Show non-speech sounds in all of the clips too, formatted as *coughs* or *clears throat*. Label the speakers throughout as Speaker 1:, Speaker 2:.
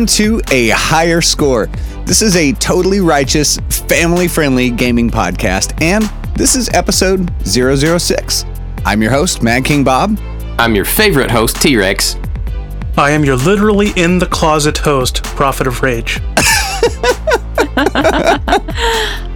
Speaker 1: Welcome to A Higher Score. This is a totally righteous, family friendly gaming podcast, and this is episode 006. I'm your host, Mad King Bob.
Speaker 2: I'm your favorite host, T Rex.
Speaker 3: I am your literally in the closet host, Prophet of Rage. *laughs*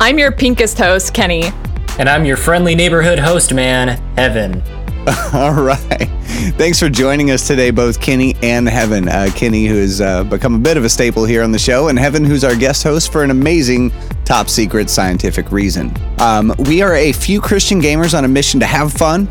Speaker 4: I'm your pinkest host, Kenny.
Speaker 5: And I'm your friendly neighborhood host man, Evan. *laughs*
Speaker 1: All right. Thanks for joining us today, both Kenny and Evan. Uh, Kenny, who has uh, become a bit of a staple here on the show, and Evan, who's our guest host for an amazing top secret scientific reason. Um, we are a few Christian gamers on a mission to have fun,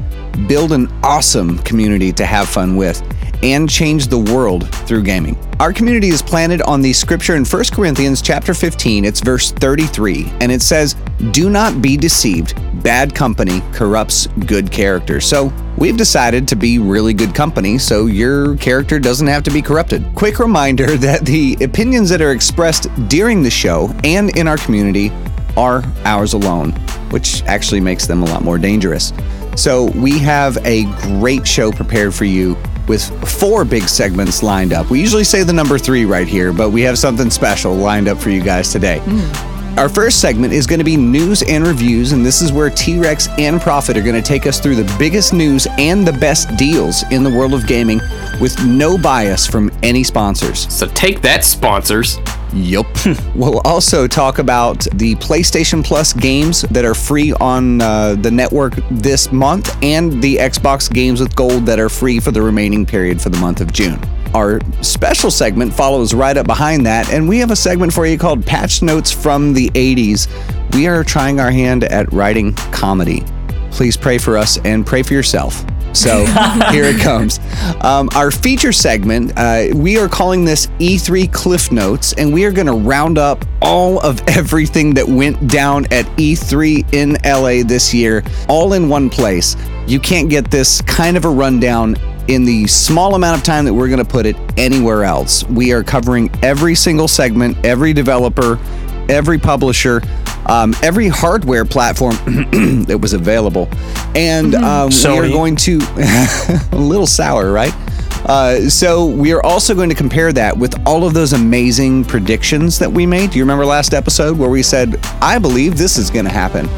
Speaker 1: build an awesome community to have fun with, and change the world through gaming. Our community is planted on the scripture in 1 Corinthians chapter 15, it's verse 33, and it says, "Do not be deceived. Bad company corrupts good character." So, we've decided to be really good company so your character doesn't have to be corrupted. Quick reminder *laughs* that the opinions that are expressed during the show and in our community are ours alone, which actually makes them a lot more dangerous. So, we have a great show prepared for you with four big segments lined up. We usually say the number three right here, but we have something special lined up for you guys today. Hmm. Our first segment is going to be news and reviews, and this is where T Rex and Prophet are going to take us through the biggest news and the best deals in the world of gaming with no bias from any sponsors.
Speaker 2: So take that, sponsors.
Speaker 1: Yup. *laughs* we'll also talk about the PlayStation Plus games that are free on uh, the network this month and the Xbox games with gold that are free for the remaining period for the month of June. Our special segment follows right up behind that, and we have a segment for you called Patch Notes from the 80s. We are trying our hand at writing comedy. Please pray for us and pray for yourself. So *laughs* here it comes. Um, our feature segment, uh, we are calling this E3 Cliff Notes, and we are going to round up all of everything that went down at E3 in LA this year, all in one place. You can't get this kind of a rundown in the small amount of time that we're going to put it anywhere else. We are covering every single segment, every developer, every publisher, um, every hardware platform *clears throat* that was available. And um, we are going to, *laughs* a little sour, right? Uh, so we are also going to compare that with all of those amazing predictions that we made. Do you remember last episode where we said, I believe this is going to happen?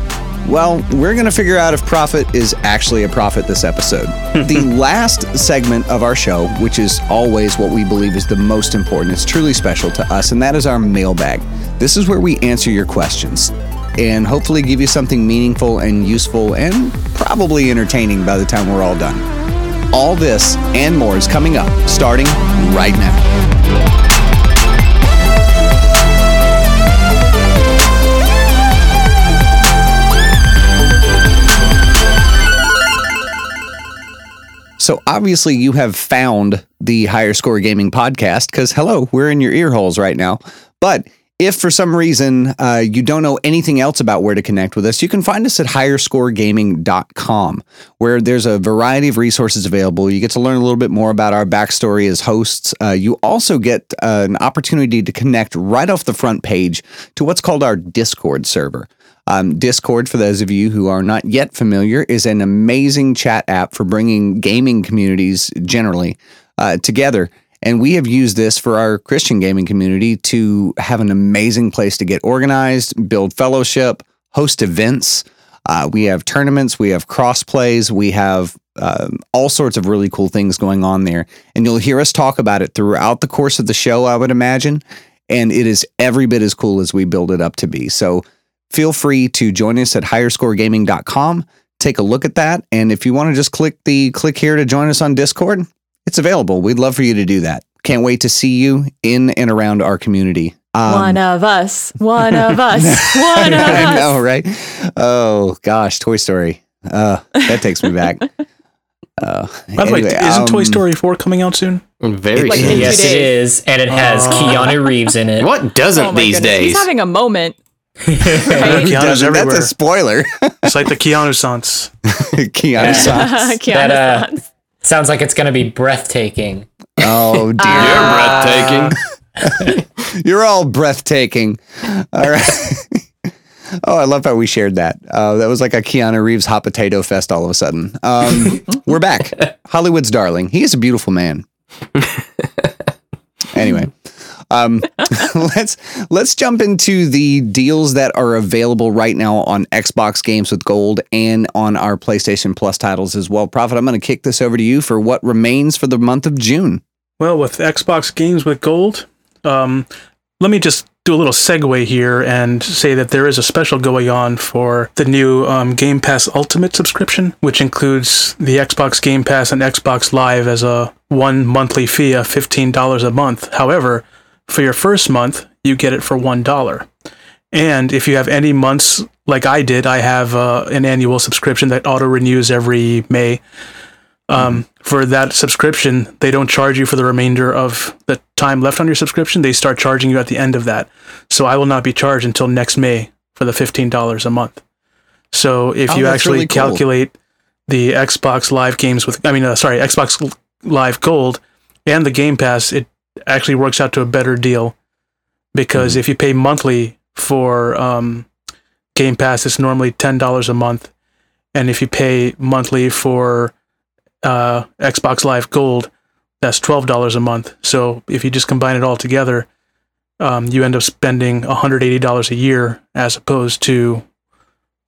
Speaker 1: Well, we're going to figure out if Prophet is actually a prophet this episode. *laughs* the last segment of our show, which is always what we believe is the most important, it's truly special to us, and that is our mailbag. This is where we answer your questions and hopefully give you something meaningful and useful and probably entertaining by the time we're all done. All this and more is coming up starting right now. So obviously you have found the Higher Score Gaming podcast because hello, we're in your ear holes right now. But if for some reason uh, you don't know anything else about where to connect with us, you can find us at higherscoregaming.com, where there's a variety of resources available. You get to learn a little bit more about our backstory as hosts. Uh, you also get uh, an opportunity to connect right off the front page to what's called our Discord server. Um, Discord, for those of you who are not yet familiar, is an amazing chat app for bringing gaming communities generally uh, together. And we have used this for our Christian gaming community to have an amazing place to get organized, build fellowship, host events. Uh, we have tournaments, we have cross plays, we have um, all sorts of really cool things going on there. And you'll hear us talk about it throughout the course of the show, I would imagine. And it is every bit as cool as we build it up to be. So feel free to join us at higherscoregaming.com. Take a look at that. And if you want to just click the click here to join us on Discord, it's available. We'd love for you to do that. Can't wait to see you in and around our community. Um,
Speaker 4: one of us. One of *laughs* us. One of *laughs*
Speaker 1: I
Speaker 4: us.
Speaker 1: know, right? Oh gosh, Toy Story. Uh, that takes me back. *laughs* Uh,
Speaker 3: By the way, isn't Toy
Speaker 1: um,
Speaker 3: Story 4 coming out soon?
Speaker 2: Very
Speaker 4: Like
Speaker 2: soon.
Speaker 4: in
Speaker 5: yes, it is, and it has Keanu Reeves in it.
Speaker 2: What doesn't
Speaker 4: Oh
Speaker 2: these
Speaker 4: goodness.
Speaker 2: days?
Speaker 4: He's having a moment.
Speaker 3: Keanu's
Speaker 1: That's a spoiler.
Speaker 3: It's like the Keanu Sans.
Speaker 1: Keanu Sans.
Speaker 4: Keanu
Speaker 5: That, uh,
Speaker 4: Reeves.
Speaker 5: Sounds like it's going to be breathtaking.
Speaker 1: Oh *laughs* dear.
Speaker 4: Uh,
Speaker 2: You're breathtaking. *laughs*
Speaker 1: You're all breathtaking. All right. *laughs* oh, I love how we shared that. Uh, that was like a Keanu Reeves hot potato fest all of a sudden. Um, we're back. Hollywood's darling. He is a beautiful man. anyway. Um, *laughs* let's let's jump into the deals that are available right now on Xbox games with gold and on our PlayStation Plus titles as well. Prophet, I'm going to kick this over to you for what remains for the month of June.
Speaker 3: Well, with Xbox games with gold, um, let me just do a little segue here and say that there is a special going on for the new um, Game Pass Ultimate subscription, which includes the Xbox Game Pass and Xbox Live as a one monthly fee of $15 a month. However, for your first month, you get it for $1. And if you have any months like I did, I have uh, an annual subscription that auto renews every May. Um, for that subscription, they don't charge you for the remainder of the time left on your subscription. They start charging you at the end of that. So I will not be charged until next May for the $15 a month. So if
Speaker 1: Oh,
Speaker 3: you actually
Speaker 1: really cool.
Speaker 3: calculate the Xbox Live games with, I mean, uh, sorry, Xbox Live Gold and the Game Pass, it actually works out to a better deal because
Speaker 1: Mm-hmm.
Speaker 3: if you pay monthly for um, Game Pass, it's normally $10 a month. And if you pay monthly for uh, Xbox Live Gold, that's twelve dollars a month. So if you just combine it all together, um, you end up spending one hundred eighty dollars a year as opposed to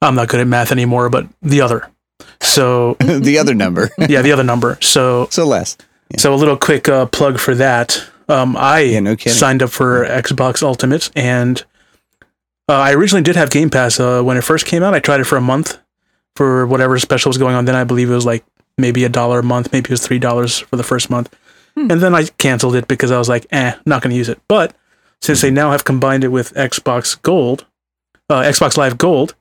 Speaker 3: I'm not good at math anymore, but the other. So *laughs*
Speaker 1: the other number.
Speaker 3: yeah, the other number. So
Speaker 1: so less.
Speaker 3: so a little quick uh, plug for that. Um, I
Speaker 1: Yeah, no
Speaker 3: signed up for Xbox Ultimate, and uh, I originally did have Game Pass uh, when it first came out. I tried it for a month for whatever special was going on. Then I believe it was like maybe a dollar a month, maybe it was three dollars for the first month, and then I canceled it because I was like, eh, not going to use it. But since they now have combined it with Xbox Gold, uh, Xbox Live Gold,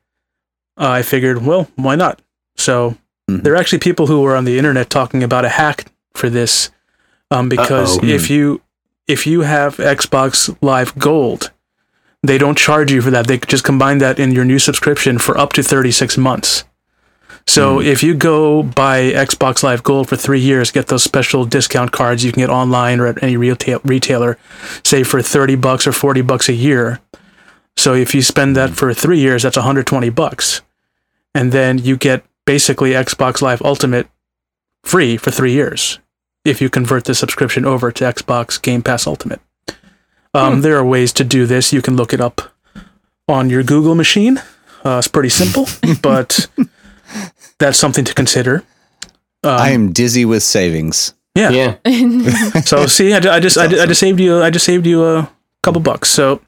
Speaker 3: uh, I figured, well, why not? So
Speaker 1: Mhm.
Speaker 3: there are actually people who are on the internet talking about a hack for this, um, because
Speaker 2: Uh-oh.
Speaker 3: if you if you have Xbox Live Gold, they don't charge you for that. They just combine that in your new subscription for up to 36 months. So hmm. if you go buy Xbox Live Gold for three years, get those special discount cards you can get online or at any retail retailer, say for 30 bucks or 40 bucks a year. So if you spend that hmm. for three years, that's 120 bucks. And then you get basically Xbox Live Ultimate free for three years if you convert the subscription over to Xbox Game Pass Ultimate. Um, There are ways to do this. You can look it up on your Google machine. Uh, it's pretty simple, *laughs* but that's something to consider. Um,
Speaker 1: I am dizzy with savings.
Speaker 3: yeah.
Speaker 2: Yeah. *laughs*
Speaker 3: So see, I, I just I, ju- I just saved you I just saved you a couple bucks. So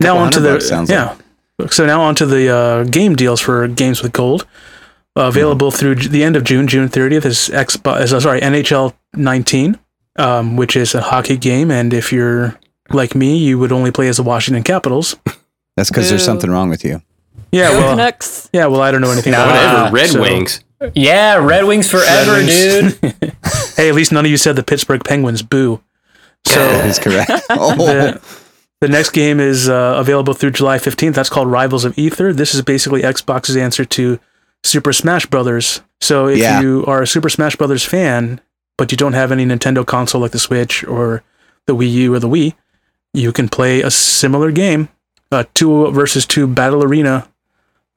Speaker 3: now
Speaker 1: Couple
Speaker 3: onto the
Speaker 1: bucks, sounds
Speaker 3: yeah. So now onto the uh, game deals for games with gold. Uh, available through the end of June, June 30th is Xbox. Is, uh, sorry, NHL 19, um, which is a hockey game. And if you're like me, you would only play as the Washington Capitals. *laughs*
Speaker 1: That's because there's something wrong with you.
Speaker 3: Yeah, well,
Speaker 4: Canucks.
Speaker 3: yeah, well, I don't know anything
Speaker 5: Nah.
Speaker 3: about
Speaker 2: Whatever.
Speaker 3: that.
Speaker 2: Red
Speaker 3: so-
Speaker 2: Wings.
Speaker 5: Yeah, Red Wings forever,
Speaker 3: Red Wings.
Speaker 5: dude. *laughs*
Speaker 3: Hey, at least none of you said the Pittsburgh Penguins. Boo. So *laughs*
Speaker 1: That is correct. Oh,
Speaker 3: the, the next game is uh, available through July 15th. That's called Rivals of Aether. This is basically Xbox's answer to Super Smash Brothers. So if
Speaker 1: Yeah.
Speaker 3: you are a Super Smash Brothers fan, but you don't have any Nintendo console like the Switch or the Wii U or the Wii, you can play a similar game, uh, two versus two battle arena,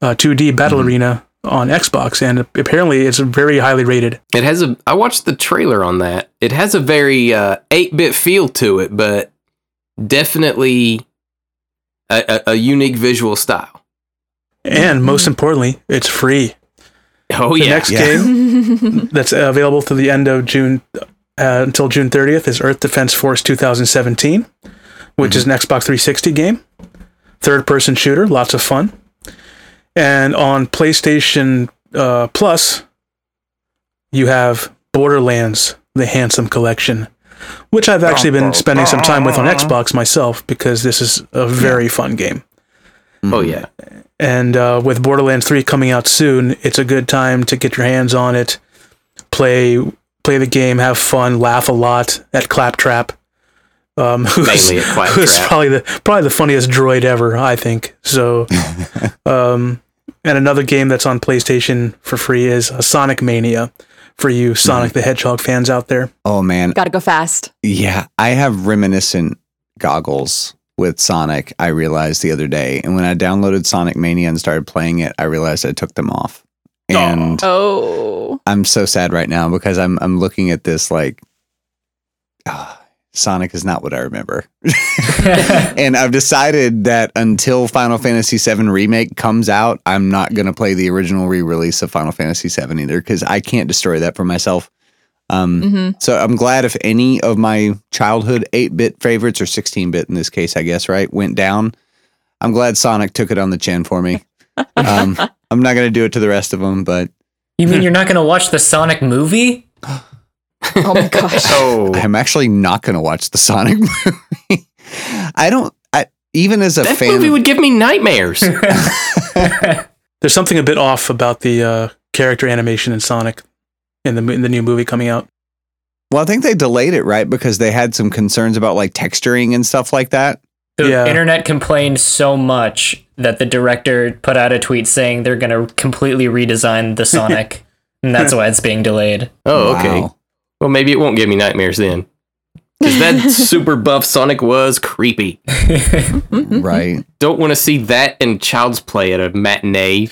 Speaker 3: uh, 2D battle
Speaker 1: Mm-hmm.
Speaker 3: arena on Xbox, and apparently it's very highly rated.
Speaker 2: It has a. I watched the trailer on that. It has a very eight bit feel to it, but definitely a, a, a unique visual style.
Speaker 3: And most importantly, it's free.
Speaker 2: Oh
Speaker 3: The
Speaker 2: yeah.
Speaker 3: next
Speaker 1: Yeah.
Speaker 3: game *laughs* that's available through the end of June uh, until June 30th is Earth Defense Force 2017, which is an Xbox 360 game. Third person shooter, lots of fun. And on PlayStation uh, Plus, you have Borderlands, the Handsome Collection, which I've actually been spending some time with on Xbox myself because this is a very fun game.
Speaker 2: oh yeah.
Speaker 3: And uh, with Borderlands 3 coming out soon, it's a good time to get your hands on it, play play the game, have fun, laugh a lot at Claptrap. Um, *laughs* who's,
Speaker 2: Claptrap.
Speaker 3: who's probably the probably the funniest droid ever, I think. So, *laughs* um, and another game that's on PlayStation for free is uh, Sonic Mania for you Sonic the Hedgehog fans out there.
Speaker 1: oh man.
Speaker 4: Gotta go fast.
Speaker 1: Yeah, I have reminiscent goggles with Sonic. I realized the other day, and when I downloaded Sonic Mania and started playing it, I realized I took them off, and
Speaker 4: Oh.
Speaker 1: I'm so sad right now because I'm I'm looking at this like, ah, Sonic is not what I remember. *laughs* and I've decided that until Final Fantasy VII Remake comes out, I'm not going to play the original re release of Final Fantasy VII either because I can't destroy that for myself. Um,
Speaker 4: hmm
Speaker 1: So I'm glad if any of my childhood 8 bit favorites, or 16 bit in this case, I guess, right, went down. I'm glad Sonic took it on the chin for me. *laughs* Um, I'm not going to do it to the rest of them, but
Speaker 5: You mean you're *laughs* not going to watch the Sonic movie? *gasps*
Speaker 4: Oh my gosh. *laughs*
Speaker 2: Oh,
Speaker 1: I'm actually not going to watch the Sonic movie. I don't, I, even as a
Speaker 2: that
Speaker 1: fan.
Speaker 2: movie would give me nightmares.
Speaker 3: There's something a bit off about the uh, character animation in Sonic in the in the new movie coming out.
Speaker 1: well, I think they delayed it, right? Because they had some concerns about like texturing and stuff like that.
Speaker 5: The
Speaker 3: Yeah.
Speaker 5: internet complained so much that the director put out a tweet saying they're going to completely redesign the Sonic, *laughs* and that's why it's being delayed.
Speaker 2: Oh, okay.
Speaker 1: Wow.
Speaker 2: Well, maybe it won't give me nightmares then. Because that super buff Sonic was creepy. *laughs*
Speaker 1: Right.
Speaker 2: Don't want to see that in Child's Play at a matinee.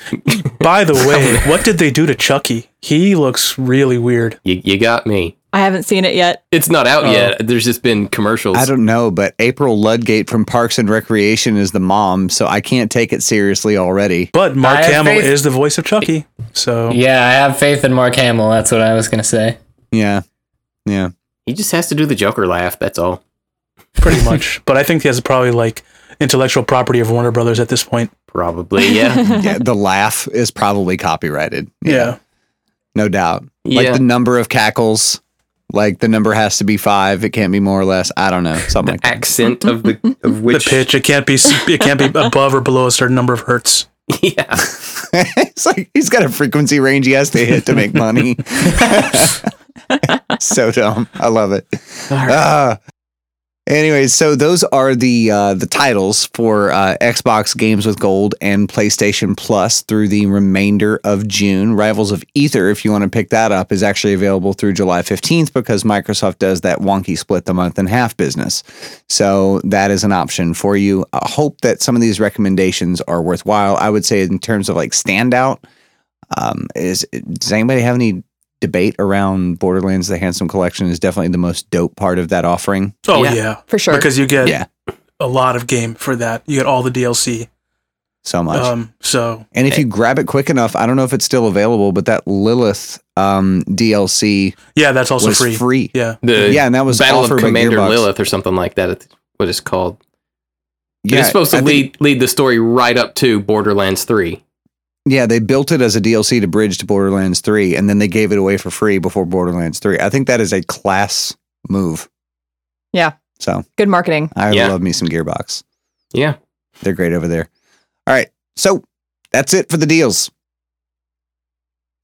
Speaker 3: By the way, *laughs* what did they do to Chucky? He looks really weird.
Speaker 2: You, you got me.
Speaker 4: I haven't seen it yet.
Speaker 2: It's not out
Speaker 5: Oh.
Speaker 2: yet. There's just been commercials.
Speaker 1: I don't know, but April Ludgate from Parks and Recreation is the mom, so I can't take it seriously already.
Speaker 3: But Mark Hamill
Speaker 5: faith-
Speaker 3: is the voice of Chucky. So
Speaker 5: yeah, I have faith in Mark Hamill. That's what I was going to say.
Speaker 1: Yeah. Yeah.
Speaker 2: He just has to do the Joker laugh. That's all.
Speaker 3: pretty much. *laughs* but I think he has probably like intellectual property of Warner Brothers at this point.
Speaker 2: Probably, *laughs* yeah.
Speaker 1: Yeah. The laugh is probably copyrighted.
Speaker 3: Yeah.
Speaker 1: No doubt.
Speaker 2: Yeah.
Speaker 1: Like the number of cackles, like the number has to be five. It can't be more or less. I don't know. Something like that.
Speaker 2: Accent of the *laughs* of which The
Speaker 3: pitch it can't be it can't be above or below a certain number of hertz.
Speaker 2: Yeah.
Speaker 1: it's like he's got a frequency range he has to hit to make money. *laughs* so dumb. I love it. Ah. anyways, so those are the uh, the titles for uh, Xbox Games with Gold and PlayStation Plus through the remainder of June. Rivals of Aether, if you want to pick that up, is actually available through July 15th because Microsoft does that wonky split the month and half business. So that is an option for you. I hope that some of these recommendations are worthwhile. I would say in terms of like standout, um, is does anybody have any debate around Borderlands: The Handsome Collection is definitely the most dope part of that offering.
Speaker 3: Oh
Speaker 2: Yeah.
Speaker 3: yeah.
Speaker 4: For sure.
Speaker 3: Because you get
Speaker 1: Yeah.
Speaker 3: a lot of game for that. You get all the DLC.
Speaker 1: So much.
Speaker 3: Um so
Speaker 1: and if you grab it quick enough, I don't know if it's still available, but that Lilith um, DLC
Speaker 3: yeah, that's also
Speaker 1: was
Speaker 3: free.
Speaker 1: free.
Speaker 3: Yeah.
Speaker 2: The
Speaker 1: Yeah, and that was
Speaker 2: Battle
Speaker 1: offered
Speaker 2: of Commander
Speaker 1: Gearbox.
Speaker 2: Lilith or something like that. It's what it's called.
Speaker 1: Yeah,
Speaker 2: it's supposed to
Speaker 1: I think-
Speaker 2: lead lead the story right up to Borderlands 3.
Speaker 1: Yeah, they built it as a DLC to bridge to Borderlands 3, and then they gave it away for free before Borderlands 3. I think that is a class move.
Speaker 4: Yeah.
Speaker 1: So
Speaker 4: Good marketing.
Speaker 1: I
Speaker 2: Yeah.
Speaker 1: love me some Gearbox.
Speaker 2: Yeah.
Speaker 1: They're great over there. All right. So that's it for the deals.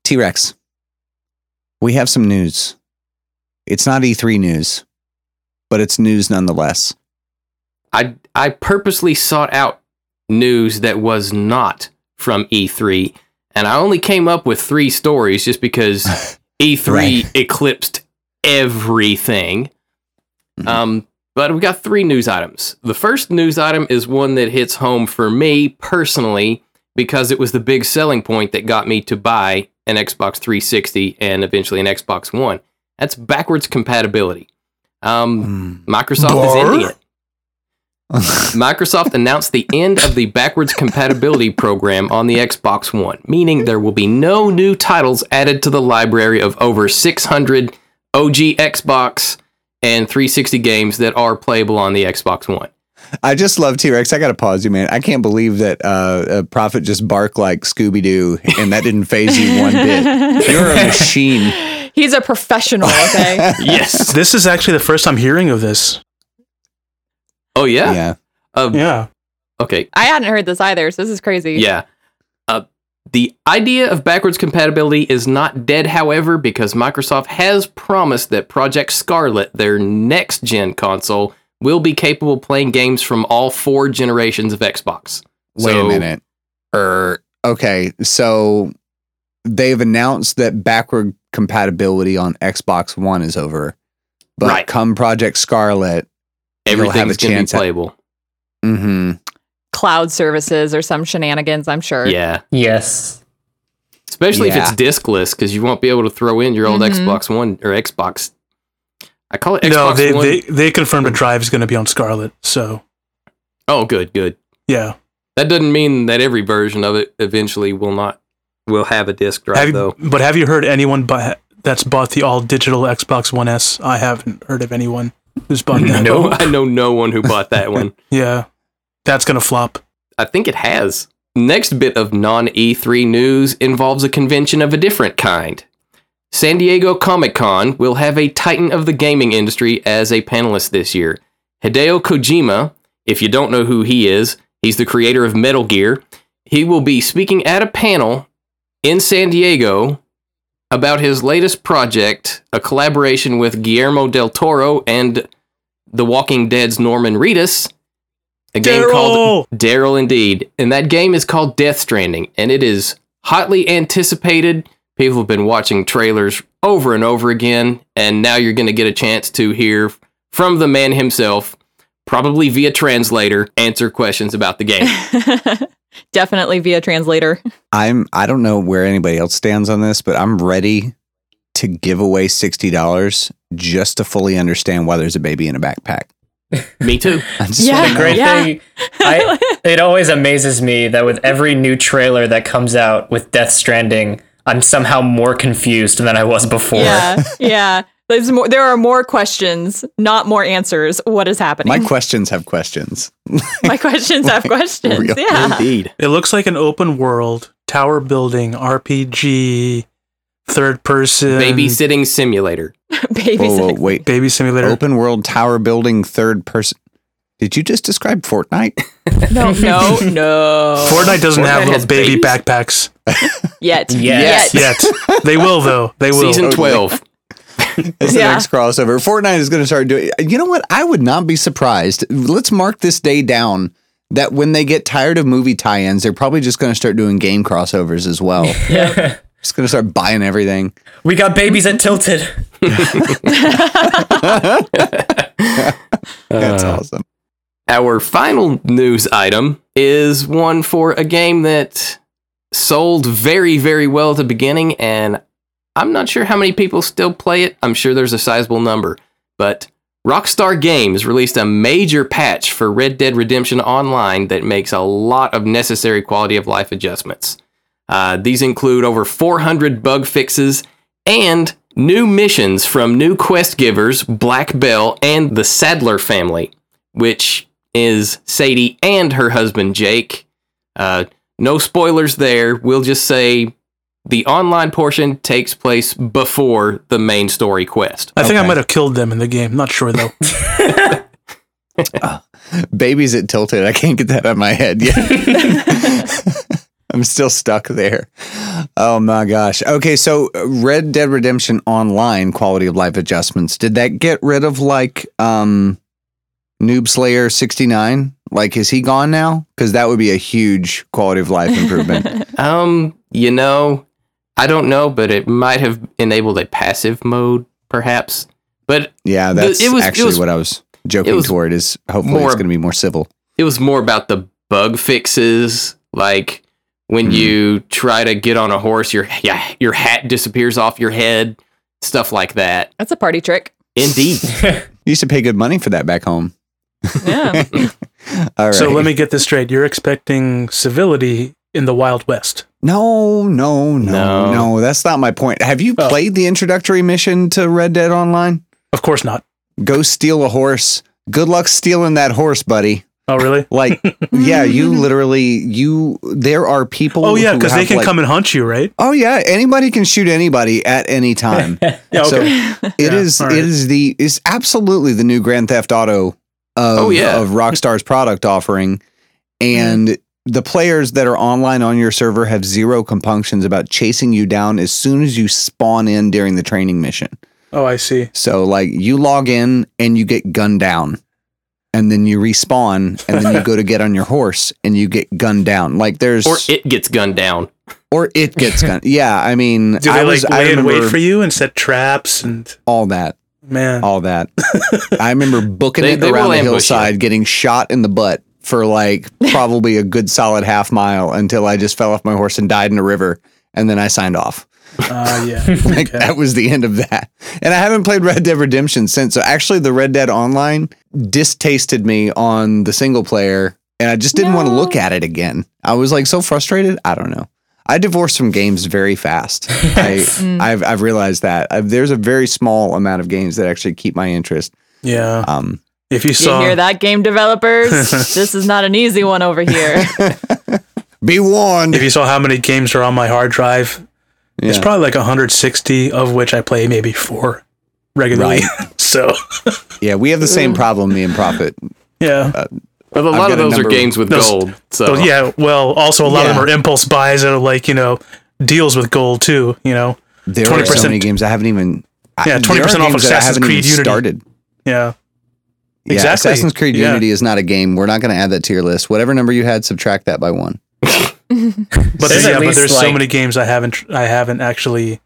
Speaker 1: T Rex, we have some news. It's not E3 news, but it's news nonetheless.
Speaker 2: I I purposely sought out news that was not from E3, and I only came up with three stories just because *laughs* E3
Speaker 1: Right.
Speaker 2: eclipsed everything.
Speaker 1: Mhm.
Speaker 2: Um, but we got three news items. The first news item is one that hits home for me personally because it was the big selling point that got me to buy an Xbox 360 and eventually an Xbox One. That's backwards compatibility. Um,
Speaker 1: Hmm.
Speaker 2: Microsoft is
Speaker 3: Bar?
Speaker 2: ending it. *laughs* Microsoft announced the end of the backwards compatibility program on the Xbox One, meaning there will be no new titles added to the library of over 600 OG Xbox and 360 games that are playable on the Xbox One.
Speaker 1: I just love T Rex. I got to pause you, man. I can't believe that uh, a prophet just barked like Scooby Doo and that didn't phase you one bit. *laughs* You're a machine.
Speaker 4: He's a professional, okay? *laughs*
Speaker 2: Yes.
Speaker 3: This is actually the first I'm hearing of this.
Speaker 2: Oh yeah.
Speaker 1: Yeah.
Speaker 2: Uh,
Speaker 3: Yeah.
Speaker 2: Okay.
Speaker 4: I hadn't heard this either, so this is crazy.
Speaker 2: Yeah. Uh, the idea of backwards compatibility is not dead, however, because Microsoft has promised that Project Scarlett, their next gen console, will be capable of playing games from all four generations of Xbox.
Speaker 1: Wait
Speaker 2: So-
Speaker 1: a minute. Er, okay, so they've announced that backward compatibility on Xbox One is over, but
Speaker 2: Right.
Speaker 1: come Project Scarlett, You'll have
Speaker 2: Everything's
Speaker 1: a
Speaker 2: going to be
Speaker 1: chance at-
Speaker 2: playable.
Speaker 1: hmm
Speaker 4: Cloud services or some shenanigans, I'm sure.
Speaker 2: Yeah.
Speaker 5: Yes.
Speaker 2: Especially
Speaker 1: Yeah.
Speaker 2: if it's diskless, because you won't be able to throw in your old
Speaker 4: Mhm.
Speaker 2: Xbox One or Xbox. I call it Xbox
Speaker 3: no, they,
Speaker 2: One.
Speaker 3: they they confirmed the drive is going to be on Scarlett. So
Speaker 2: oh, good, good.
Speaker 3: yeah.
Speaker 2: That doesn't mean that every version of it eventually will not will have a disk drive
Speaker 3: Have you,
Speaker 2: though.
Speaker 3: but have you heard anyone buy, that's bought the all digital Xbox One S? I haven't heard of anyone who's bought that.
Speaker 2: No, *laughs* I know no one who bought that one. *laughs*
Speaker 3: Yeah, that's gonna flop.
Speaker 2: I think it has. Next bit of non E3 news involves a convention of a different kind. San Diego Comic Con will have a titan of the gaming industry as a panelist this year. Hideo Kojima, if you don't know who he is, he's the creator of Metal Gear. He will be speaking at a panel in San Diego about his latest project, a collaboration with Guillermo del Toro and The Walking Dead's Norman Reedus. A game called Daryl indeed. And that game is called Death Stranding, and it is hotly anticipated. People have been watching trailers over and over again, and now you're going to get a chance to hear from the man himself, probably via translator, answer questions about the game. *laughs*
Speaker 4: Definitely via translator. *laughs*
Speaker 1: I'm I don't know where anybody else stands on this, but I'm ready to give away sixty dollars just to fully understand why there's a baby in a backpack.
Speaker 2: Me too. *laughs*
Speaker 1: I just
Speaker 4: Yeah.
Speaker 1: wanna.
Speaker 5: Great
Speaker 4: Yeah.
Speaker 5: thing. I, *laughs* it always amazes me that with every new trailer that comes out with Death Stranding, I'm somehow more confused than I was before.
Speaker 4: Yeah, yeah. There's more. There are more questions, not more answers. What is happening?
Speaker 1: My questions have questions. *laughs*
Speaker 4: My questions have *laughs* questions.
Speaker 1: real.
Speaker 4: Yeah.
Speaker 2: Indeed.
Speaker 3: It looks like an open world tower building RPG, third person
Speaker 2: Babysitting simulator. *laughs*
Speaker 4: Baby
Speaker 1: Whoa, whoa, wait.
Speaker 3: baby simulator.
Speaker 1: Open world tower building third person. Did you just describe Fortnite?
Speaker 4: No, no, no.
Speaker 3: Fortnite doesn't
Speaker 2: Fortnite
Speaker 3: have little baby
Speaker 2: babies?
Speaker 3: backpacks
Speaker 4: Yet.
Speaker 5: Yes.
Speaker 4: Yet.
Speaker 3: yet. they will though. They will.
Speaker 2: Oh, Season 12. *laughs*
Speaker 1: It's the
Speaker 4: Yeah.
Speaker 1: next crossover. Fortnite is going to start doing. You know what? I would not be surprised. Let's mark this day down. That when they get tired of movie tie-ins, they're probably just going to start doing game crossovers as well. *laughs*
Speaker 5: Yeah. *laughs*
Speaker 1: just going to start buying everything.
Speaker 5: we got babies at Tilted.
Speaker 1: That's
Speaker 2: Uh,
Speaker 1: awesome.
Speaker 2: Our final news item is one for a game that sold very, very well at the beginning, and I'm not sure how many people still play it. I'm sure there's a sizable number. But Rockstar Games released a major patch for Red Dead Redemption Online that makes a lot of necessary quality of life adjustments. Uh, these include over 400 bug fixes and new missions from new quest givers, Black Bell, and the Sadler family, which is Sadie and her husband Jake. Uh, no spoilers there. We'll just say the online portion takes place before the main story quest.
Speaker 3: I think I might have killed them in the game. Not sure though. *laughs*
Speaker 1: Babies at Tilted. I can't get that out of my head yet. *laughs* I'm still stuck there. Oh my gosh. Okay, so uh, Red Dead Redemption Online quality of life adjustments. Did that get rid of like um Noob Slayer 69? Like is he gone now? Cuz that would be a huge quality of life improvement. *laughs*
Speaker 2: Um, you know, I don't know, but it might have enabled a passive mode, perhaps. But
Speaker 1: yeah,
Speaker 2: The-
Speaker 1: that's
Speaker 2: it was- it
Speaker 1: actually
Speaker 2: was-
Speaker 1: what I was joking
Speaker 2: was
Speaker 1: toward is hopefully
Speaker 2: more-
Speaker 1: it's going to be more civil.
Speaker 2: it was more about the bug fixes, like when
Speaker 1: Mhm.
Speaker 2: you try to get on a horse, your yeah, your hat disappears off your head, stuff like that.
Speaker 4: That's a party trick.
Speaker 2: Indeed. *laughs*
Speaker 1: You used to pay good money for that back home.
Speaker 4: Yeah. *laughs*
Speaker 1: All right.
Speaker 3: So let me get this straight. You're expecting civility in the Wild West.
Speaker 1: No, no, no,
Speaker 2: No.
Speaker 1: no, That's not my point. Have you
Speaker 3: Oh.
Speaker 1: played the introductory mission to Red Dead Online?
Speaker 3: Of course not.
Speaker 1: Go steal a horse. Good luck stealing that horse, buddy.
Speaker 3: Oh really? *laughs*
Speaker 1: Like, yeah, you *laughs* literally you. There are people.
Speaker 3: Oh yeah, because they can
Speaker 1: like-
Speaker 3: come and hunt you, right?
Speaker 1: Oh yeah, anybody can shoot anybody at any *laughs* time.
Speaker 3: Yeah.
Speaker 1: So
Speaker 3: Okay.
Speaker 1: it
Speaker 3: Yeah,
Speaker 1: is.
Speaker 3: right.
Speaker 1: It is the. Is absolutely the new Grand Theft Auto. Of,
Speaker 2: Oh, yeah.
Speaker 1: of Rockstar's product offering, and the players that are online on your server have zero compunctions about chasing you down as soon as you spawn in during the training mission.
Speaker 3: oh, I see.
Speaker 1: So like you log in and you get gunned down. And then you respawn and then you go to get on your horse and you get gunned down. Like there's
Speaker 2: or it gets gunned down.
Speaker 1: or it gets gunned. Yeah, I mean *laughs*
Speaker 3: Do they
Speaker 1: I was I
Speaker 3: lay and
Speaker 1: remember
Speaker 3: wait for you and set traps and
Speaker 1: all that.
Speaker 3: man?
Speaker 1: All that. *laughs* I remember booking
Speaker 2: They-
Speaker 1: it
Speaker 2: they
Speaker 1: around the
Speaker 2: ambush you.
Speaker 1: hillside, getting shot in the butt for like *laughs* probably a good solid half mile until I just fell off my horse and died in a river and then I signed off.
Speaker 3: Uh, yeah. *laughs*
Speaker 1: Like
Speaker 3: Okay.
Speaker 1: that was the end of that. And I haven't played Red Dead Redemption since. So actually, the Red Dead Online distasted me on the single player, and I just didn't want to look at it again. I was like so frustrated. I don't know. I divorce from games very fast. *laughs* I, I've I've realized that I've, there's a very small amount of games that actually keep my interest.
Speaker 3: Yeah.
Speaker 1: Um,
Speaker 3: If you
Speaker 4: You
Speaker 3: saw,
Speaker 4: hear that, game developers? *laughs* this is not an easy one over here. *laughs*
Speaker 1: be warned.
Speaker 3: if you saw how many games are on my hard drive, it's probably like 160, of which I play maybe four regularly. *laughs* so,
Speaker 1: Yeah, we have the same problem, me and Prophet.
Speaker 3: yeah.
Speaker 2: Uh, but a lot of those are games with
Speaker 3: Those-
Speaker 2: gold. So
Speaker 3: But yeah, well, also a lot of them are impulse buys that are like, you know, deals with gold too, you know.
Speaker 1: There are so
Speaker 3: 20%
Speaker 1: many games I haven't even. I-
Speaker 3: Yeah, 20% off
Speaker 1: games that I
Speaker 3: Assassin's
Speaker 1: haven't
Speaker 3: Creed Unity.
Speaker 1: Started.
Speaker 3: Yeah.
Speaker 1: Yeah,
Speaker 3: Exactly.
Speaker 1: Assassin's Creed
Speaker 3: Yeah.
Speaker 1: Unity is not a game. We're not going to add that to your list. Whatever number you had, subtract that by one. *laughs*
Speaker 3: But
Speaker 5: There's
Speaker 3: there's, yeah, but
Speaker 5: least,
Speaker 3: there's so many games I haven't I haven't actually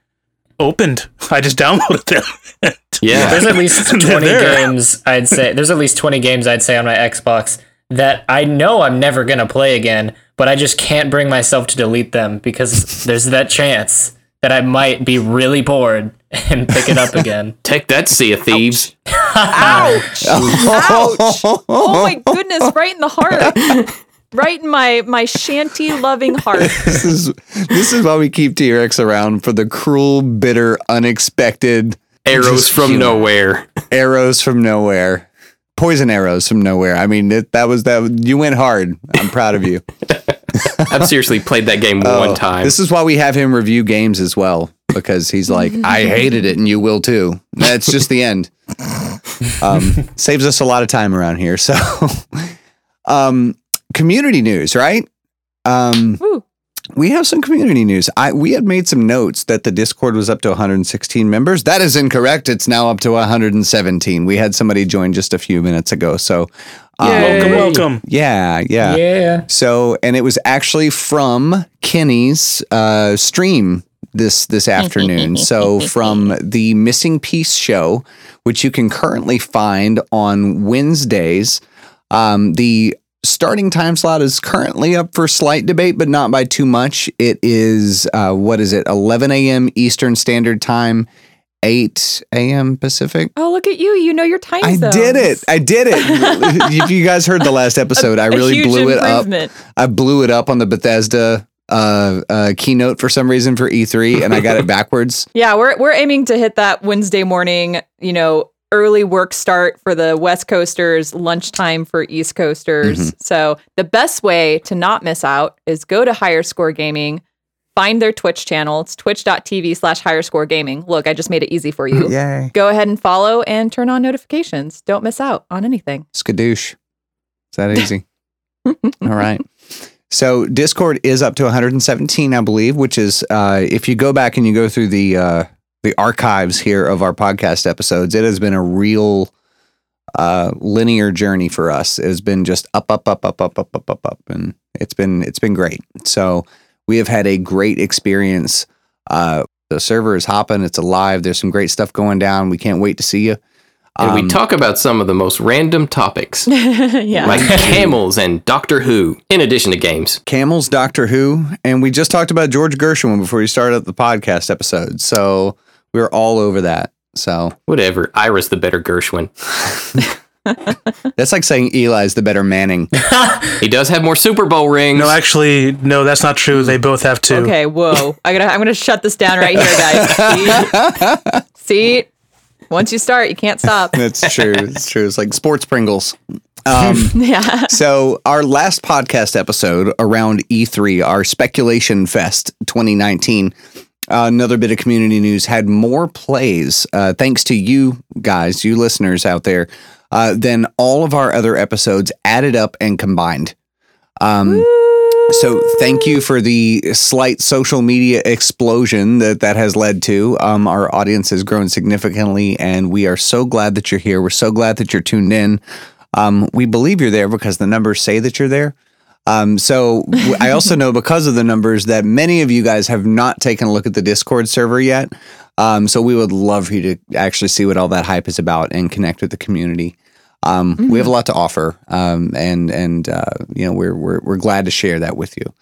Speaker 3: opened. *laughs* I just downloaded them. *laughs*
Speaker 2: yeah.
Speaker 5: There's at least 20 games I'd say. There's at least 20 games I'd say on my Xbox that I know I'm never going to play again, but I just can't bring myself to delete them because there's that chance that I might be really bored *laughs* and pick it up again. *laughs*
Speaker 2: Take that, Sea of Thieves.
Speaker 4: Ouch! *laughs* Ouch! Oh my goodness! Right in the heart. Right in my my shanty loving heart.
Speaker 1: This is this is why we keep T Rex around for the cruel, bitter, unexpected
Speaker 2: Arrows from
Speaker 1: humor.
Speaker 2: nowhere.
Speaker 1: arrows from nowhere, poison arrows from nowhere. I mean, it, that was that. You went hard. I'm proud of you.
Speaker 2: I've seriously played that game
Speaker 1: Oh,
Speaker 2: one time.
Speaker 1: This is why we have him review games as well because he's like, I hated it, and you will too. That's just the end. Um, saves us a lot of time around here. So, *laughs* um, community news, right? Um, we have some community news. I we had made some notes that the Discord was up to 116 members. That is incorrect. It's now up to 117. We had somebody join just a few minutes ago. So,
Speaker 3: welcome, welcome.
Speaker 1: yeah, yeah.
Speaker 5: Yeah.
Speaker 1: So, and it was actually from Kenny's uh, stream this this *laughs* afternoon. so, from the Missing Piece show, which you can currently find on Wednesdays. Um, the starting time slot is currently up for slight debate, but not by too much. It is uh, what is it? 11 a.m. Eastern Standard Time, 8 a.m. Pacific.
Speaker 4: Oh, look at you! You know your time
Speaker 1: I
Speaker 4: zones.
Speaker 1: did it. I did it. *laughs* if you guys heard the last episode, I
Speaker 4: A
Speaker 1: really blew it up. I blew it up on the Bethesda uh, uh, keynote for some reason for E3, and I got it *laughs* backwards.
Speaker 4: Yeah, we're we're aiming to hit that Wednesday morning. You know, early work start for the West Coasters, lunchtime for East Coasters.
Speaker 1: Mm-hmm.
Speaker 4: So the best way to not miss out is go to Higher Score Gaming, find their Twitch channel. It's twitch.tv slash higher score gaming. Look, I just made it easy for you. *laughs*
Speaker 1: Yay!
Speaker 4: Go ahead and follow and turn on notifications. Don't miss out on anything.
Speaker 1: Skadoosh. It's that easy. *laughs* All right. So Discord is up to 117, I believe, which is uh, if you go back and you go through the uh, the archives here of our podcast episodes, it has been a real uh, linear journey for us. It has been just up, up, up, up, up, up, up, up, up, and it's been it's been great. So we have had a great experience. Uh, the server is hopping; it's alive. There's some great stuff going down. We can't wait to see you.
Speaker 2: and we
Speaker 1: Um,
Speaker 2: talk about some of the most random topics, *laughs*
Speaker 4: yeah.
Speaker 2: like *laughs* camels and Doctor Who, in addition to games.
Speaker 1: Camels, Doctor Who, and we just talked about George Gershwin before we started the podcast episode. So we were all over that. So
Speaker 2: Whatever. Ira's the better Gershwin. *laughs* *laughs*
Speaker 1: that's like saying Eli's the better Manning. *laughs*
Speaker 2: He does have more Super Bowl rings.
Speaker 3: No, actually, no, that's not true. They both have two.
Speaker 4: Okay, whoa. *laughs* I gotta I'm gonna shut this down right here, guys. See? See? Once you start, you can't stop.
Speaker 1: That's true. It's true. It's like sports Pringles. Um,
Speaker 4: yeah.
Speaker 1: so our last podcast episode around E3, our Speculation Fest 2019. Uh, another bit of community news had more plays, uh, thanks to you guys, you listeners out there, uh, than all of our other episodes added up and combined. Um, so thank you for the slight social media explosion that that has led to. Um, our audience has grown significantly, and we are so glad that you're here. We're so glad that you're tuned in. Um, we believe you're there because the numbers say that you're there. Um, so I also *laughs* know because of the numbers that many of you guys have not taken a look at the Discord server yet. Um, so we would love for you to actually see what all that hype is about and connect with the community. Um, We have a lot to offer, um, and and uh, you know we're we're we're glad to share that with you.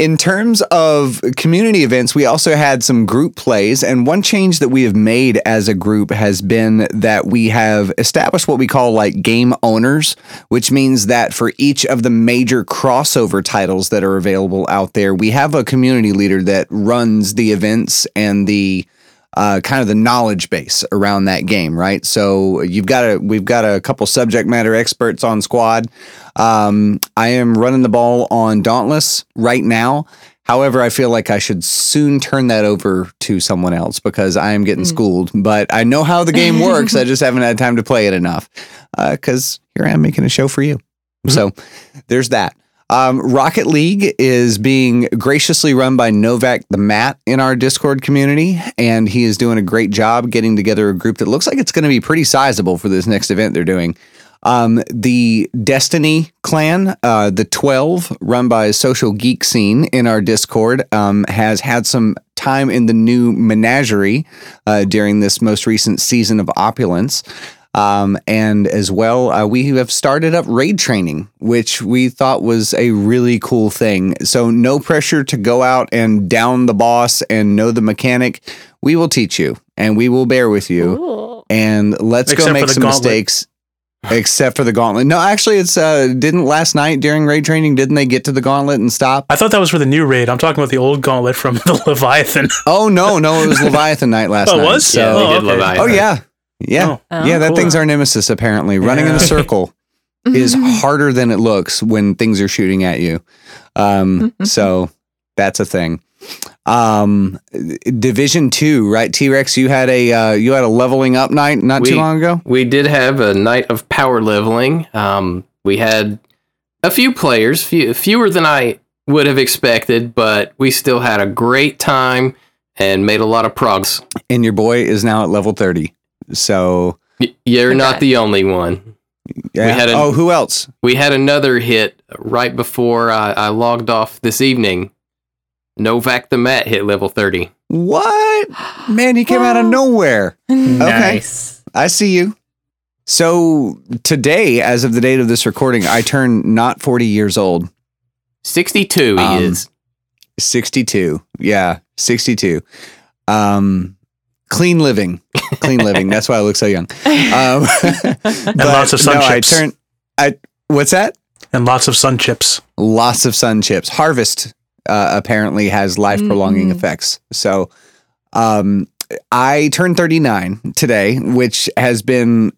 Speaker 1: In terms of community events, we also had some group plays. And one change that we have made as a group has been that we have established what we call like game owners, which means that for each of the major crossover titles that are available out there, we have a community leader that runs the events and the uh, kind of the knowledge base around that game, right? So you've got a we've got a couple subject matter experts on squad. Um, I am running the ball on Dauntless right now. However, I feel like I should soon turn that over to someone else because I am getting schooled. But I know how the game *laughs* works. I just haven't had time to play it enough because here I am making a show for you. So there's that. Um, Rocket League is being graciously run by Novak the Mat in our Discord community, and he is doing a great job getting together a group that looks like it's going to be pretty sizable for this next event they're doing. Um, the Destiny clan, uh, the 12, run by Social Geek Scene in our Discord, um, has had some time in the new menagerie uh, during this most recent season of Opulence. Um, and as well, uh, we have started up raid training, which we thought was a really cool thing. So, no pressure to go out and down the boss and know the mechanic. We will teach you and we will bear with you.
Speaker 4: Ooh.
Speaker 1: And let's
Speaker 3: Except
Speaker 1: go make some
Speaker 3: gauntlet.
Speaker 1: mistakes. Except for the gauntlet. No, actually, it's uh, didn't last night during raid training. Didn't they get to the gauntlet and stop?
Speaker 3: I thought that was for the new raid. I'm talking about the old gauntlet from *laughs* the Leviathan.
Speaker 1: Oh no, no, it was Leviathan night last
Speaker 3: Oh, it
Speaker 1: night.
Speaker 3: was?
Speaker 1: So,
Speaker 2: Yeah,
Speaker 3: Oh, okay.
Speaker 2: Leviathan.
Speaker 1: Oh yeah, yeah,
Speaker 3: Oh.
Speaker 1: Yeah. That
Speaker 3: cool.
Speaker 1: thing's our nemesis. Apparently, running in a circle *laughs* is harder than it looks when things are shooting at you. Um, so that's a thing. Um, Division two, right? T Rex, you had a uh, you had a leveling up night not too long ago.
Speaker 2: We did have a night of power leveling. Um, we had a few players, few, fewer than I would have expected, but we still had a great time and made a lot of progress.
Speaker 1: and your boy is now at level thirty. So
Speaker 2: Y- You're not the only one.
Speaker 1: yeah.
Speaker 2: had a-
Speaker 1: oh, who else?
Speaker 2: We had another hit right before I, I logged off this evening. Novak the Mat hit level 30.
Speaker 1: What? *gasps* Man, he came out of nowhere.
Speaker 5: Nice.
Speaker 1: I see you. So today, as of the date of this recording, I turn not 40 years old,
Speaker 2: 62 he
Speaker 1: Um,
Speaker 2: is.
Speaker 1: 62. Yeah, 62. Um, clean living, clean living. That's why I look so young. Um, *laughs* and
Speaker 3: lots of sun
Speaker 1: no,
Speaker 3: chips.
Speaker 1: I turn. I what's that?
Speaker 3: and lots of sun chips.
Speaker 1: Lots of sun chips. Harvest uh, apparently has life prolonging
Speaker 4: Mm.
Speaker 1: effects. So, um, I turned 39 today, which has been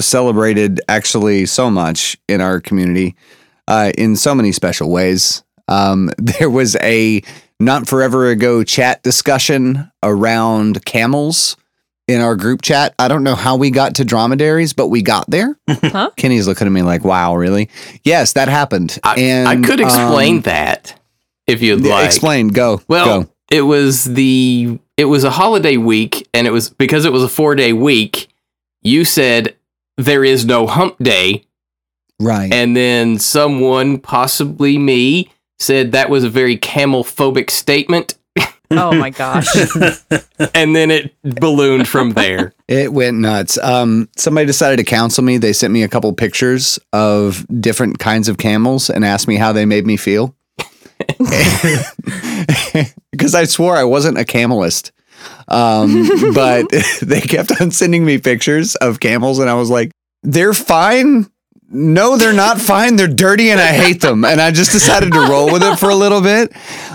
Speaker 1: celebrated actually so much in our community uh, in so many special ways. Um, *laughs* there was a not forever ago chat discussion around camels in our group chat. I don't know how we got to dromedaries, but we got there. *laughs*
Speaker 4: Huh?
Speaker 1: Kenny's looking at me like, "Wow, really?" Yes, that happened.
Speaker 2: I,
Speaker 1: and
Speaker 2: I could explain
Speaker 1: um,
Speaker 2: that if you'd like.
Speaker 1: Explain. Go.
Speaker 2: Well,
Speaker 1: go.
Speaker 2: it was the it was a holiday week, and it was because it was a four day week. You said there is no hump day,
Speaker 1: Right.
Speaker 2: and then someone, possibly me, said that was a very camel phobic statement,
Speaker 4: Oh my gosh. *laughs*
Speaker 2: and then it ballooned from there.
Speaker 1: It went nuts. Um, somebody decided to counsel me. They sent me a couple pictures of different kinds of camels and asked me how they made me feel. *laughs* Because I swore I wasn't a camelist. Um, but *laughs* they kept on sending me pictures of camels, and I was like, they're fine. No, they're not fine. They're dirty and I hate them. And I just decided to roll with it for a little bit.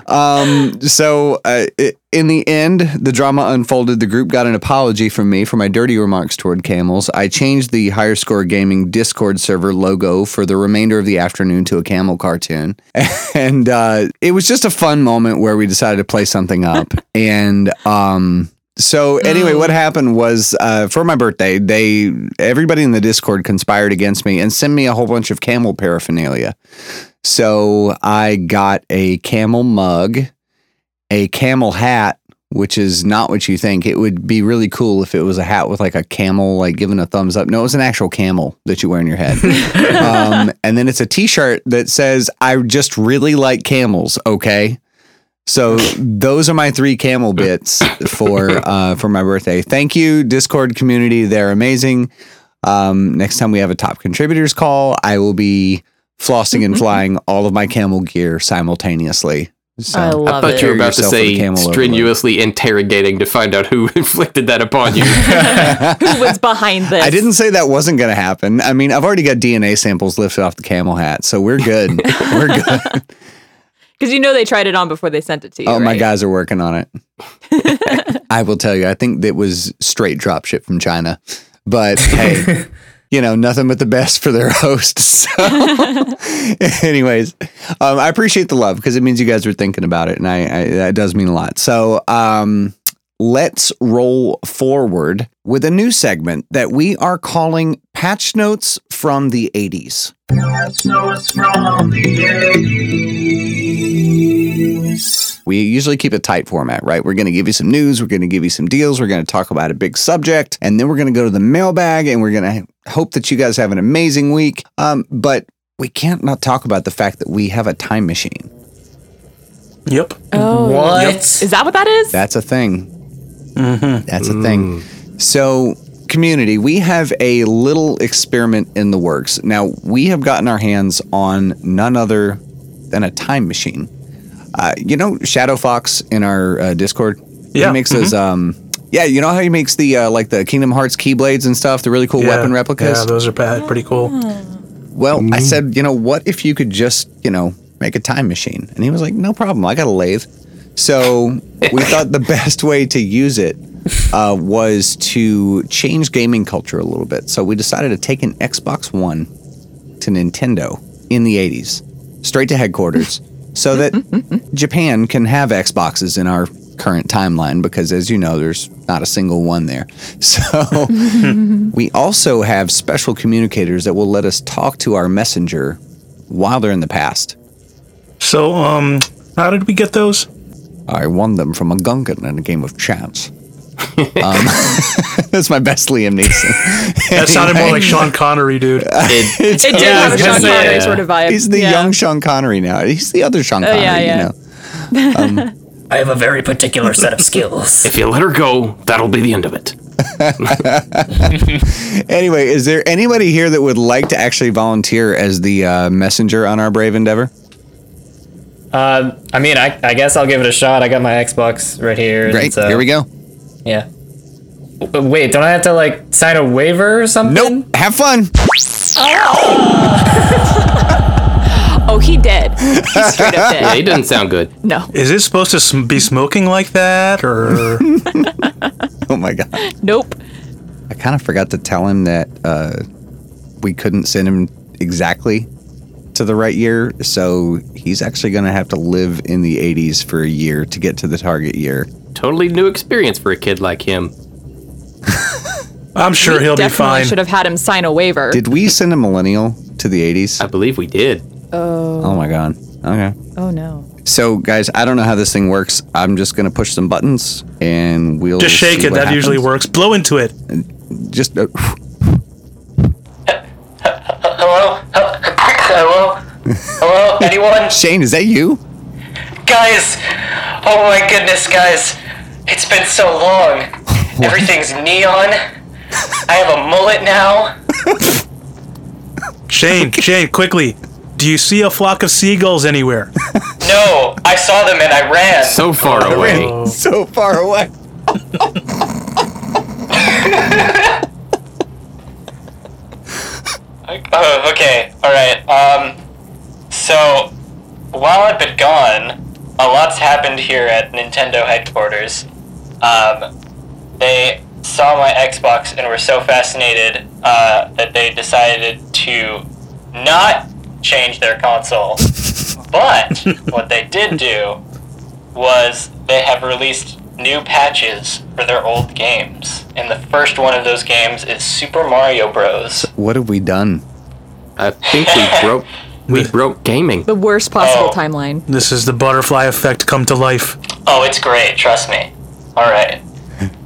Speaker 1: Um, so uh, i- in the end, the drama unfolded. The group got an apology from me for my dirty remarks toward camels. I changed the Higher Score Gaming Discord server logo for the remainder of the afternoon to a camel cartoon. *laughs* And uh, it was just a fun moment where we decided to play something up. and um, so anyway, what happened was uh, for my birthday, they everybody in the Discord conspired against me and sent me a whole bunch of camel paraphernalia. So I got a camel mug, a camel hat, which is not what you think. It would be really cool if it was a hat with like a camel, like giving a thumbs up. No, it was an actual camel that you wear in your head. *laughs* um, and then it's a T-shirt that says, "I just really like camels." Okay. So those are my three camel bits for uh, for my birthday. Thank you, Discord community. They're amazing. Um, next time we have a top contributors call, I will be flossing and flying all of my camel gear simultaneously. So
Speaker 4: I
Speaker 2: I thought
Speaker 4: it.
Speaker 2: you were about to
Speaker 1: Yourself with a
Speaker 2: say
Speaker 1: camel overload.
Speaker 2: strenuously interrogating to find out who *laughs* inflicted that upon you. *laughs* *laughs*
Speaker 4: Who was behind this?
Speaker 1: I didn't say that wasn't going to happen. I mean, I've already got DNA samples lifted off the camel hat, so we're good. we're good.
Speaker 4: Because you know they tried it on before they sent it to you.
Speaker 1: Oh, my guys are working on it. *laughs* I will tell you, I think it was straight drop ship from China. But *laughs* hey, you know, nothing but the best for their *laughs* hosts. So, anyways, um, I appreciate the love because it means you guys are thinking about it, and I, I that does mean a lot. So, um, let's roll forward with a new segment that we are calling Patch Notes from the 80s. We usually keep a tight format, right? We're going to give you some news, we're going to give you some deals, we're going to talk about a big subject, and then we're going to go to the mailbag and we're going to hope that you guys have an amazing week. Um, but we can't not talk about the fact that we have a time machine.
Speaker 3: Yep.
Speaker 4: Oh,
Speaker 5: What?
Speaker 4: is that what that is?
Speaker 1: That's a thing. That's a thing. So, community, we have a little experiment in the works. Now, we have gotten our hands on none other than a time machine. Uh, you know, Shadow Fox in our uh, Discord.
Speaker 3: Yeah.
Speaker 1: He makes those. Um, yeah, you know how he makes the uh, like the Kingdom Hearts keyblades and stuff, the really cool
Speaker 3: Yeah.
Speaker 1: weapon replicas.
Speaker 3: Yeah, those are bad. Pretty cool.
Speaker 1: Well, I said, you know, what if you could just, you know, make a time machine? And he was like, no problem. I got a lathe. So we thought the *laughs* best way to use it uh, was to change gaming culture a little bit. So we decided to take an Xbox One to Nintendo in the 80s, straight to headquarters, *laughs* so that Japan can have Xboxes in our current timeline because, as you know, there's not a single one there. *laughs* So we also have special communicators that will let us talk to our messenger while they're in the past.
Speaker 3: So, um, how did we get those?
Speaker 1: I won them from a Gungan in a game of chance. *laughs* um, *laughs* that's my best Liam Neeson.
Speaker 3: That sounded more like Sean Connery, dude. *laughs*
Speaker 2: It,
Speaker 4: It did
Speaker 5: Yeah,
Speaker 4: have a Sean Connery
Speaker 5: yeah.
Speaker 4: sort of vibe.
Speaker 1: He's the
Speaker 4: Yeah.
Speaker 1: young Sean Connery now. He's the other Sean
Speaker 4: Oh,
Speaker 1: Connery,
Speaker 4: yeah, yeah.
Speaker 1: you know.
Speaker 5: I have a very particular set of skills.
Speaker 2: if you let her go, that'll be the end of it.
Speaker 1: Anyway, is there anybody here that would like to actually volunteer as the uh, messenger on our brave endeavor?
Speaker 5: Uh, I mean, I, I guess I'll give it a shot. I got my Xbox right here.
Speaker 1: Great.
Speaker 5: so-
Speaker 1: Here we go.
Speaker 5: Yeah. W- Wait, don't I have to like sign a waiver or something?
Speaker 1: Nope. Have fun.
Speaker 4: Oh, *laughs* he did. He straight up dead.
Speaker 2: Yeah, he
Speaker 4: did.
Speaker 2: doesn't sound good.
Speaker 4: No,
Speaker 3: Is it supposed to sm- be smoking like that, or *laughs*
Speaker 1: Oh my god.
Speaker 4: nope.
Speaker 1: I kind of forgot to tell him that uh, we couldn't send him exactly to the right year, so he's actually going to have to live in the 80s for a year to get to the target year.
Speaker 2: Totally new experience for a kid like him. *laughs*
Speaker 3: I'm sure he'll be
Speaker 4: Definitely
Speaker 3: fine.
Speaker 4: should have had him sign a waiver.
Speaker 1: Did we send a millennial to the 80s?
Speaker 2: I believe we did.
Speaker 1: Oh my god. Okay.
Speaker 4: oh no.
Speaker 1: So, guys, I don't know how this thing works. I'm just going to push some buttons and we'll
Speaker 3: Just shake
Speaker 1: see
Speaker 3: it.
Speaker 1: what
Speaker 3: That usually works. Blow into it.
Speaker 1: Just uh,
Speaker 5: Hello? Hello? Anyone?
Speaker 1: Shane, is that you?
Speaker 5: Guys! Oh my goodness, guys! It's been so long. Everything's neon. I have a mullet now. *laughs*
Speaker 3: Shane, Shane, quickly. Do you see a flock of seagulls anywhere? *laughs*
Speaker 5: No, I saw them and I ran.
Speaker 2: So far away.
Speaker 3: Oh. *laughs*
Speaker 1: So far away.
Speaker 5: Oh, okay. Alright. Um, so, while I've been gone, a lot's happened here at Nintendo headquarters. Um, they saw my Xbox and were so fascinated uh, that they decided to not change their console. *laughs* but what they did do was they have released new patches for their old games. And the first one of those games is Super Mario Bros.
Speaker 1: What have we done?
Speaker 2: I think we *laughs* broke we broke gaming.
Speaker 4: The worst possible
Speaker 5: Oh.
Speaker 4: timeline.
Speaker 3: This is the butterfly effect come to life.
Speaker 5: Oh, it's great, trust me. Alright.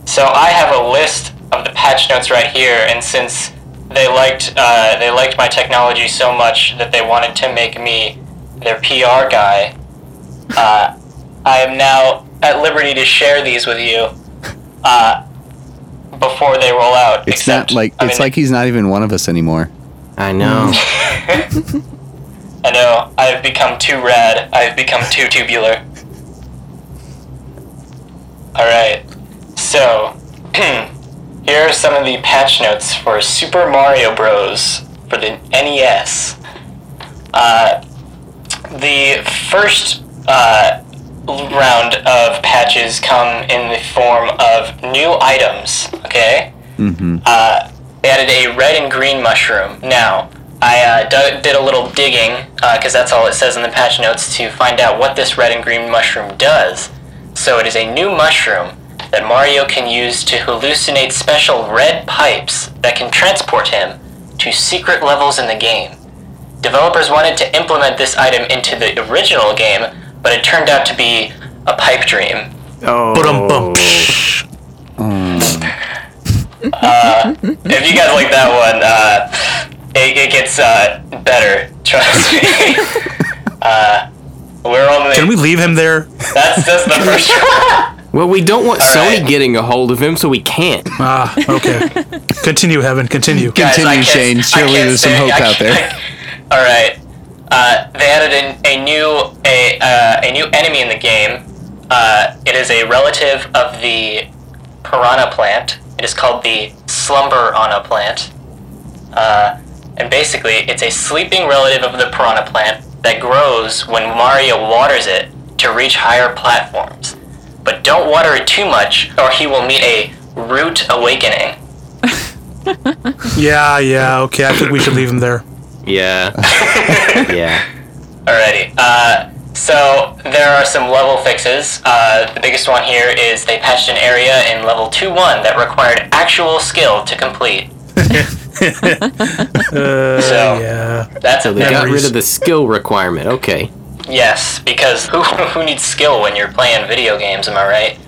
Speaker 5: So I have a list of the patch notes right here, and since they liked uh, they liked my technology so much that they wanted to make me their PR guy, uh, I am now at liberty to share these with you uh, before they roll out.
Speaker 1: It's
Speaker 5: except,
Speaker 1: not like
Speaker 5: I
Speaker 1: it's
Speaker 5: mean,
Speaker 1: like he's not even one of us anymore.
Speaker 2: I know. *laughs* *laughs*
Speaker 5: I know. I've become too rad. I've become too tubular. Alright. So, *clears throat* here are some of the patch notes for Super Mario Bros. for the NES. Uh, the first uh, round of patches come in the form of new items, okay?
Speaker 1: Mm-hmm.
Speaker 5: Uh, they added a red and green mushroom. Now, I uh, d- did a little digging, because that's all it says in the patch notes, to find out what this red and green mushroom does. So it is a new mushroom that Mario can use to hallucinate special red pipes that can transport him to secret levels in the game. Developers wanted to implement this item into the original game, but it turned out to be a pipe dream.
Speaker 2: Oh.
Speaker 3: Ba-dum-bum.
Speaker 5: If you guys like that one, uh, it, it gets uh, better. Trust me. *laughs* uh, we're only.
Speaker 3: Can we leave him there?
Speaker 5: That's just the first. *laughs*
Speaker 2: Well, we don't want Sony
Speaker 5: right.
Speaker 2: getting a hold of him, so we can't.
Speaker 3: Ah, okay. *laughs* Continue, Evan. Continue.
Speaker 5: Guys,
Speaker 1: Continue,
Speaker 5: I
Speaker 1: Shane. Surely
Speaker 5: can't
Speaker 1: there's some hope out there.
Speaker 5: All right. Uh, they added in a new a uh, a new enemy in the game. Uh, it is a relative of the piranha plant. It is called the slumber slumberana plant. Uh, and basically, it's a sleeping relative of the piranha plant that grows when Mario waters it to reach higher platforms. But don't water it too much, or he will meet a root awakening. *laughs*
Speaker 3: Yeah, yeah, okay. I think we should leave him there.
Speaker 2: Yeah. *laughs* yeah.
Speaker 5: Alrighty. Uh, so there are some level fixes. Uh, the biggest one here is they patched an area in level 2-1 that required actual skill to complete. *laughs* *laughs*
Speaker 3: Uh,
Speaker 5: So-
Speaker 3: yeah.
Speaker 5: That's
Speaker 2: So they
Speaker 5: a
Speaker 2: got rid of the skill requirement. Okay.
Speaker 5: yes, because who, *laughs* who needs skill when you're playing video games? Am I right?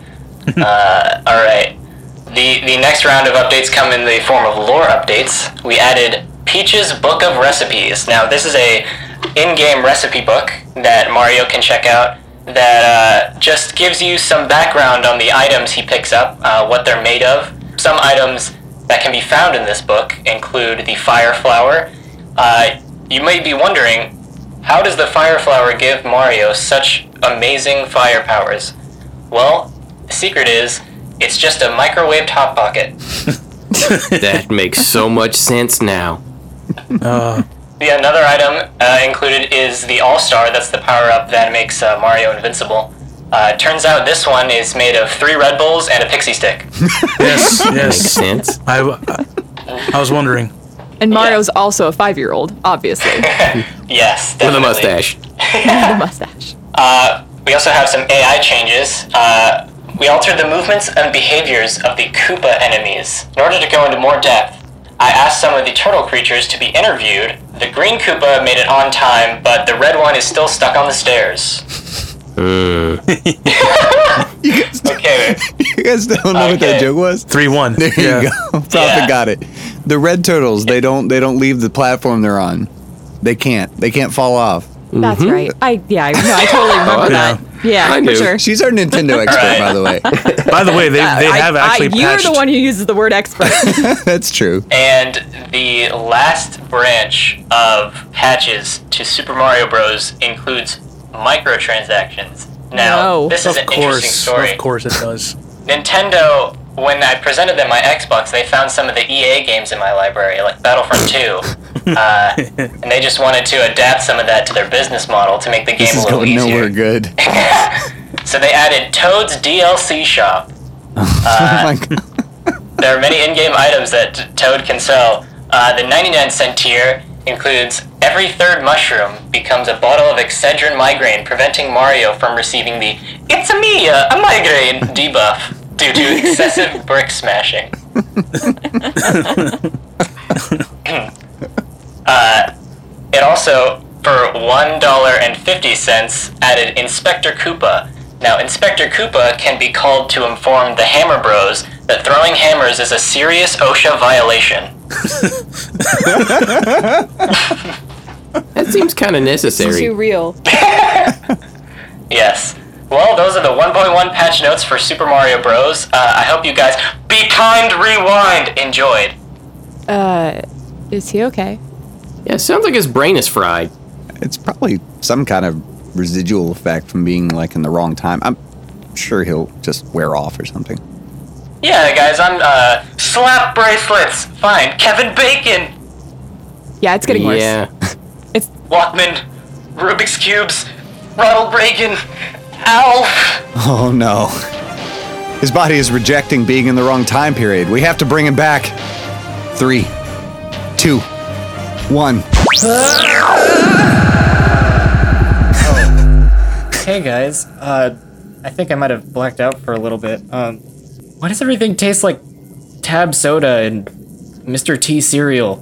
Speaker 5: *laughs* uh, all right. The the next round of updates come in the form of lore updates. We added Peach's Book of Recipes. Now this is a in-game recipe book that Mario can check out. That uh, just gives you some background on the items he picks up, uh, what they're made of. Some items that can be found in this book include the fire flower. Uh, you may be wondering, how does the fire flower give Mario such amazing fire powers? Well, the secret is, it's just a microwaved hot pocket. *laughs*
Speaker 2: That makes so much sense now.
Speaker 3: Uh,
Speaker 5: The another item uh, included is the All Star. That's the power up that makes uh, Mario invincible. Uh, it turns out this one is made of three Red Bulls and a pixie stick.
Speaker 3: yes, *laughs* yes.
Speaker 2: Makes sense.
Speaker 3: I, I was wondering.
Speaker 4: And Mario's also a five year old, obviously. *laughs*
Speaker 5: Yes, definitely.
Speaker 2: With a
Speaker 5: definitely.
Speaker 2: mustache. *laughs*
Speaker 4: the mustache.
Speaker 5: Uh, we also have some AI changes. Uh, we altered the movements and behaviors of the Koopa enemies. In order to go into more depth, I asked some of the turtle creatures to be interviewed. The green Koopa made it on time, but the red one is still stuck on the stairs. *laughs*
Speaker 2: Hmm. *laughs*
Speaker 5: Okay.
Speaker 1: You guys don't know what that joke was?
Speaker 3: Three one.
Speaker 1: There
Speaker 3: yeah.
Speaker 1: you go. Prophet
Speaker 5: Yeah.
Speaker 1: got it. The red turtles, they don't they don't leave the platform they're on. They can't. They can't fall off.
Speaker 4: That's right. I yeah, I, no, I totally remember *laughs*
Speaker 3: Yeah.
Speaker 4: that. Yeah,
Speaker 2: I
Speaker 4: for
Speaker 2: knew.
Speaker 4: sure.
Speaker 1: She's our Nintendo expert,
Speaker 5: Right.
Speaker 1: by the way.
Speaker 3: By the way, they, they
Speaker 4: I-
Speaker 3: have
Speaker 4: I-
Speaker 3: actually
Speaker 4: You're
Speaker 3: patched.
Speaker 4: the one who uses the word expert.
Speaker 1: That's true.
Speaker 5: And the last branch of patches to Super Mario Bros. includes microtransactions. Now,
Speaker 4: No.
Speaker 5: this is
Speaker 3: of
Speaker 5: an interesting
Speaker 3: course,
Speaker 5: story.
Speaker 3: of course it does.
Speaker 5: Nintendo, when I presented them my Xbox, they found some of the EA games in my library, like Battlefront 2. *laughs* uh, and they just wanted to adapt some of that to their business model to make the game
Speaker 1: This
Speaker 5: a
Speaker 1: is
Speaker 5: little
Speaker 1: going
Speaker 5: easier.
Speaker 1: nowhere good. *laughs*
Speaker 5: So they added Toad's DLC shop. *laughs*
Speaker 1: oh my god.
Speaker 5: There are many in-game items that Toad can sell. Uh, the 99 cent tier includes every third mushroom becomes a bottle of Excedrin migraine, preventing Mario from receiving the "It's a me, uh, a migraine" debuff due to excessive *laughs* brick smashing. *laughs* uh, it also, for one dollar and fifty cents, added Inspector Koopa. Now, Inspector Koopa can be called to inform the Hammer Bros that throwing hammers is a serious OSHA violation.
Speaker 2: That seems kind of necessary.
Speaker 4: Too
Speaker 2: necessary.
Speaker 4: real. *laughs*
Speaker 5: Yes. Well, those are the 1.1 patch notes for Super Mario Bros. Uh, I hope you guys, be kind, rewind, enjoyed.
Speaker 4: Uh, is he okay?
Speaker 2: Yeah, sounds like his brain is fried.
Speaker 1: It's probably some kind of residual effect from being like in the wrong time. I'm sure he'll just wear off or something.
Speaker 5: Yeah, guys, I'm uh slap bracelets. Fine. Kevin Bacon,
Speaker 4: Yeah, it's getting worse.
Speaker 2: Yeah. *laughs*
Speaker 5: It's Walkman, Rubik's cubes, Ronald Reagan, Alf.
Speaker 1: Oh no. His body is rejecting being in the wrong time period. We have to bring him back. Three, two, one.
Speaker 5: Hey guys, uh, I think I might have blacked out for a little bit. Um, why does everything taste like Tab soda and Mr. T cereal?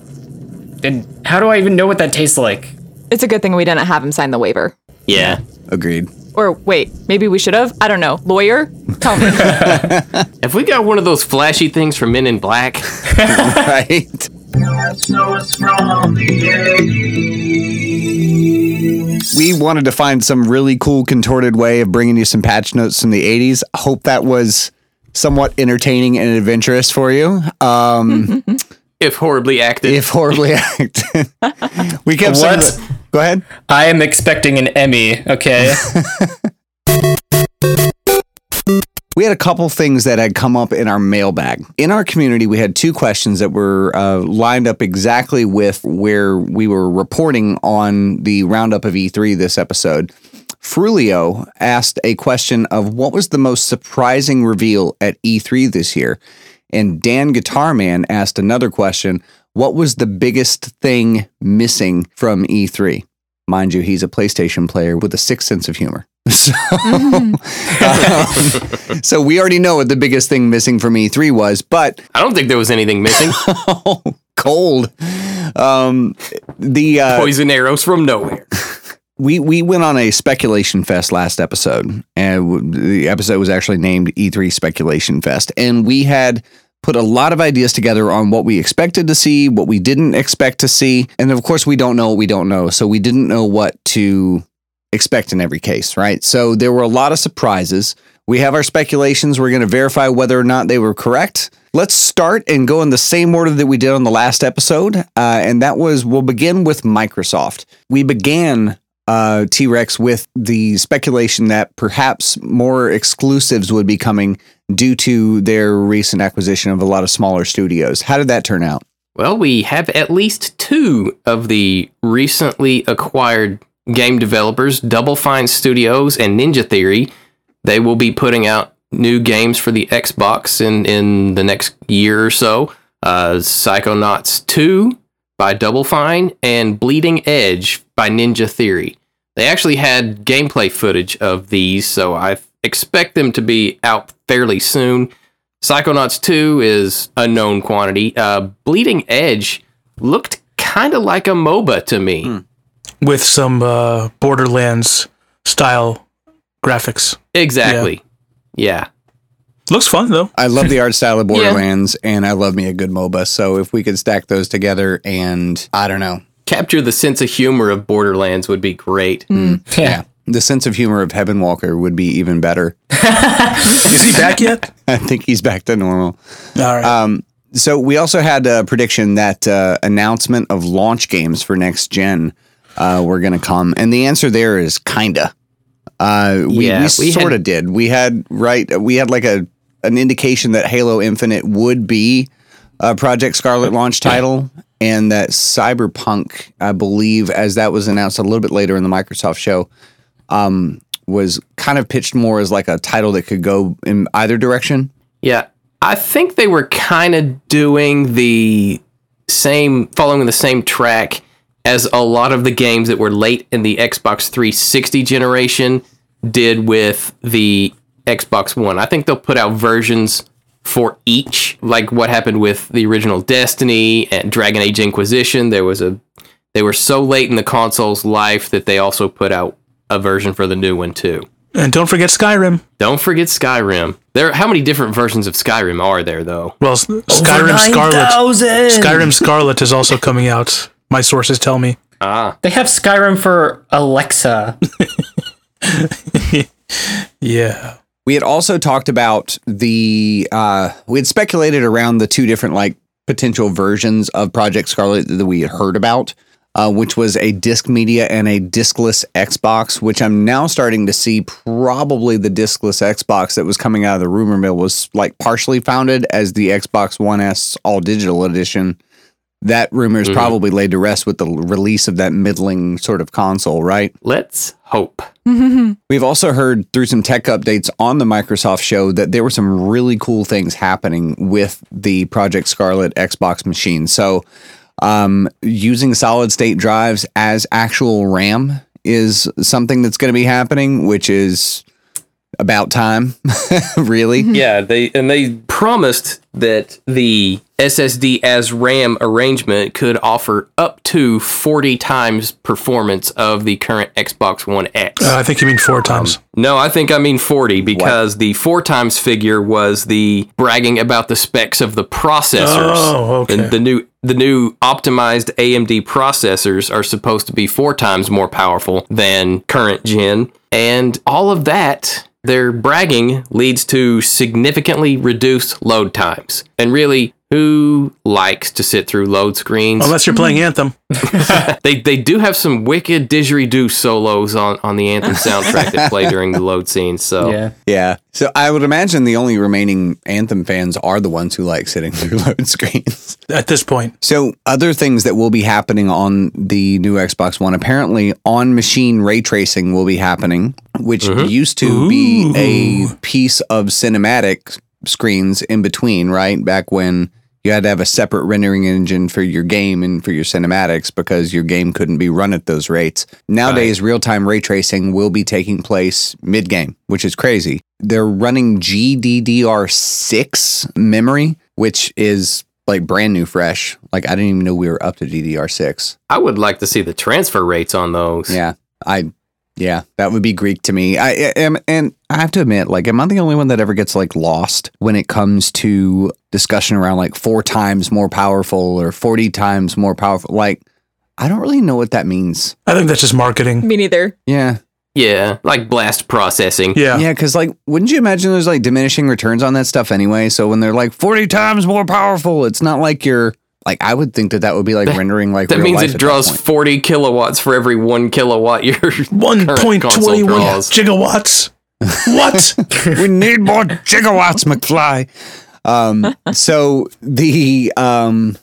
Speaker 5: And how do I even know what that tastes like?
Speaker 4: It's a good thing we didn't have him sign the waiver.
Speaker 2: Yeah.
Speaker 1: Agreed.
Speaker 4: Or wait, maybe we should have? I don't know. Lawyer? Tell me. *laughs*
Speaker 2: Have we got one of those flashy things from Men in Black? *laughs*
Speaker 1: right? We wanted to find some really cool contorted way of bringing you some patch notes from the 80s. Hope that was somewhat entertaining and adventurous for you. Um, *laughs*
Speaker 2: if horribly acted.
Speaker 1: if horribly *laughs* acted. *laughs* we kept
Speaker 5: What?
Speaker 1: the- Go ahead.
Speaker 5: I am expecting an Emmy, okay?
Speaker 1: We had a couple things that had come up in our mailbag. In our community, we had two questions that were uh, lined up exactly with where we were reporting on the roundup of E3 this episode. Frulio asked a question of what was the most surprising reveal at E3 this year? And Dan Guitarman asked another question What was the biggest thing missing from E3? Mind you, he's a PlayStation player with a sixth sense of humor. *laughs* So, um, so we already know what the biggest thing missing from E3 was, but
Speaker 2: I don't think there was anything missing. *laughs*
Speaker 1: cold. Um, the uh,
Speaker 2: Poison arrows from nowhere. *laughs*
Speaker 1: we we went on a speculation fest last episode, and the episode was actually named E3 Speculation Fest, and we had put a lot of ideas together on what we expected to see, what we didn't expect to see, and of course we don't know what we don't know, so we didn't know what to expect in every case, right? So there were a lot of surprises. We have our speculations. We're going to verify whether or not they were correct. Let's start and go in the same order that we did on the last episode. Uh, and that was we'll begin with Microsoft. We began uh, T Rex with the speculation that perhaps more exclusives would be coming due to their recent acquisition of a lot of smaller studios. How did that turn out?
Speaker 2: Well, we have at least two of the recently acquired game developers, Double Fine Studios and Ninja Theory. They will be putting out new games for the Xbox in, in the next year or so. Uh, Psychonauts 2 by Double Fine and Bleeding Edge by Ninja Theory. They actually had gameplay footage of these, so I expect them to be out fairly soon. Psychonauts 2 is a known quantity. Uh, Bleeding Edge looked kind of like a MOBA to me.
Speaker 3: with some uh, Borderlands style graphics.
Speaker 2: Exactly. Yeah.
Speaker 3: Looks fun though.
Speaker 1: I love the art style of *laughs* Borderlands and I love me a good MOBA. So if we could stack those together and I don't know,
Speaker 2: Capture the sense of humor of Borderlands would be great.
Speaker 5: yeah.
Speaker 1: the sense of humor of Evan Walker would be even better. *laughs*
Speaker 3: Is he back yet? *laughs*
Speaker 1: I think he's back to normal.
Speaker 3: All right.
Speaker 1: Um, so we also had a prediction that uh, announcement of launch games for next gen uh, were going to come, and the answer there is kinda. Uh, we
Speaker 2: Yeah,
Speaker 1: we,
Speaker 2: we
Speaker 1: sort of did. We had right. We had like a an indication that Halo Infinite would be a Project Scarlett launch title, and that Cyberpunk, I believe, as that was announced a little bit later in the Microsoft show, um, was kind of pitched more as like a title that could go in either direction.
Speaker 2: Yeah. I think they were kind of doing the same, following the same track as a lot of the games that were late in the Xbox 360 generation did with the Xbox One. I think they'll put out versions for each, like what happened with the original Destiny and Dragon Age Inquisition. There was a, they were so late in the console's life that they also put out a version for the new one too.
Speaker 3: and don't forget Skyrim.
Speaker 2: Don't forget Skyrim. There, how many different versions of Skyrim are there, though?
Speaker 3: Well, S- Skyrim Scarlett. Skyrim Scarlett is also coming out. My sources tell me.
Speaker 2: Ah,
Speaker 5: They have Skyrim for Alexa. *laughs*
Speaker 3: Yeah.
Speaker 1: We had also talked about the uh we had speculated around the two different like potential versions of Project Scarlett that we had heard about. uh, which was a disc media and a discless Xbox, which I'm now starting to see probably the discless Xbox that was coming out of the rumor mill was like partially founded as the Xbox One S all digital edition. That rumor is
Speaker 2: Mhm.
Speaker 1: probably laid to rest with the release of that middling sort of console, right?
Speaker 2: Let's hope. *laughs*
Speaker 1: We've also heard through some tech updates on the Microsoft show that there were some really cool things happening with the Project Scarlett Xbox machine. So, um, using solid state drives as actual RAM is something that's going to be happening, which is about time, *laughs* really.
Speaker 2: Yeah, they and they promised that the SSD as RAM arrangement could offer up to 40 times performance of the current Xbox One X.
Speaker 3: Uh, I think you mean four times.
Speaker 2: no, I think I mean 40 because the 4 times figure was the bragging about the specs of the processors.
Speaker 3: Oh, okay.
Speaker 2: And the new the new optimized AMD processors are supposed to be 4 times more powerful than current gen and all of that their bragging leads to significantly reduced load times. And really, who likes to sit through load screens?
Speaker 3: Unless you're playing mm. Anthem. *laughs* *laughs*
Speaker 2: they they do have some wicked didgeridoo solos on, on the Anthem soundtrack that play during the load scenes. So
Speaker 5: Yeah.
Speaker 1: Yeah. So I would imagine the only remaining Anthem fans are the ones who like sitting *laughs* through load screens.
Speaker 3: At this point,
Speaker 1: So, other things that will be happening on the new Xbox One apparently on machine ray tracing will be happening, which mm-hmm. used to be a piece of cinematic screens in between, right? Back when you had to have a separate rendering engine for your game and for your cinematics because your game couldn't be run at those rates. Nowadays, real time ray tracing will be taking place mid game, which is crazy. They're running GDDR6 memory, which is like brand new fresh. Like I didn't even know we were up to DDR6.
Speaker 2: I would like to see the transfer rates on those.
Speaker 1: Yeah. I yeah, that would be Greek to me. I am and I have to admit, like, am I the only one that ever gets like lost when it comes to discussion around like four times more powerful or 40 times more powerful? Like, I don't really know what that means.
Speaker 3: I think that's just marketing.
Speaker 4: Me neither.
Speaker 1: Yeah.
Speaker 2: Yeah, like blast processing.
Speaker 3: Yeah.
Speaker 1: Yeah, because like, wouldn't you imagine there's like diminishing returns on that stuff anyway? So when they're like 40 times more powerful, it's not like you're like, I would think that that would be like rendering like
Speaker 2: That
Speaker 1: real
Speaker 2: means
Speaker 1: life
Speaker 2: it draws 40 kilowatts for every one kilowatt your *laughs*
Speaker 3: One
Speaker 2: current
Speaker 3: point
Speaker 2: console
Speaker 3: twenty one
Speaker 2: draws.
Speaker 3: gigawatts. What? *laughs*
Speaker 1: we need more gigawatts, McFly. Um, so the um,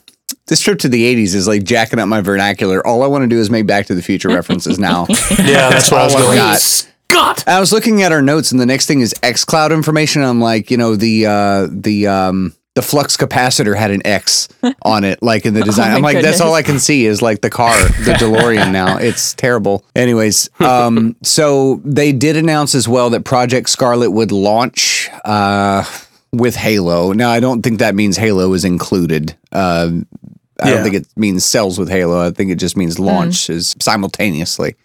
Speaker 1: this trip to the '80s is like jacking up my vernacular. All I want to do is make Back to the Future references now. *laughs*
Speaker 3: yeah, that's what I was
Speaker 1: all I've
Speaker 3: going.
Speaker 1: got.
Speaker 2: Scott!
Speaker 1: I was looking at our notes, and the next thing is XCloud information. I'm like, you know, the uh, the um, the flux capacitor had an X *laughs* on it, like in the design.
Speaker 4: my
Speaker 1: I'm like, that's all. I can see is like the car, the DeLorean. Now *laughs* it's terrible. Anyways, um, so they did announce as well that Project Scarlett would launch uh, with Halo. Now I don't think that means Halo is included. Uh, I
Speaker 3: Yeah.
Speaker 1: don't think it means sells with Halo. I think it just means launches simultaneously.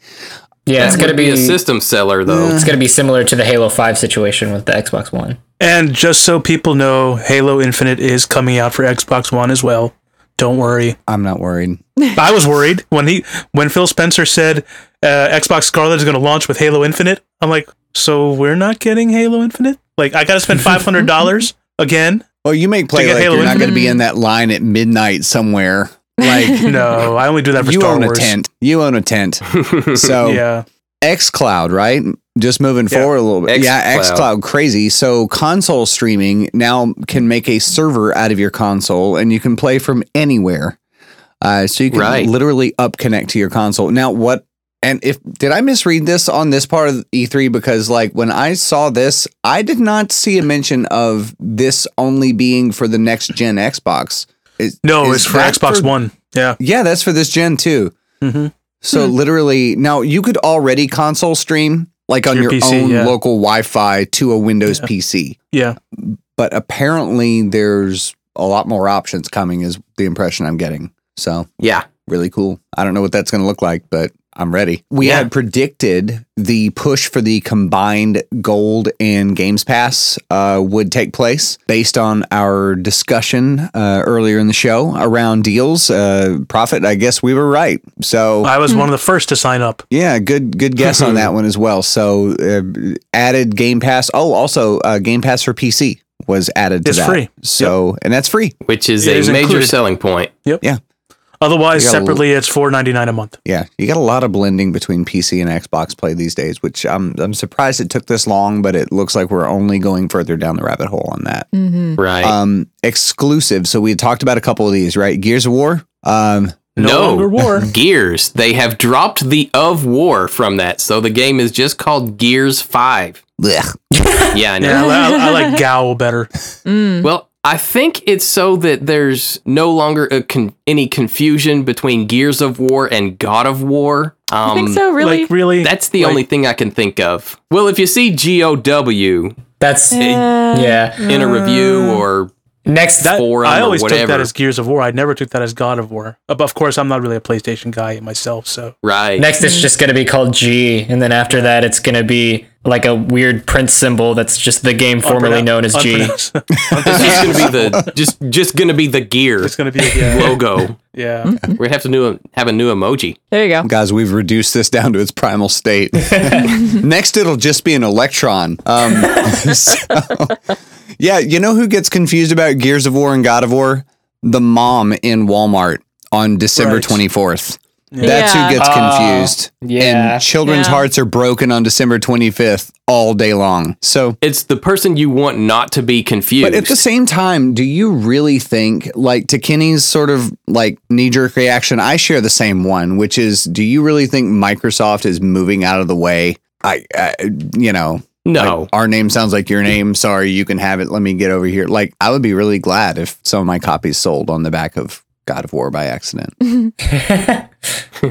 Speaker 5: Yeah, it's gonna
Speaker 2: be
Speaker 5: be
Speaker 2: a system seller, though.
Speaker 5: it's gonna be similar to the Halo Five situation with the Xbox One.
Speaker 3: And just so people know, Halo Infinite is coming out for Xbox One as well. Don't worry.
Speaker 1: I'm not worried. *laughs*
Speaker 3: I was worried when he when Phil Spencer said uh, Xbox Scarlett is going to launch with Halo Infinite. I'm like, so we're not getting Halo Infinite? Like, I got to spend five hundred dollars *laughs* again?
Speaker 1: Well, you make play
Speaker 3: To get
Speaker 1: like
Speaker 3: Halo
Speaker 1: you're not going to be in that line at midnight somewhere. Like *laughs*
Speaker 3: No, I only do that for
Speaker 1: you
Speaker 3: Star
Speaker 1: own
Speaker 3: Wars.
Speaker 1: a tent. You own a tent. *laughs* So
Speaker 3: Yeah,
Speaker 1: XCloud, right? Just moving
Speaker 3: Yeah.
Speaker 1: forward a little bit. Yeah,
Speaker 2: xCloud.
Speaker 1: XCloud, crazy. So console streaming now can make a server out of your console, and you can play from anywhere. Uh, so you can
Speaker 2: Right.
Speaker 1: literally up connect to your console. Now, what? And if did I misread this on this part of E3? Because like when I saw this, I did not see a mention of this only being for the next gen Xbox. Is-
Speaker 3: no,
Speaker 1: is
Speaker 3: it's for
Speaker 1: that
Speaker 3: Xbox One. Yeah,
Speaker 1: Yeah, that's for this gen too.
Speaker 3: Mhm.
Speaker 1: So literally, now you could already console stream like on
Speaker 3: Your
Speaker 1: your,
Speaker 3: PC,
Speaker 1: own
Speaker 3: yeah.
Speaker 1: local Wi-Fi to a Windows PC,
Speaker 3: yeah.
Speaker 1: but apparently there's a lot more options coming. Is the impression I'm getting. So
Speaker 2: yeah.
Speaker 1: really cool. I don't know what that's going to look like, but I'm ready. We
Speaker 2: Yeah.
Speaker 1: had predicted the push for the combined Gold and Games Pass uh, would take place based on our discussion uh, earlier in the show around deals. Uh, Prophet, I guess we were right. So
Speaker 3: I was one of the first to sign up.
Speaker 1: yeah, good good guess on *laughs* that one as well. So uh, added Game Pass. Oh, also uh, Game Pass for PC was added to
Speaker 3: It's
Speaker 1: that.
Speaker 3: free.
Speaker 1: So and that's free.
Speaker 2: Which is
Speaker 3: It
Speaker 2: a
Speaker 3: is
Speaker 2: major
Speaker 3: included.
Speaker 2: selling point.
Speaker 3: Yep.
Speaker 1: You got a l-
Speaker 3: separately, it's four ninety nine a month.
Speaker 1: Yeah, you got a lot of blending between PC and Xbox play these days, which I'm I'm surprised it took this long, but it looks like we're only going further down the rabbit hole on that.
Speaker 2: Right.
Speaker 1: Um, exclusive. So we talked about a couple of these, right? Gears of War. Um,
Speaker 3: No
Speaker 2: no.
Speaker 3: longer war. *laughs*
Speaker 2: Gears. They have dropped the of war from that. So the game is just called Gears 5. Yeah, I *laughs* know.
Speaker 3: Yeah, I, I, I like Gal better.
Speaker 2: Well, I think it's so that there's no longer a con- any confusion between Gears of War and God of War. Um,
Speaker 4: I think so, really.
Speaker 3: Like really,
Speaker 2: That's the
Speaker 3: Like-
Speaker 2: only thing I can think of. Well, if you see GOW
Speaker 5: That's
Speaker 4: Uh,
Speaker 5: yeah.
Speaker 2: in a review or
Speaker 5: Next,
Speaker 3: that,
Speaker 2: forum
Speaker 3: I
Speaker 2: or
Speaker 3: always took that as Gears of War. I never took that as God of War. Uh, But of course, I'm not really a PlayStation guy myself. So
Speaker 2: right,
Speaker 5: next it's just gonna be called G, and then after that it's gonna be like a weird print symbol that's just the game formerly
Speaker 3: Unpronoun-
Speaker 5: known as G.
Speaker 2: it's *laughs* just gonna be the just just gonna be the gear
Speaker 3: it's gonna be yeah,
Speaker 2: logo. *laughs*
Speaker 3: yeah.
Speaker 2: We're gonna have to new, have a new emoji.
Speaker 4: there you go.
Speaker 1: Guys, we've reduced this down to its primal state. *laughs* Next, it'll just be an electron. Um, so- yeah, you know who gets confused about Gears of War and God of War? The mom in Walmart on December
Speaker 3: Right.
Speaker 1: 24th. That's who gets
Speaker 5: Oh,
Speaker 1: confused.
Speaker 5: yeah.
Speaker 1: And children's
Speaker 4: Yeah.
Speaker 1: hearts are broken on December 25th all day long. So
Speaker 2: It's the person you want not to be confused.
Speaker 1: But at the same time, do you really think, like to Kenny's sort of like knee jerk reaction, I share the same one, which is, do you really think Microsoft is moving out of the way? I, I you know,
Speaker 2: no,
Speaker 1: like, our name sounds like your name. Sorry, you can have it. Let me get over here. Like, I would be really glad if some of my copies sold on the back of God of War by accident. *laughs*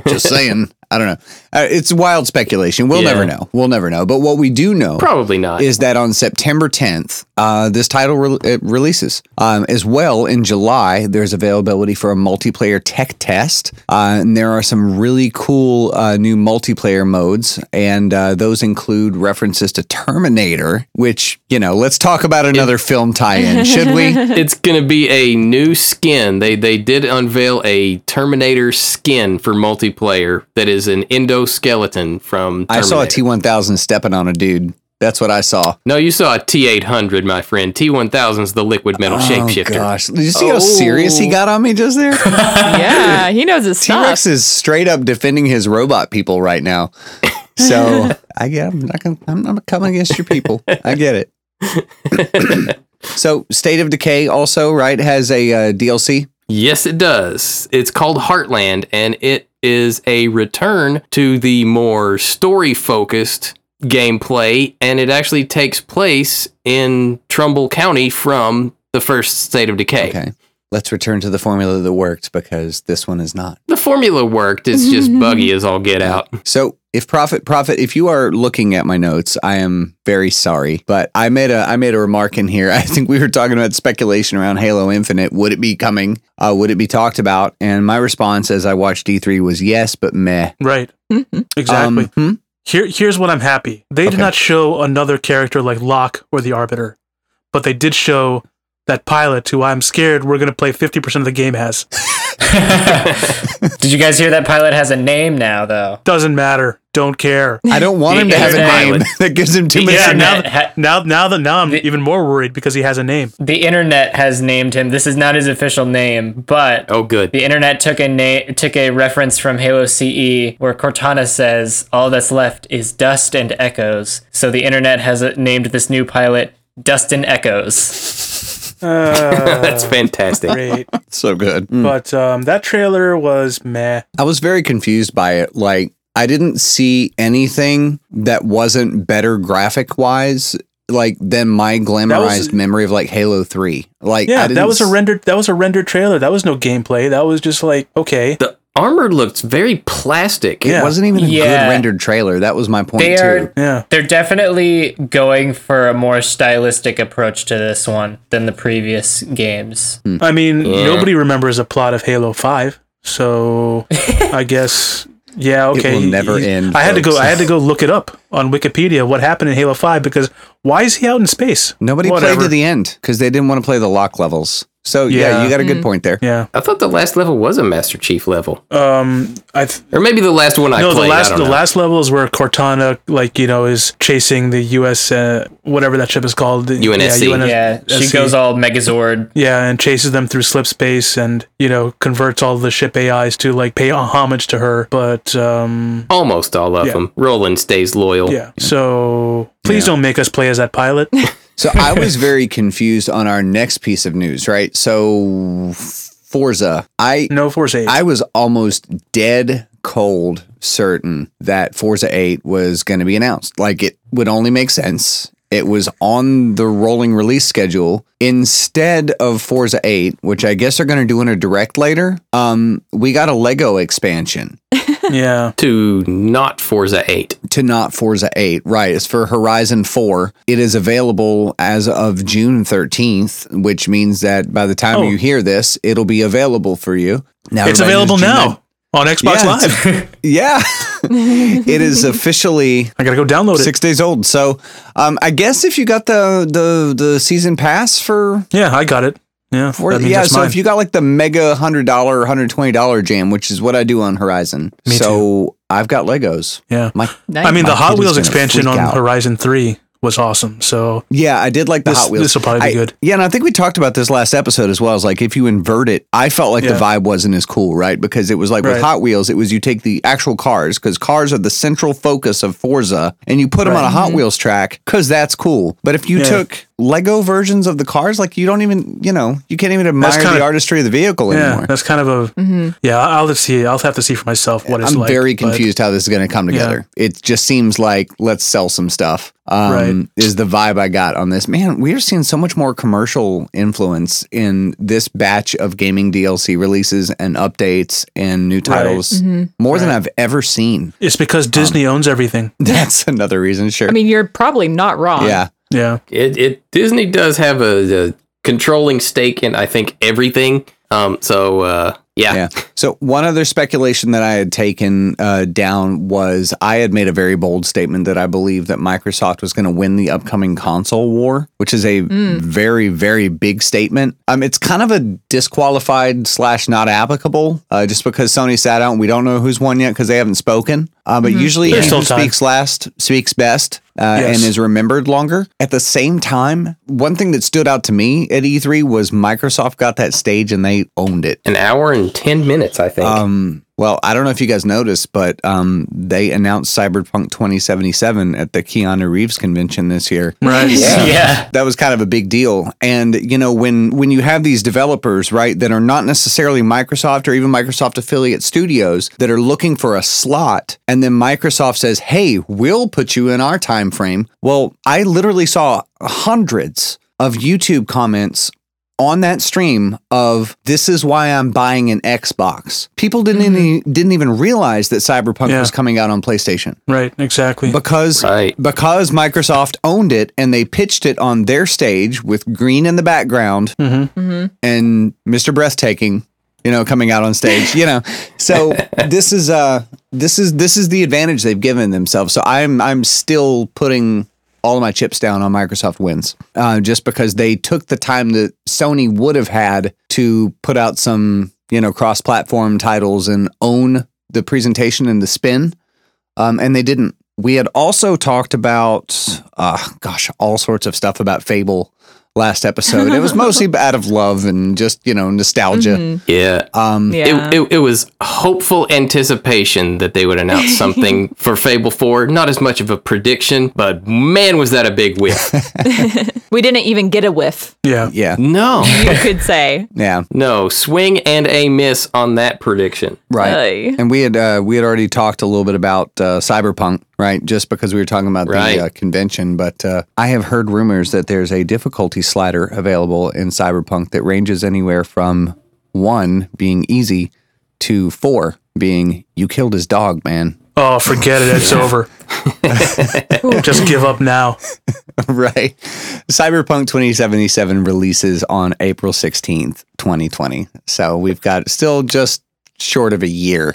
Speaker 1: Just saying. I don't know. Uh, it's wild speculation. We'll
Speaker 2: Yeah.
Speaker 1: never know. We'll never know. But what we do know
Speaker 2: probably not.
Speaker 1: is that on September 10th, uh, this title re- it releases. Um, as well, in July, there's availability for a multiplayer tech test. Uh, and there are some really cool uh, new multiplayer modes. And uh, those include references to Terminator, which, you know, let's talk about another film tie in, should we? *laughs* *laughs*
Speaker 2: it's gonna be a new skin. They they did unveil a Terminator skin for multiplayer that is an endoskeleton from. Terminator.
Speaker 1: I saw a T 1000 stepping on a dude. That's what I saw.
Speaker 2: No, you saw a T eight hundred, my friend. T one thousand is the liquid metal
Speaker 1: Oh,
Speaker 2: shapeshifter.
Speaker 1: gosh. Did you see how serious he got on me just there? *laughs*
Speaker 4: yeah, he knows his
Speaker 1: T
Speaker 4: stuff.
Speaker 1: Rex is straight up defending his robot people right now. So *laughs* I get I'm not gonna I'm not coming against your people. I get it. *coughs* so State of Decay also right has a uh, DLC.
Speaker 2: Yes, it does. It's called Heartland, and it is a return to the more story focused gameplay, and it actually takes place in Trumbull County from the first State of Decay.
Speaker 1: Okay. Let's return to the formula that worked because this one is not.
Speaker 2: The formula worked. It's just *laughs* buggy as all get out.
Speaker 1: So if Prophet Prophet if you are looking at my notes, I am very sorry, but I made a I made a remark in here. *laughs* I think we were talking about speculation around Halo Infinite. Would it be coming? Uh, would it be talked about? And my response as I watched E3 was yes, but meh.
Speaker 3: Right. *laughs* Exactly.
Speaker 1: Um, hmm?
Speaker 3: Here, here's what I'm happy. They
Speaker 1: Okay.
Speaker 3: did not show another character like Locke or the Arbiter, but they did show that pilot who I'm scared we're going to play 50% of the game has. *laughs*
Speaker 5: Did you guys hear that pilot has a name now though?
Speaker 3: Doesn't matter. Don't care. *laughs*
Speaker 1: I don't want
Speaker 5: The
Speaker 1: him to have a name *laughs* that gives him too
Speaker 5: The
Speaker 1: much.
Speaker 3: Yeah, now,
Speaker 5: ha-
Speaker 3: now, now that now I'm
Speaker 5: The-
Speaker 3: even more worried because he has a name.
Speaker 5: the internet has named him. This is not his official name, but
Speaker 2: Oh, good.
Speaker 5: the internet took a na- took a reference from Halo CE where Cortana says all that's left is dust and echoes. So the internet has uh, named this new pilot Dust and Echoes. *laughs*
Speaker 3: Uh,
Speaker 2: That's fantastic.
Speaker 3: great. *laughs*
Speaker 1: so good.
Speaker 3: But um, that trailer was meh.
Speaker 1: I was very confused by it. Like, I didn't see anything that wasn't better graphic wise, like than my glamorized memory of like Halo Three. Like,
Speaker 3: Yeah, that was a rendered. That was a rendered trailer. That was no gameplay. That was just like okay.
Speaker 2: The armor looks very plastic.
Speaker 1: It wasn't even a
Speaker 5: Yeah.
Speaker 1: good rendered trailer. That was my point
Speaker 5: They
Speaker 1: too.
Speaker 5: are
Speaker 3: Yeah,
Speaker 5: they're definitely going for a more stylistic approach to this one than the previous games. Hmm.
Speaker 3: I mean,
Speaker 2: Yeah.
Speaker 3: nobody remembers a plot of Halo Five, so *laughs* I guess yeah, okay.
Speaker 1: It
Speaker 3: will
Speaker 1: never
Speaker 3: he-
Speaker 1: end,
Speaker 3: I had to go. I had to go look it up on Wikipedia. What happened in Halo Five? Because why is he out in space?
Speaker 1: Nobody
Speaker 3: Whatever.
Speaker 1: played to the end because they didn't want to play the Locke levels. So yeah,
Speaker 3: Yeah.
Speaker 1: you got a good point there.
Speaker 3: Yeah.
Speaker 2: I thought the last level was a Master Chief level,
Speaker 3: Um, I th-
Speaker 2: or maybe the last one I
Speaker 3: no,
Speaker 2: played.
Speaker 3: the last the
Speaker 2: know.
Speaker 3: last level is where Cortana, like you know, is chasing the U.S. Uh, whatever that ship is called.
Speaker 2: UNSC.
Speaker 3: Yeah,
Speaker 5: Yeah, she goes all Megazord.
Speaker 3: Yeah, and chases them through slip space, and you know, converts all the ship AIs to like pay homage to her. But um,
Speaker 2: Almost all of
Speaker 3: Yeah.
Speaker 2: them. Roland stays loyal.
Speaker 3: yeah. So please don't make us play as that pilot. *laughs*
Speaker 1: So I was *laughs* very confused on our next piece of news, right? So Forza, I
Speaker 3: No Forza. Eight.
Speaker 1: I was almost dead cold certain that Forza 8 was going to be announced. Like it would only make sense. It was on the rolling release schedule instead of Forza 8, which I guess they're going to do in a direct later. Um, we got a Lego expansion *laughs*
Speaker 3: yeah.
Speaker 2: To not Forza 8.
Speaker 1: to not Forza 8. Right. It's for Horizon 4. It is available as of June 13th, which means that by the time
Speaker 3: Oh.
Speaker 1: you hear this, it'll be available for you. Now
Speaker 3: It's available now on Xbox
Speaker 1: Yeah,
Speaker 3: Live. *laughs*
Speaker 1: Yeah. *laughs* it is officially
Speaker 3: I gotta go download it.
Speaker 1: six days old. So um, I guess if you got the the the season pass for
Speaker 3: Yeah, I got it. Yeah.
Speaker 1: for yeah, so
Speaker 3: mine.
Speaker 1: if you got like the mega hundred dollar hundred twenty dollar jam, which is what I do on Horizon.
Speaker 3: Me
Speaker 1: so I've got Legos.
Speaker 3: yeah.
Speaker 1: My
Speaker 4: Nice.
Speaker 3: I mean, the Hot Wheels expansion on
Speaker 1: out.
Speaker 3: Horizon Three was awesome. So
Speaker 1: Yeah, I did like the
Speaker 3: This-
Speaker 1: Hot Wheels.
Speaker 3: this'll probably be
Speaker 1: I-
Speaker 3: good.
Speaker 1: Yeah, and I think we talked about this last episode as well. As like if you invert it, I felt like the vibe wasn't as cool, right? Because it was like with Hot Wheels, it was you take the actual cars because cars are the central focus of Forza, and you put them on a Hot Wheels track because that's cool. But if you.
Speaker 3: Yeah.
Speaker 1: took Lego versions of the cars, like you don't even, you know, you can't even admire
Speaker 3: kinda-
Speaker 1: the artistry of the vehicle
Speaker 3: yeah,
Speaker 1: anymore.
Speaker 3: that's kind of a mm-hmm. yeah. I'll have to see. I'll have to see for myself what it's
Speaker 1: I'm
Speaker 3: like.
Speaker 1: very
Speaker 3: but-
Speaker 1: confused how this is going to come together. It just seems like let's sell some stuff. Um,
Speaker 3: Right.
Speaker 1: Is the vibe I got on this. Man, we are seeing so much more commercial influence in this batch of gaming DLC releases and updates and new titles mm-hmm. more than I've ever seen.
Speaker 3: It's because Disney um, owns everything. *laughs*
Speaker 1: That's another reason, sure.
Speaker 4: I mean, you're probably not wrong.
Speaker 1: yeah.
Speaker 3: Yeah.
Speaker 2: It, it Disney does have a, a controlling stake in I think everything. Um, so uh, yeah.
Speaker 1: Yeah. So one other speculation that I had taken uh, down was I had made a very bold statement that I believe that Microsoft was going to win the upcoming console war, which is a very very big statement. Um, it's kind of a disqualified slash not applicable, uh, just because Sony sat out and we don't know who's won yet because they haven't spoken. Uh, but usually,
Speaker 3: There's
Speaker 1: he who speaks last speaks best. Uh,
Speaker 3: Yes.
Speaker 1: and is remembered longer. At the same time, one thing that stood out to me at E3 was Microsoft got that stage and they owned it.
Speaker 2: An hour and ten minutes, I think.
Speaker 1: Um, well, I don't know if you guys noticed, but um, they announced Cyberpunk 2077 at the Keanu Reeves convention this year.
Speaker 3: Right. *laughs*
Speaker 5: Yeah.
Speaker 1: That was kind of a big deal. And you know, when when you have these developers, right, that are not necessarily Microsoft or even Microsoft affiliate studios that are looking for a slot, and then Microsoft says, "Hey, we'll put you in our time frame." Well, I literally saw hundreds of YouTube comments on that stream of this is why I'm buying an Xbox. People didn't mm-hmm. any, didn't even realize that Cyberpunk
Speaker 3: Yeah.
Speaker 1: was coming out on PlayStation
Speaker 3: Right. Exactly.
Speaker 1: because
Speaker 2: Right.
Speaker 1: because Microsoft owned it and they pitched it on their stage with green in the background mm-hmm. Mm-hmm. and Mr. Breathtaking, you know, coming out on stage, you know. So *laughs* this is uh this is this is the advantage they've given themselves. So I'm I'm still putting all of my chips down on Microsoft wins, uh, just because they took the time that Sony would have had to put out some, you know, cross-platform titles and own the presentation and the spin um, and they didn't. We had also talked about, uh, gosh, all sorts of stuff about Fable last episode. it was *laughs* mostly out of love and just you know nostalgia.
Speaker 2: yeah.
Speaker 1: Um,
Speaker 4: Yeah.
Speaker 2: It, it, it was hopeful anticipation that they would announce *laughs* something for Fable 4. Not as much of a prediction, but man, was that a big whiff. *laughs*
Speaker 4: we didn't even get a whiff,
Speaker 3: yeah.
Speaker 1: yeah,
Speaker 2: no,
Speaker 4: you could say.
Speaker 1: yeah,
Speaker 2: no, swing and a miss on that prediction.
Speaker 1: right.
Speaker 4: Ay.
Speaker 1: And we had uh, we had already talked a little bit about uh, cyberpunk, right? Just because we were talking about
Speaker 2: Right.
Speaker 1: the uh, convention, but uh, I have heard rumors that there's a difficulty slider available in cyberpunk that ranges anywhere from one being easy to four being you killed his dog, man.
Speaker 3: Oh, forget it. It's *laughs* over. *laughs* Just give up now. *laughs*
Speaker 1: right. Cyberpunk 2077 releases on April 16th, 2020. So we've got still just short of a year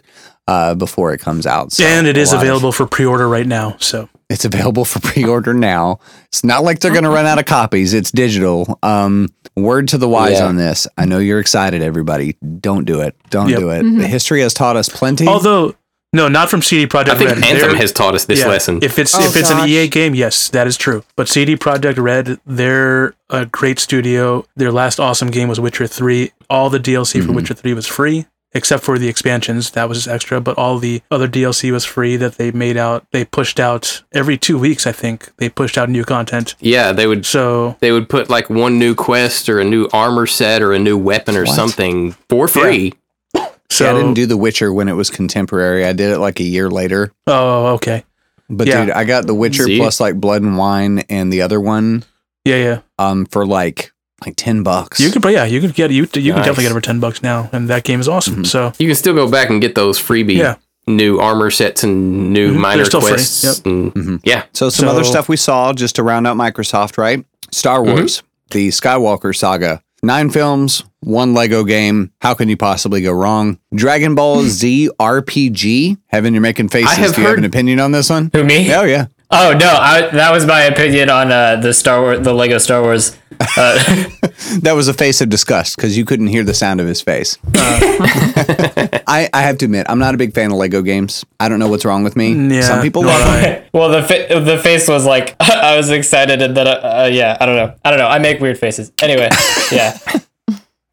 Speaker 1: uh, before it comes out. So
Speaker 3: and it is
Speaker 1: a
Speaker 3: is
Speaker 1: lot of-
Speaker 3: available for pre-order right now. So
Speaker 1: It's available for pre-order now. It's not like they're going to run out of copies. It's digital. Um, word to the wise
Speaker 2: Yeah.
Speaker 1: on this. I know you're excited, everybody. Don't do it. Don't
Speaker 3: Yep.
Speaker 1: do it. The history has taught us plenty.
Speaker 3: Although, no, not from CD Projekt
Speaker 2: I think
Speaker 3: Red.
Speaker 2: Anthem
Speaker 3: They're-
Speaker 2: has taught us this
Speaker 3: yeah,
Speaker 2: lesson.
Speaker 3: If it's
Speaker 4: Oh,
Speaker 3: if it's an. EA game, yes, that is true. But CD Projekt Red, they're a great studio. Their last awesome game was Witcher Three. All the DLC
Speaker 1: Mm-hmm.
Speaker 3: for Witcher Three was free, except for the expansions. That was just extra. But all the other DLC was free that they made out. They pushed out every two weeks. I think they pushed out new content.
Speaker 2: yeah, they would
Speaker 3: So
Speaker 2: they would put like one new quest or a new armor set or a new weapon or
Speaker 1: What?
Speaker 2: something for free.
Speaker 3: so
Speaker 1: See, I didn't do The Witcher when it was contemporary. I did it like a year later.
Speaker 3: Oh, okay.
Speaker 1: But
Speaker 3: Yeah.
Speaker 1: dude, I got The Witcher
Speaker 2: See?
Speaker 1: plus like Blood and Wine and the other one
Speaker 3: Yeah, yeah.
Speaker 1: um for like like 10 bucks.
Speaker 3: You could, but yeah, you could get you. You can definitely get it for ten bucks now, and that game is awesome.
Speaker 1: Mhm.
Speaker 3: So
Speaker 2: You can still go back and get those freebie
Speaker 3: Yeah.
Speaker 2: new armor sets and new
Speaker 3: Mhm,
Speaker 2: minor
Speaker 3: still free,
Speaker 2: quests.
Speaker 3: yep.
Speaker 2: and-
Speaker 1: Mhm.
Speaker 2: Yeah,
Speaker 1: So some other stuff we saw just to round out Microsoft, right? Star
Speaker 2: Mm-hmm.
Speaker 1: Wars, the Skywalker saga. Nine films, one Lego game. How can you possibly go wrong? Dragon Ball Z RPG. Evan, you're making faces.
Speaker 2: have
Speaker 1: Do you have an opinion on this one?
Speaker 5: Who me?
Speaker 1: Oh yeah.
Speaker 5: Oh no, I, that was my opinion on uh, the Star Wars, the Lego Star Wars. Uh, *laughs*
Speaker 1: That was a face of disgust because you couldn't hear the sound of his face. *laughs* *laughs* I, I have to admit, I'm not a big fan of Lego games. I don't know what's wrong with me.
Speaker 3: Yeah,
Speaker 1: Some people
Speaker 3: nor
Speaker 1: love them.
Speaker 5: Well, the fa- the face was like I was excited, and then uh, uh, yeah, I don't know, I don't know. I make weird faces. Anyway, yeah.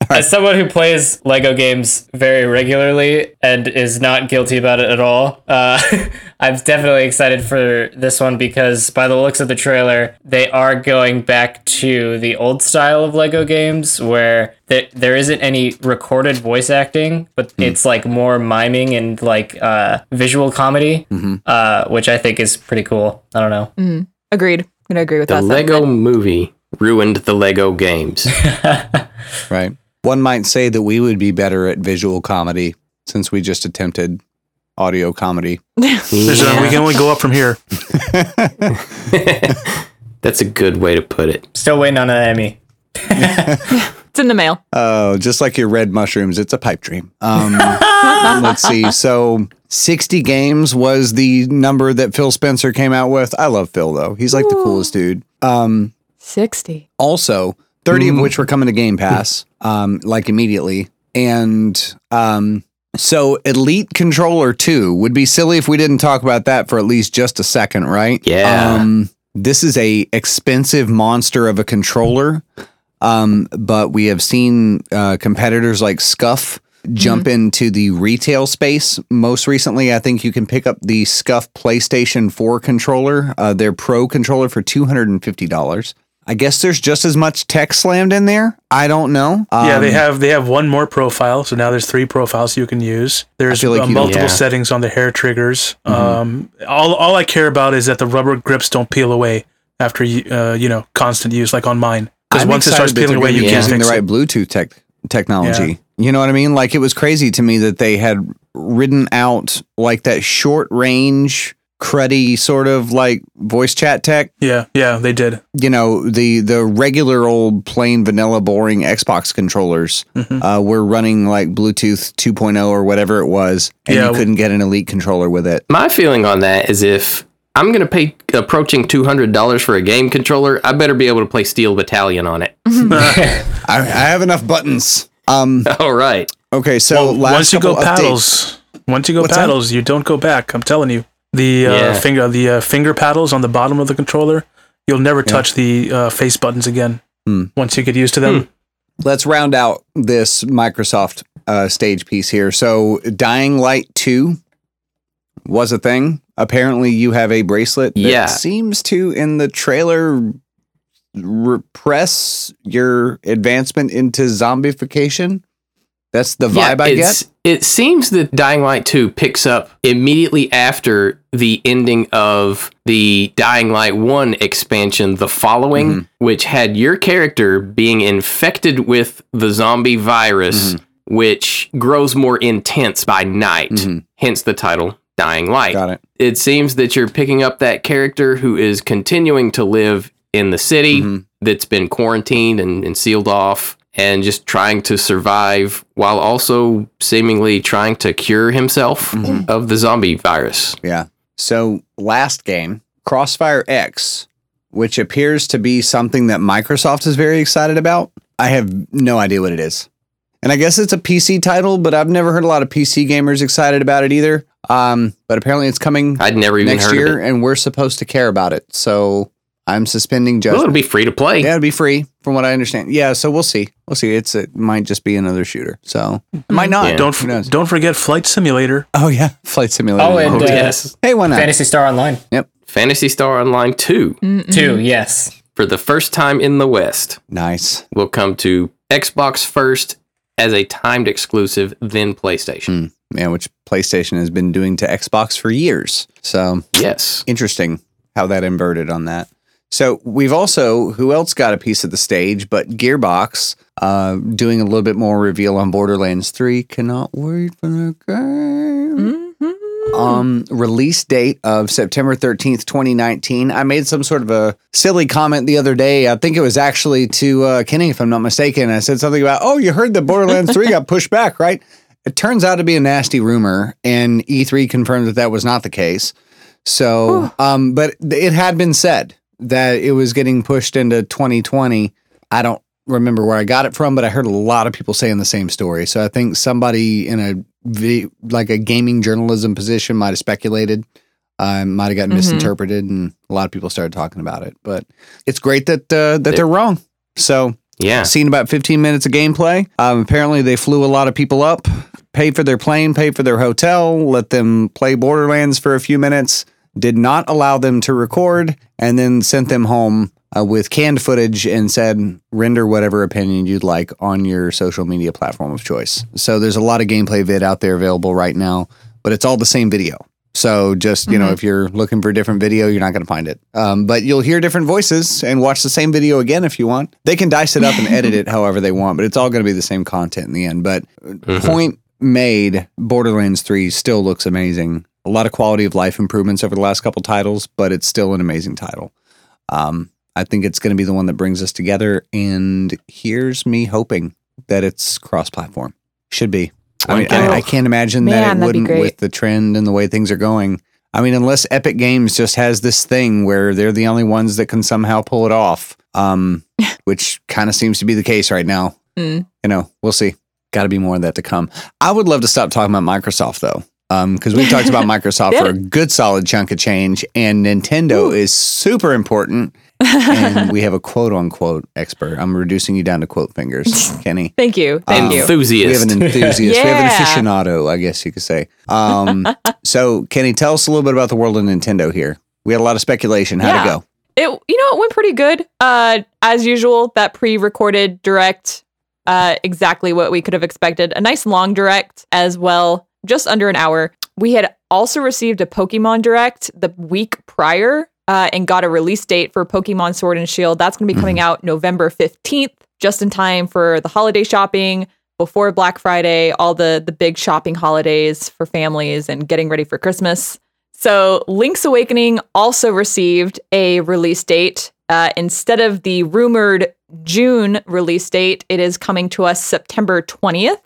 Speaker 5: As someone who plays Lego games very regularly and is not guilty about it at all, uh, *laughs* I'm definitely excited for this one because, by the looks of the trailer, they are going back to the old style of Lego games where th- there isn't any recorded voice acting, but it's like more miming and like uh, visual comedy, uh, which I think is pretty cool. I don't know.
Speaker 4: Agreed. I'm gonna agree with
Speaker 2: the
Speaker 4: that.
Speaker 2: The Lego
Speaker 4: sentiment.
Speaker 2: movie ruined the Lego games. *laughs* *laughs*
Speaker 1: Right. One might say that we would be better at visual comedy since we just attempted audio comedy. *laughs*
Speaker 3: There's a- we can only go up from here. *laughs*
Speaker 2: That's a good way to put it.
Speaker 5: Still waiting on an Emmy. *laughs*
Speaker 4: It's in the mail.
Speaker 1: Oh, just like your red mushrooms, it's a pipe dream. Um, let's see. So, 60 games was the number that Phil Spencer came out with. I love Phil, though. He's like the coolest dude. Um,
Speaker 4: Sixty.
Speaker 1: also, 30 of which were coming to Game Pass, um, like immediately. And um, so, Elite Controller 2 would be silly if we didn't talk about that for at least just a second, right?
Speaker 2: Yeah.
Speaker 1: Um, this is a expensive monster of a controller. Um, but we have seen uh, competitors like SCUF jump into the retail space. Most recently, I think you can pick up the SCUF PlayStation 4 controller, uh, their Pro controller, for $250. I guess there's just as much tech slammed in there. I don't know.
Speaker 3: yeah, they
Speaker 1: Um,
Speaker 3: have they have one more profile, so now there's three profiles you can use. There's
Speaker 1: like
Speaker 3: uh, multiple
Speaker 2: Yeah.
Speaker 3: settings on the hair triggers.
Speaker 1: Mm-hmm.
Speaker 3: Um, all all I care about is that the rubber grips don't peel away after you uh, you know constant use, like on mine. Because once it starts peeling away, you can't
Speaker 1: using
Speaker 3: fix
Speaker 1: the right
Speaker 3: it.
Speaker 1: Bluetooth tech technology. You know what I mean? Like it was crazy to me that they had ridden out like that short range, cruddy sort of like voice chat tech.
Speaker 3: Yeah, yeah, they did.
Speaker 1: You know the the regular old plain vanilla boring Xbox controllers
Speaker 3: Mhm.
Speaker 1: uh, were running like Bluetooth 2.0 or whatever it was, and
Speaker 3: Yeah.
Speaker 1: you couldn't get an Elite controller with it.
Speaker 2: My feeling on that is if I'm going to pay approaching $200 for a game controller, I better be able to play Steel Battalion on it. *laughs* *laughs*
Speaker 1: I, I have enough buttons. Um.
Speaker 2: All right.
Speaker 1: Okay. So
Speaker 3: Well,
Speaker 1: last
Speaker 3: once you go
Speaker 1: couple updates-
Speaker 3: paddles, once you go
Speaker 1: What's that?
Speaker 3: paddles, you don't go back. I'm telling you. The uh,
Speaker 2: Yeah.
Speaker 3: finger the uh, finger paddles on the bottom of the controller, you'll never touch the uh, face buttons again.
Speaker 1: Hmm.
Speaker 3: Once you get used to them.
Speaker 1: let's round out this Microsoft uh, stage piece here. So, Dying Light 2 was a thing. Apparently, you have a bracelet that
Speaker 2: Yeah.
Speaker 1: seems to, in the trailer, repress your advancement into zombification. That's the vibe I
Speaker 2: it's-
Speaker 1: get.
Speaker 2: It seems that Dying Light 2 picks up immediately after the ending of the Dying Light 1 expansion, The Following,
Speaker 1: Mm-hmm.
Speaker 2: which had your character being infected with the zombie virus, which grows more intense by night,
Speaker 1: Mhm.
Speaker 2: hence the title Dying Light.
Speaker 1: Got it.
Speaker 2: It seems that you're picking up that character who is continuing to live in the city
Speaker 1: Mhm.
Speaker 2: that's been quarantined and, and sealed off and just trying to survive while also seemingly trying to cure himself
Speaker 1: Mhm.
Speaker 2: of the zombie virus.
Speaker 1: Yeah. So, last game, Crossfire X, which appears to be something that Microsoft is very excited about. I have no idea what it is. And I guess it's a PC title, but I've never heard a lot of PC gamers excited about it either. Um, but apparently it's coming
Speaker 2: I'd never even
Speaker 1: next
Speaker 2: heard
Speaker 1: year, and we're supposed to care about it. So I'm suspending
Speaker 2: Well,
Speaker 1: judgment.
Speaker 2: it'll be free to play.
Speaker 1: Yeah, it'll be free from what I understand. Yeah, so we'll see. We'll see. It's it might just be another shooter. So it might not.
Speaker 2: Yeah.
Speaker 3: Don't
Speaker 1: Who knows?
Speaker 3: don't forget Flight Simulator.
Speaker 1: Oh yeah, flight simulator.
Speaker 5: Oh, and
Speaker 2: Oh,
Speaker 5: uh,
Speaker 2: yes.
Speaker 1: hey, why not?
Speaker 5: Phantasy Star Online
Speaker 2: Yep. Phantasy Star Online 2,
Speaker 5: too. Yes.
Speaker 2: for the first time in the West,
Speaker 1: Nice.
Speaker 2: will come to Xbox first as a timed exclusive, then PlayStation.
Speaker 1: Yeah, which PlayStation has been doing to Xbox for years. So
Speaker 2: Yes.
Speaker 1: interesting how that inverted on that. So we've also who else got a piece of the stage but Gearbox uh, doing a little bit more reveal on Borderlands 3. Cannot wait for the game. Um, release date of September 13th, 2019. I made some sort of a silly comment the other day. I think it was actually to uh, Kenny, if I'm not mistaken. I said something about, oh, you heard that Borderlands 3 got pushed back, right? It turns out to be a nasty rumor, and E3 confirmed that that was not the case. So, um, but it had been said that it was getting pushed into 2020. I don't remember where I got it from, but I heard a lot of people saying the same story. So I think somebody in a like a gaming journalism position might have speculated, uh, might have gotten
Speaker 4: Mhm.
Speaker 1: misinterpreted, and a lot of people started talking about it. But it's great that uh, that they're wrong. So
Speaker 2: Yeah.
Speaker 1: seen about 15 minutes of gameplay. Um, apparently, they flew a lot of people up, paid for their plane, paid for their hotel, let them play Borderlands for a few minutes, did not allow them to record, and then sent them home uh, with canned footage and said, render whatever opinion you'd like on your social media platform of choice. So there's a lot of gameplay vid out there available right now, but it's all the same video. So just, you know, if you're looking for a different video, you're not going to find it. Um, but you'll hear different voices and watch the same video again if you want. They can dice it up and edit it *laughs* however they want, but it's all going to be the same content in the end. But point made, Borderlands 3 still looks amazing. A lot of quality of life improvements over the last couple titles, but it's still an amazing title. Um, I think it's going to be the one that brings us together. And here's me hoping that it's cross platform. Should be. I mean, I, I can't imagine
Speaker 4: Man,
Speaker 1: that it wouldn't with the trend and the way things are going. I mean, unless Epic Games just has this thing where they're the only ones that can somehow pull it off, um, *laughs* which kind of seems to be the case right now.
Speaker 4: Mm.
Speaker 1: You know, we'll see. Got to be more of that to come. I would love to stop talking about Microsoft though, because we've talked about *laughs* Microsoft for a good solid chunk of change, and Nintendo is super important. and we have a quote unquote expert. I'm reducing you down to quote fingers, *laughs* Kenny.
Speaker 4: Thank you. Thank
Speaker 1: Um,
Speaker 4: you.
Speaker 2: Enthusiast.
Speaker 1: We have an *laughs* enthusiast. We have an aficionado, I guess you could say. Um, so, Kenny, tell us a little bit about the world of Nintendo here. We had a lot of speculation. How'd
Speaker 4: Yeah.
Speaker 1: it go?
Speaker 4: it you know it went pretty good uh as usual that pre-recorded direct uh exactly what we could have expected a nice long direct as well just under an hour we had also received a pokemon direct the week prior uh, and got a release date for pokemon sword and shield that's going to be coming out november 15th just in time for the holiday shopping before black friday all the the big shopping holidays for families and getting ready for christmas so, Link's Awakening also received a release date. Uh, instead of the rumored June release date, it is coming to us September 20th.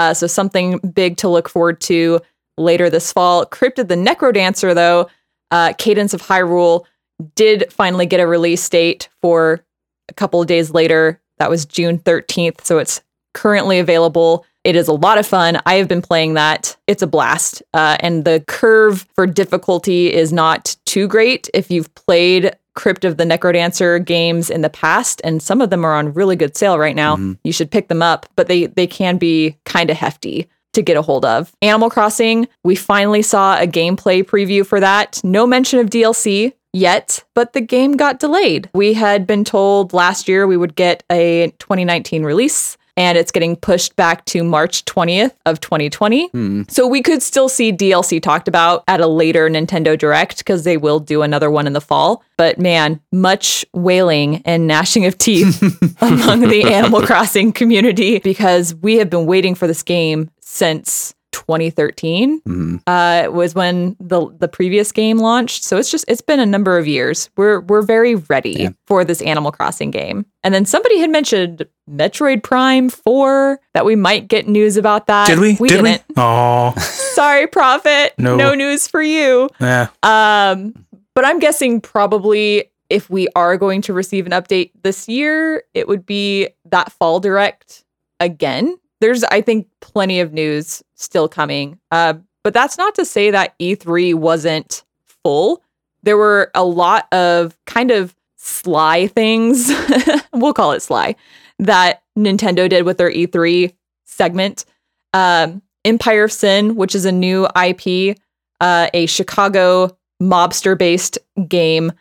Speaker 4: Uh, so, something big to look forward to later this fall. Crypt of the Necrodancer, though, uh, Cadence of Hyrule, did finally get a release date for a couple of days later. That was June 13th. So, it's currently available. It is a lot of fun. I have been playing that. It's a blast. Uh, and the curve for difficulty is not too great if you've played Crypt of the Necrodancer games in the past, and some of them are on really good sale right now. Mm-hmm. You should pick them up, but they they can be kind of hefty to get a hold of. Animal Crossing, we finally saw a gameplay preview for that. No mention of DLC yet, but the game got delayed. We had been told last year we would get a 2019 release and it's getting pushed back to March 20th of 2020. Hmm. So we could still see DLC talked about at a later Nintendo Direct because they will do another one in the fall. But man, much wailing and gnashing of teeth *laughs* among the Animal Crossing community because we have been waiting for this game since 2013 uh, was when the the previous game launched. So it's just it's been a number of years. We're we're very ready for this Animal Crossing game. And then somebody had mentioned Metroid Prime 4 that we might get news about that.
Speaker 3: Did we?
Speaker 4: We
Speaker 3: Did
Speaker 4: didn't.
Speaker 3: Oh, *laughs*
Speaker 4: Sorry, Prophet.
Speaker 3: No.
Speaker 4: no news for you.
Speaker 3: yeah.
Speaker 4: Um, but I'm guessing probably if we are going to receive an update this year, it would be that fall direct again. There's, I think, plenty of news still coming. Uh, but that's not to say that E3 wasn't full. There were a lot of kind of sly things, *laughs* we'll call it sly, that Nintendo did with their E3 segment. Um, Empire of Sin, which is a new IP, uh, a Chicago mobster based game.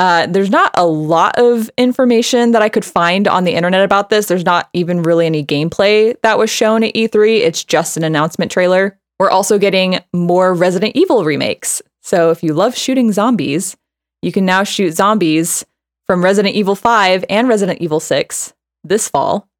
Speaker 4: Uh, there's not a lot of information that I could find on the internet about this. There's not even really any gameplay that was shown at E3. It's just an announcement trailer. We're also getting more Resident Evil remakes. So if you love shooting zombies, you can now shoot zombies from Resident Evil 5 and Resident Evil 6 this fall,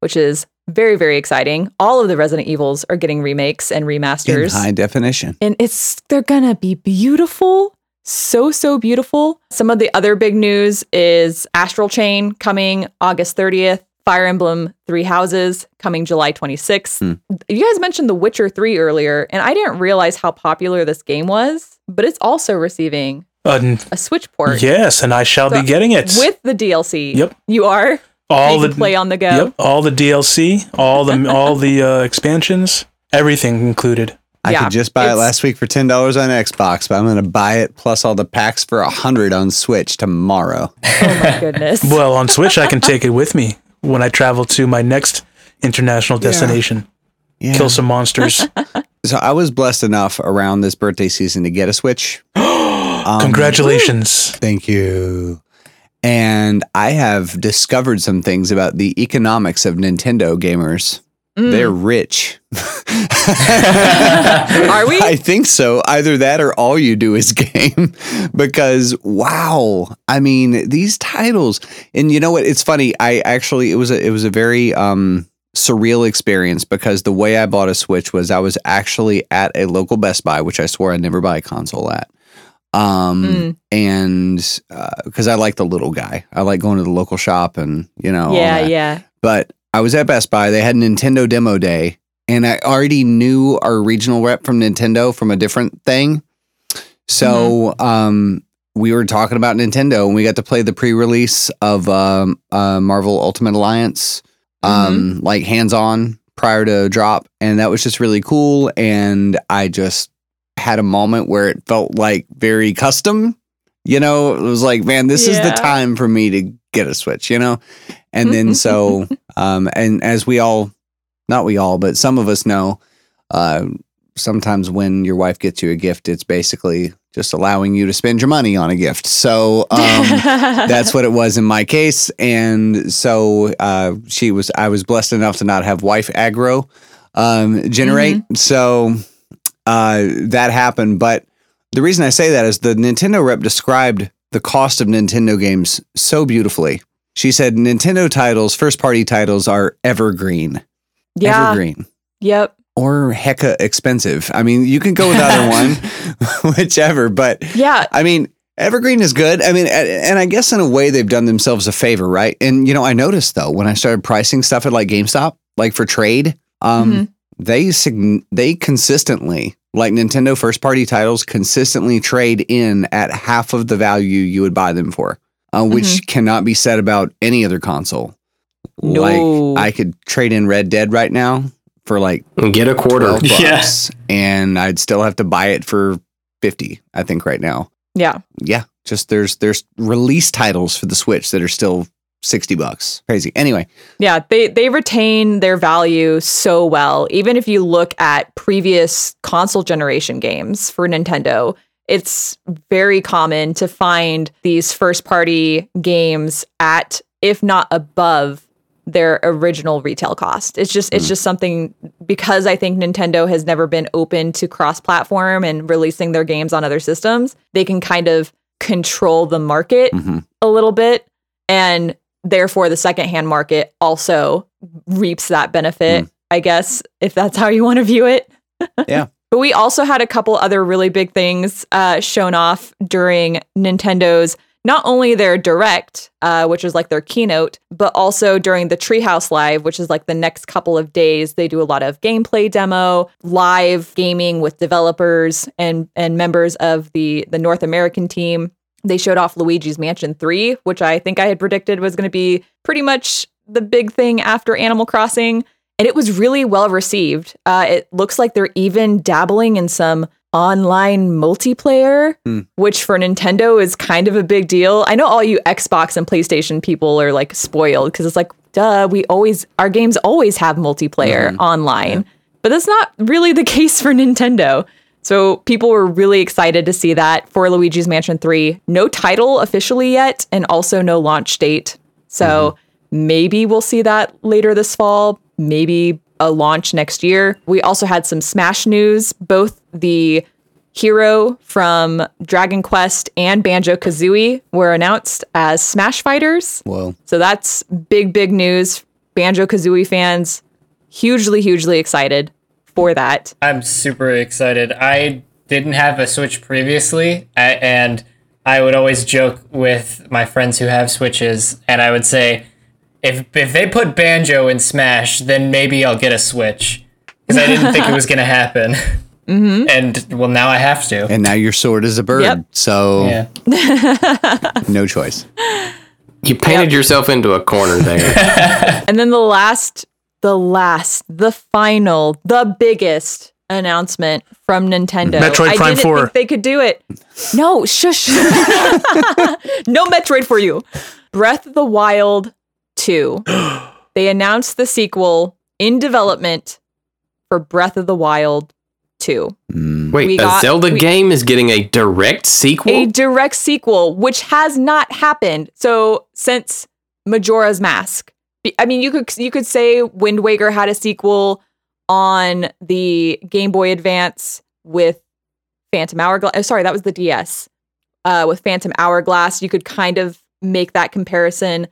Speaker 4: which is very, very exciting. All of the Resident Evils are getting remakes and remasters.
Speaker 1: In high definition.
Speaker 4: and it's they're gonna be beautiful. So, so beautiful. Some of the other big news is Astral Chain coming August 30th, Fire Emblem Three Houses coming July 26th.
Speaker 1: Hmm.
Speaker 4: You guys mentioned The Witcher 3 earlier, and I didn't realize how popular this game was, but it's also receiving
Speaker 3: Uh,
Speaker 4: a Switch port
Speaker 3: yes, and I shall
Speaker 4: So,
Speaker 3: be getting it.
Speaker 4: with the DLC.
Speaker 3: Yep.
Speaker 4: You are?
Speaker 3: all
Speaker 4: you
Speaker 3: the
Speaker 4: play on the go.
Speaker 3: Yep, all the DLC, all the all the uh, expansions, everything included.
Speaker 1: I
Speaker 4: Yeah,
Speaker 1: could just buy it last week for ten dollars on Xbox, but I'm going to buy it plus all the packs for a hundred on Switch tomorrow. *laughs*
Speaker 4: Oh my goodness.
Speaker 3: Well, on Switch, I can take it with me when I travel to my next international destination.
Speaker 1: Yeah.
Speaker 3: Kill some monsters. *laughs* *laughs*
Speaker 1: So I was blessed enough around this birthday season to get a Switch. *gasps* Um,
Speaker 3: Congratulations.
Speaker 1: Thank you. And I have discovered some things about the economics of Nintendo gamers.
Speaker 4: Mm.
Speaker 1: They're rich. *laughs*
Speaker 4: Are we?
Speaker 1: I think so. Either that or all you do is *laughs* game. because wow. I mean, these titles and you know what? It's funny. I actually it was a it was a very um surreal experience because the way I bought a Switch was I was actually at a local Best Buy, which I swore I'd never buy a console at. Um
Speaker 4: Mm.
Speaker 1: and because I like the little guy. I like going to the local shop and you know
Speaker 4: yeah, yeah.
Speaker 1: But I was at Best Buy. They had Nintendo demo day, and I already knew our regional rep from Nintendo from a different thing. So um, we were talking about Nintendo, and we got to play the pre-release of um, uh, Marvel Ultimate Alliance, um, like hands-on prior to drop, and that was just really cool. And I just had a moment where it felt like very custom. You know, it was like, man, this is the time for me to get a Switch. You know, and then so *laughs* um, and as we all, not we all, but some of us know, uh, sometimes when your wife gets you a gift, it's basically just allowing you to spend your money on a gift. So um, *laughs* that's what it was in my case. And so uh, she was, I was blessed enough to not have wife aggro um, generate. So uh, that happened. But the reason I say that is the Nintendo rep described the cost of Nintendo games so beautifully. She said Nintendo titles, first party titles, are evergreen.
Speaker 4: Yeah.
Speaker 1: Evergreen.
Speaker 4: Yep.
Speaker 1: Or hecka expensive. I mean, you can go with either *laughs* one, *laughs* whichever. But
Speaker 4: Yeah.
Speaker 1: I mean, Evergreen is good. I mean, and I guess in a way they've done themselves a favor, right? And you know, I noticed though when I started pricing stuff at like GameStop, like for trade, um,
Speaker 4: Mhm.
Speaker 1: they sign- they consistently, like Nintendo first party titles, consistently trade in at half of the value you would buy them for, uh, which cannot be said about any other console.
Speaker 4: No.
Speaker 1: Like I could trade in Red Dead right now for like
Speaker 2: Get a quarter.
Speaker 1: 12
Speaker 5: Yeah.
Speaker 1: and I'd still have to buy it for fifty. I think right now
Speaker 4: Yeah.
Speaker 1: yeah, just there's there's release titles for the Switch that are still 60 bucks. Crazy. Anyway,
Speaker 4: Yeah, they they retain their value so well. Even if you look at previous console generation games for Nintendo, it's very common to find these first party games at if not above their original retail cost. It's just it's just something because I think Nintendo has never been open to cross-platform and releasing their games on other systems, they can kind of control the market
Speaker 1: mhm.
Speaker 4: a little bit and therefore the secondhand market also reaps that benefit i guess if that's how you want to view it *laughs*
Speaker 1: Yeah.
Speaker 4: but we also had a couple other really big things uh, shown off during nintendo's not only their direct, uh, which is like their keynote, but also during the Treehouse Live, which is like the next couple of days. They do a lot of gameplay demo, live gaming with developers and and members of the the North American team. They showed off Luigi's Mansion 3, which I think I had predicted was going to be pretty much the big thing after Animal Crossing. And it was really well received. Uh, it looks like they're even dabbling in some online multiplayer,
Speaker 1: Hmm.
Speaker 4: which for Nintendo is kind of a big deal. I know all you Xbox and PlayStation people are like spoiled because it's like, duh, we always, our games always have multiplayer
Speaker 1: Mhm.
Speaker 4: online. But that's not really the *laughs* case for Nintendo. So people were really excited to see that for Luigi's Mansion 3. No title officially yet, and also no launch date. So maybe we'll see that later this fall, maybe a launch next year. We also had some Smash news. Both the hero from Dragon Quest and Banjo Kazooie were announced as Smash Fighters.
Speaker 1: Whoa.
Speaker 4: So that's big, big news. Banjo Kazooie fans, hugely, hugely excited for that.
Speaker 5: I'm super excited. I didn't have a Switch previously, a- and I would always joke with my friends who have Switches, and I would say, if if they put Banjo in Smash, then maybe I'll get a Switch because I didn't think it was gonna *laughs* happen. Mm-hmm. And well, now I have to.
Speaker 1: And now your sword is a bird.
Speaker 4: Yep.
Speaker 1: So
Speaker 5: Yeah.
Speaker 1: no choice.
Speaker 2: You painted yourself into a corner there. *laughs*
Speaker 4: And then the last, the last, the final, the biggest announcement from Nintendo.
Speaker 3: Metroid
Speaker 4: I
Speaker 3: Prime
Speaker 4: didn't
Speaker 3: 4.
Speaker 4: think they could do it. No, shush. *laughs* no Metroid for you. Breath of the Wild 2. They announced the sequel in development for Breath of the Wild 2.
Speaker 1: Mm.
Speaker 2: Wait,
Speaker 4: We
Speaker 2: a
Speaker 4: got-
Speaker 2: Zelda
Speaker 4: we-
Speaker 2: game is getting a direct sequel?
Speaker 4: a direct sequel, which has not happened. So since Majora's Mask, I mean, you could you could say Wind Waker had a sequel on the Game Boy Advance with Phantom Hourglass. Oh, sorry, that was the DS. Uh, with Phantom Hourglass, you could kind of make that comparison,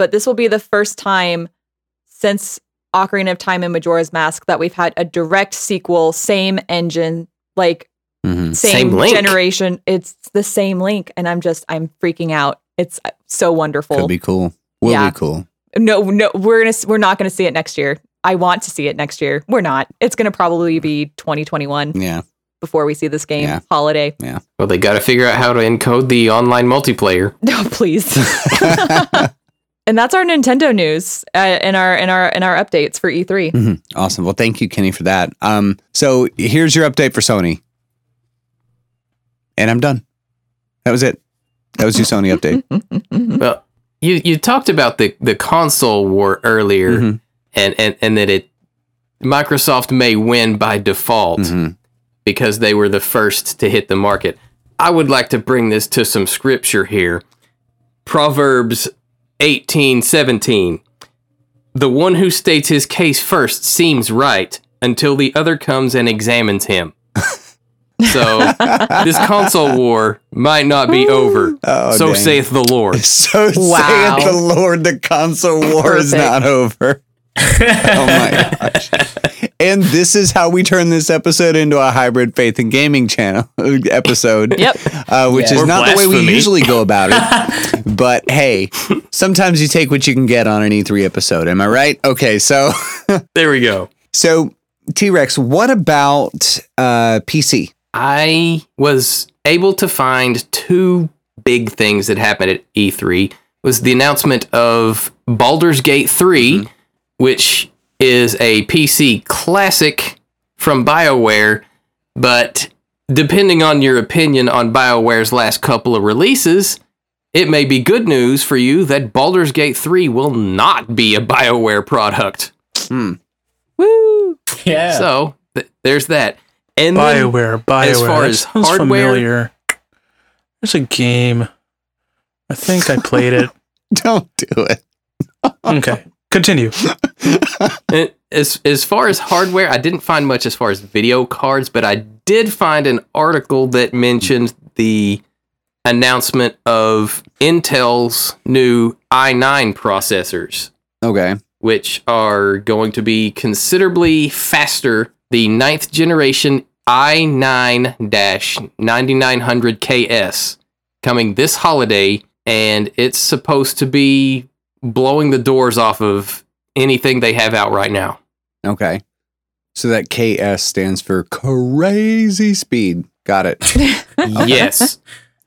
Speaker 4: but this will be the first time since Ocarina of Time and Majora's Mask that we've had a direct sequel, same engine, like
Speaker 1: Mhm.
Speaker 4: same,
Speaker 2: Same
Speaker 4: generation. It's the same link, and I'm just I'm freaking out. It's uh, so wonderful.
Speaker 1: Could be cool. Will
Speaker 4: Yeah.
Speaker 1: be cool.
Speaker 4: no, no, we're gonna we're not gonna see it next year. I want to see it next year. We're not. It's gonna probably be 2021
Speaker 1: Yeah.
Speaker 4: before we see this game.
Speaker 1: Yeah.
Speaker 4: Holiday. Yeah.
Speaker 2: Well, they got to figure out how to encode the online multiplayer. *laughs*
Speaker 4: No, please. *laughs* *laughs* and that's our Nintendo news uh, in our in our in our updates for E E3.
Speaker 1: Mhm. Awesome. Well, thank you, Kenny, for that. Um, so here's your update for Sony. And I'm done. That was it. That was your Sony update. *laughs*
Speaker 2: Well, you you talked about the the console war earlier,
Speaker 1: Mhm.
Speaker 2: and, and and that it Microsoft may win by default
Speaker 1: Mhm.
Speaker 2: because they were the first to hit the market. I would like to bring this to some scripture here. Proverbs 18, 17. The one who states his case first seems right until the other comes and examines him. *laughs* So this console war might not be over.
Speaker 1: Oh,
Speaker 2: so
Speaker 1: dang.
Speaker 2: saith the Lord. *laughs*
Speaker 1: So
Speaker 4: Wow.
Speaker 1: saith the Lord, the console war is not over. Oh my gosh. And this is how we turn this episode into a hybrid faith and gaming channel episode.
Speaker 4: Yep.
Speaker 1: Uh, which
Speaker 5: Yeah.
Speaker 1: is
Speaker 2: Or
Speaker 1: not the way we usually go about it. *laughs* but hey, sometimes you take what you can get on an E3 episode. Am I right? Okay, so *laughs*
Speaker 2: There we go.
Speaker 1: so T Rex, what about uh, PC?
Speaker 2: I was able to find two big things that happened at E3 was the announcement of Baldur's Gate 3, which is a PC classic from BioWare, but depending on your opinion on BioWare's last couple of releases, it may be good news for you that Baldur's Gate 3 will not be a BioWare product. Hmm.
Speaker 4: Woo.
Speaker 5: Yeah.
Speaker 2: So, th- there's that. And then-
Speaker 3: Bioware, Bioware.
Speaker 2: as far
Speaker 3: That
Speaker 2: as
Speaker 3: sounds
Speaker 2: hardware-
Speaker 3: familiar. There's a game. I think I played it. *laughs*
Speaker 1: Don't do it.
Speaker 3: Okay, continue. *laughs*
Speaker 2: As as far as hardware, I didn't find much as far as video cards, but I did find an article that mentioned the announcement of Intel's new i9 processors,
Speaker 1: Okay.
Speaker 2: which are going to be considerably faster. The ninth generation i9 9900KS coming this holiday, and it's supposed to be blowing the doors off of anything they have out right now.
Speaker 1: Okay. So that KS stands for crazy speed. Got it. *laughs*
Speaker 2: Yes,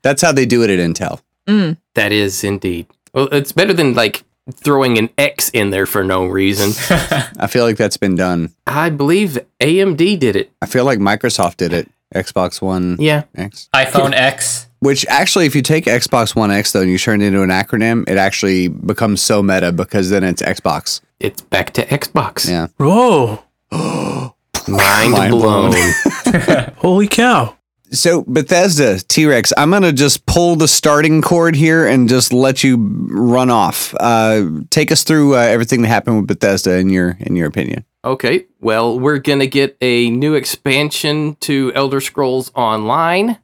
Speaker 1: That's how they do it at Intel.
Speaker 4: Mm.
Speaker 2: that is indeed. Well, it's better than like throwing an X in there for no reason. *laughs*
Speaker 1: I feel like that's been done.
Speaker 2: I believe AMD did it.
Speaker 1: I feel like Microsoft did it. Xbox One
Speaker 2: Yeah.
Speaker 1: X.
Speaker 5: iPhone X.
Speaker 1: Which actually, if you take Xbox One X though and you turn it into an acronym, it actually becomes so meta because then it's Xbox.
Speaker 2: It's back to Xbox.
Speaker 1: Yeah.
Speaker 3: Whoa. *gasps*
Speaker 2: Mind,
Speaker 1: Mind
Speaker 2: blown.
Speaker 1: blown. *laughs* *laughs*
Speaker 3: Holy cow.
Speaker 1: So Bethesda T Rex, I'm gonna just pull the starting cord here and just let you run off. Uh, take us through uh, everything that happened with Bethesda in your in your opinion.
Speaker 2: Okay, well, we're going to get a new expansion to Elder Scrolls Online,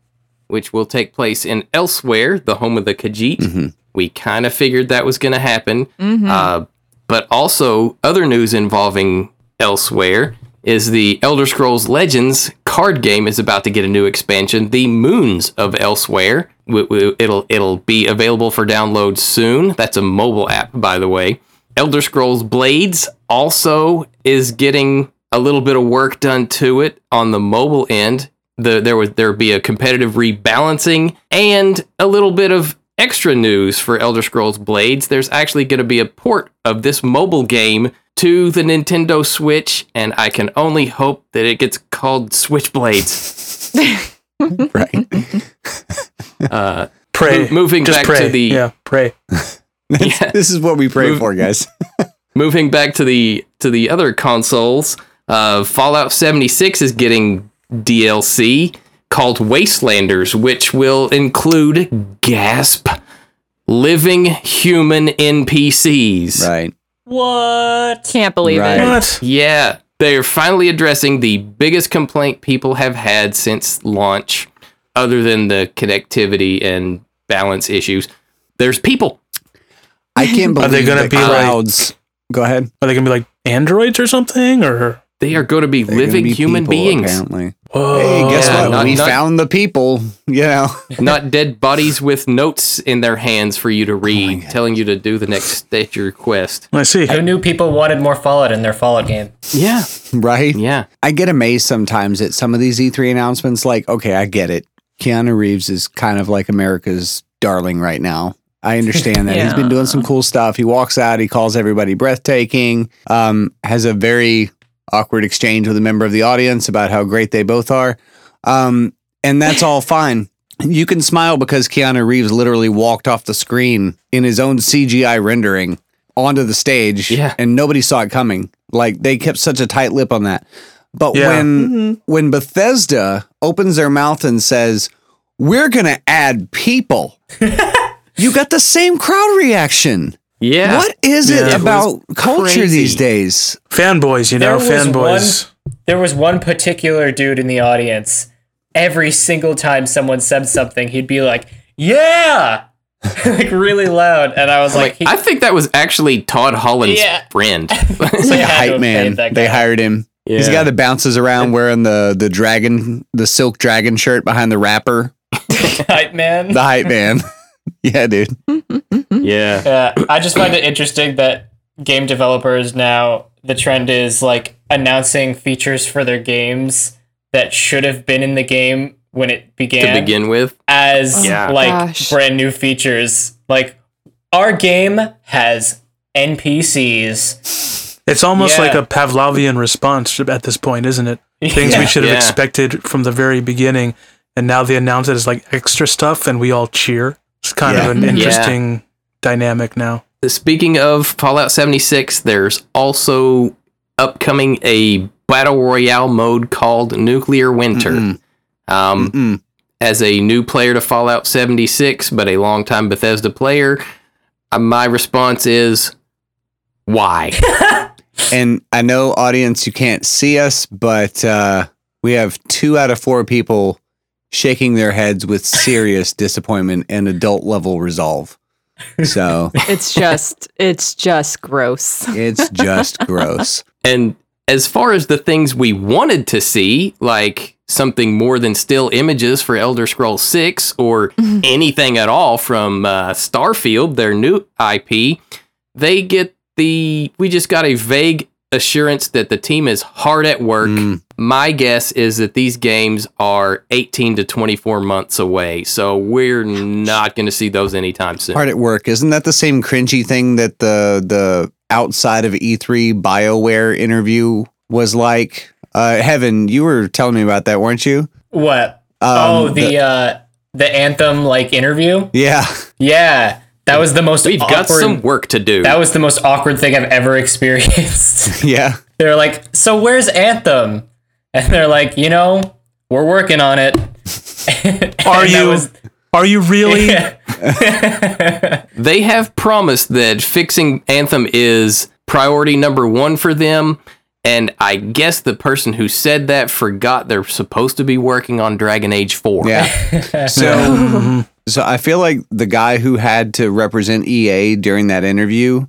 Speaker 2: which will take place in Elsweyr, the home of the Khajiit.
Speaker 1: Mhm.
Speaker 2: We kind of figured that was going to happen.
Speaker 4: Mhm.
Speaker 2: Uh, but also, other news involving Elsweyr is the Elder Scrolls Legends card game is about to get a new expansion, The Moons of Elsweyr. W- w- It'll it'll be available for download soon. That's a mobile app, by the way. Elder Scrolls Blades also is getting a little bit of work done to it on the mobile end. The, there would there would be a competitive rebalancing and a little bit of extra news for Elder Scrolls Blades. There's actually going to be a port of this mobile game to the Nintendo Switch, and I can only hope that it gets called Switchblades. *laughs*
Speaker 1: Right. *laughs*
Speaker 2: Uh, *laughs*
Speaker 3: Pray.
Speaker 2: Mo- moving
Speaker 3: Just
Speaker 2: back
Speaker 3: pray.
Speaker 2: to the-
Speaker 3: Yeah, pray.
Speaker 2: yeah.
Speaker 1: this is what we pray
Speaker 2: Move-
Speaker 1: for, guys.
Speaker 2: moving back to the to the other consoles, uh, Fallout 76 is getting DLC called Wastelanders, which will include gasp living human NPCs.
Speaker 1: right.
Speaker 5: What?
Speaker 4: Can't believe
Speaker 1: Right.
Speaker 4: it.
Speaker 3: What?
Speaker 2: Yeah, they're finally addressing the biggest complaint people have had since launch, other than the connectivity and balance issues. There's people.
Speaker 1: I can't believe *laughs* Are
Speaker 3: they gonna
Speaker 1: that
Speaker 3: be like-
Speaker 1: clouds. Go ahead.
Speaker 3: Are they gonna be like androids or something? Or
Speaker 2: They are going to be
Speaker 1: They're
Speaker 2: living
Speaker 1: be
Speaker 2: human
Speaker 1: people,
Speaker 2: beings,
Speaker 1: Apparently.
Speaker 3: Whoa.
Speaker 1: Hey, guess
Speaker 2: Yeah,
Speaker 1: what?
Speaker 2: not-
Speaker 1: we
Speaker 2: not-
Speaker 1: found the people. *laughs* Yeah. *laughs*
Speaker 2: not dead bodies with notes in their hands for you to read,
Speaker 1: God.
Speaker 2: telling you to do the next stage request.
Speaker 3: I see.
Speaker 5: Who knew people wanted more Fallout in their Fallout game?
Speaker 2: Yeah, *laughs*
Speaker 1: Right.
Speaker 2: yeah.
Speaker 1: I get amazed sometimes at some of these E3 announcements. Like, okay, I get it. Keanu Reeves is kind of like America's darling right now. I understand that. He's been doing some cool stuff. He walks out, he calls everybody breathtaking, um, has a very awkward exchange with a member of the audience about how great they both are. Um, and that's all fine. You can smile because Keanu Reeves literally walked off the screen in his own CGI rendering onto the stage
Speaker 2: Yeah.
Speaker 1: and nobody saw it coming. Like they kept such a tight lip on that. But
Speaker 3: Yeah.
Speaker 1: when when Bethesda opens their mouth and says, "We're going to add people." *laughs* you got the same crowd reaction.
Speaker 2: Yeah.
Speaker 1: What is
Speaker 3: Yeah.
Speaker 1: it
Speaker 3: It
Speaker 1: about culture
Speaker 2: crazy.
Speaker 1: these days?
Speaker 3: Fanboys, you know,
Speaker 5: was
Speaker 3: fanboys.
Speaker 5: There was one particular dude in the audience. Every single time someone said something, he'd be like, "Yeah!" *laughs* like really loud, and I was like,
Speaker 2: Like,
Speaker 5: he,
Speaker 2: I think that was actually Todd Howard's
Speaker 5: Yeah.
Speaker 2: friend. *laughs*
Speaker 1: It's like
Speaker 5: They
Speaker 1: a hype man. They hired him. He's the guy that bounces around wearing the the dragon, the silk dragon shirt behind the rapper. *laughs*
Speaker 5: hype man.
Speaker 1: The hype man. *laughs* yeah, dude.
Speaker 2: yeah.
Speaker 5: Yeah, I just find it interesting that game developers now the trend is like announcing features for their games that should have been in the game when it began,
Speaker 2: To begin with.
Speaker 5: as
Speaker 2: Yeah.
Speaker 5: like
Speaker 4: Gosh.
Speaker 5: brand new features. Like our game has NPCs.
Speaker 3: It's almost
Speaker 5: Yeah.
Speaker 3: like a Pavlovian response at this point, isn't it? Things we should have
Speaker 2: Yeah.
Speaker 3: expected from the very beginning, and now they announce it as like extra stuff, and we all cheer. It's kind
Speaker 1: Yeah.
Speaker 3: of an
Speaker 2: Yeah.
Speaker 3: interesting dynamic now.
Speaker 2: Speaking of Fallout 76, there's also upcoming a battle royale mode called Nuclear Winter.
Speaker 1: Mm-mm.
Speaker 2: Um,
Speaker 1: Mm-mm.
Speaker 2: as a new player to Fallout 76, but a longtime Bethesda player, uh, my response is why? *laughs*
Speaker 1: And I know, audience, you can't see us, but uh, we have two out of four people shaking their heads with serious *laughs* disappointment and adult level resolve. So
Speaker 4: It's just, it's just gross.
Speaker 1: it's just gross. *laughs*
Speaker 2: and as far as the things we wanted to see, like something more than still images for Elder Scrolls 6 or *laughs* anything at all from uh, Starfield, their new IP, they get the. We just got a vague assurance that the team is hard at work.
Speaker 1: Mm.
Speaker 2: My guess is that these games are 18 to 24 months away. So we're not going to see those anytime soon.
Speaker 1: Hard at work. Isn't that the same cringy thing that the the outside of E3 BioWare interview was like? Uh, Evan, you were telling me about that, weren't you?
Speaker 5: What?
Speaker 1: Um,
Speaker 5: oh, the, uh the anthem like interview.
Speaker 1: yeah,
Speaker 5: Yeah, that was the most
Speaker 2: We've
Speaker 5: awkward.
Speaker 2: got some work to do.
Speaker 5: that was the most awkward thing I've ever *laughs* experienced. *laughs*
Speaker 1: yeah.
Speaker 5: they're like, "So where's Anthem?" And they're like, "You know, we're working on it." *laughs*
Speaker 3: Are you?
Speaker 5: was-
Speaker 3: are you really?
Speaker 2: they have promised that fixing Anthem is priority number one for them. And I guess the person who said that forgot they're supposed to be working on Dragon Age 4.
Speaker 1: Yeah. So, so I feel like the guy who had to represent EA during that interview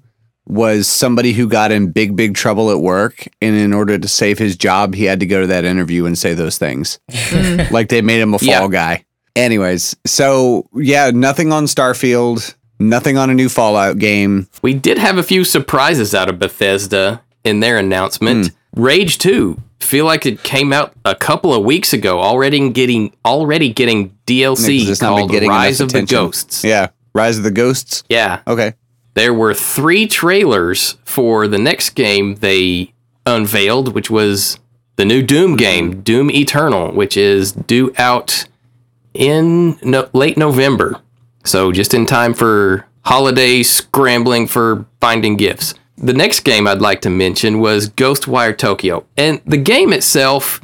Speaker 1: was somebody who got in big, big trouble at work. And in order to save his job, he had to go to that interview and say those things. Mm. like they made him a fall
Speaker 2: Yeah.
Speaker 1: guy. Anyways, so yeah, nothing on Starfield, nothing on a new Fallout game.
Speaker 2: We did have a few surprises out of Bethesda in their announcement. Hmm. Rage 2 feel like it came out a couple of weeks ago already getting already getting DLC
Speaker 1: been
Speaker 2: called
Speaker 1: getting
Speaker 2: Rise of the. Ghosts.
Speaker 1: Yeah. Rise of the Ghosts.
Speaker 2: yeah.
Speaker 1: Okay.
Speaker 2: there were three trailers for the next game they unveiled, which was the new Doom game, Doom Eternal, which is due out in no- late November. So just in time for holiday scrambling for finding gifts. The next game I'd like to mention was Ghostwire Tokyo. And the game itself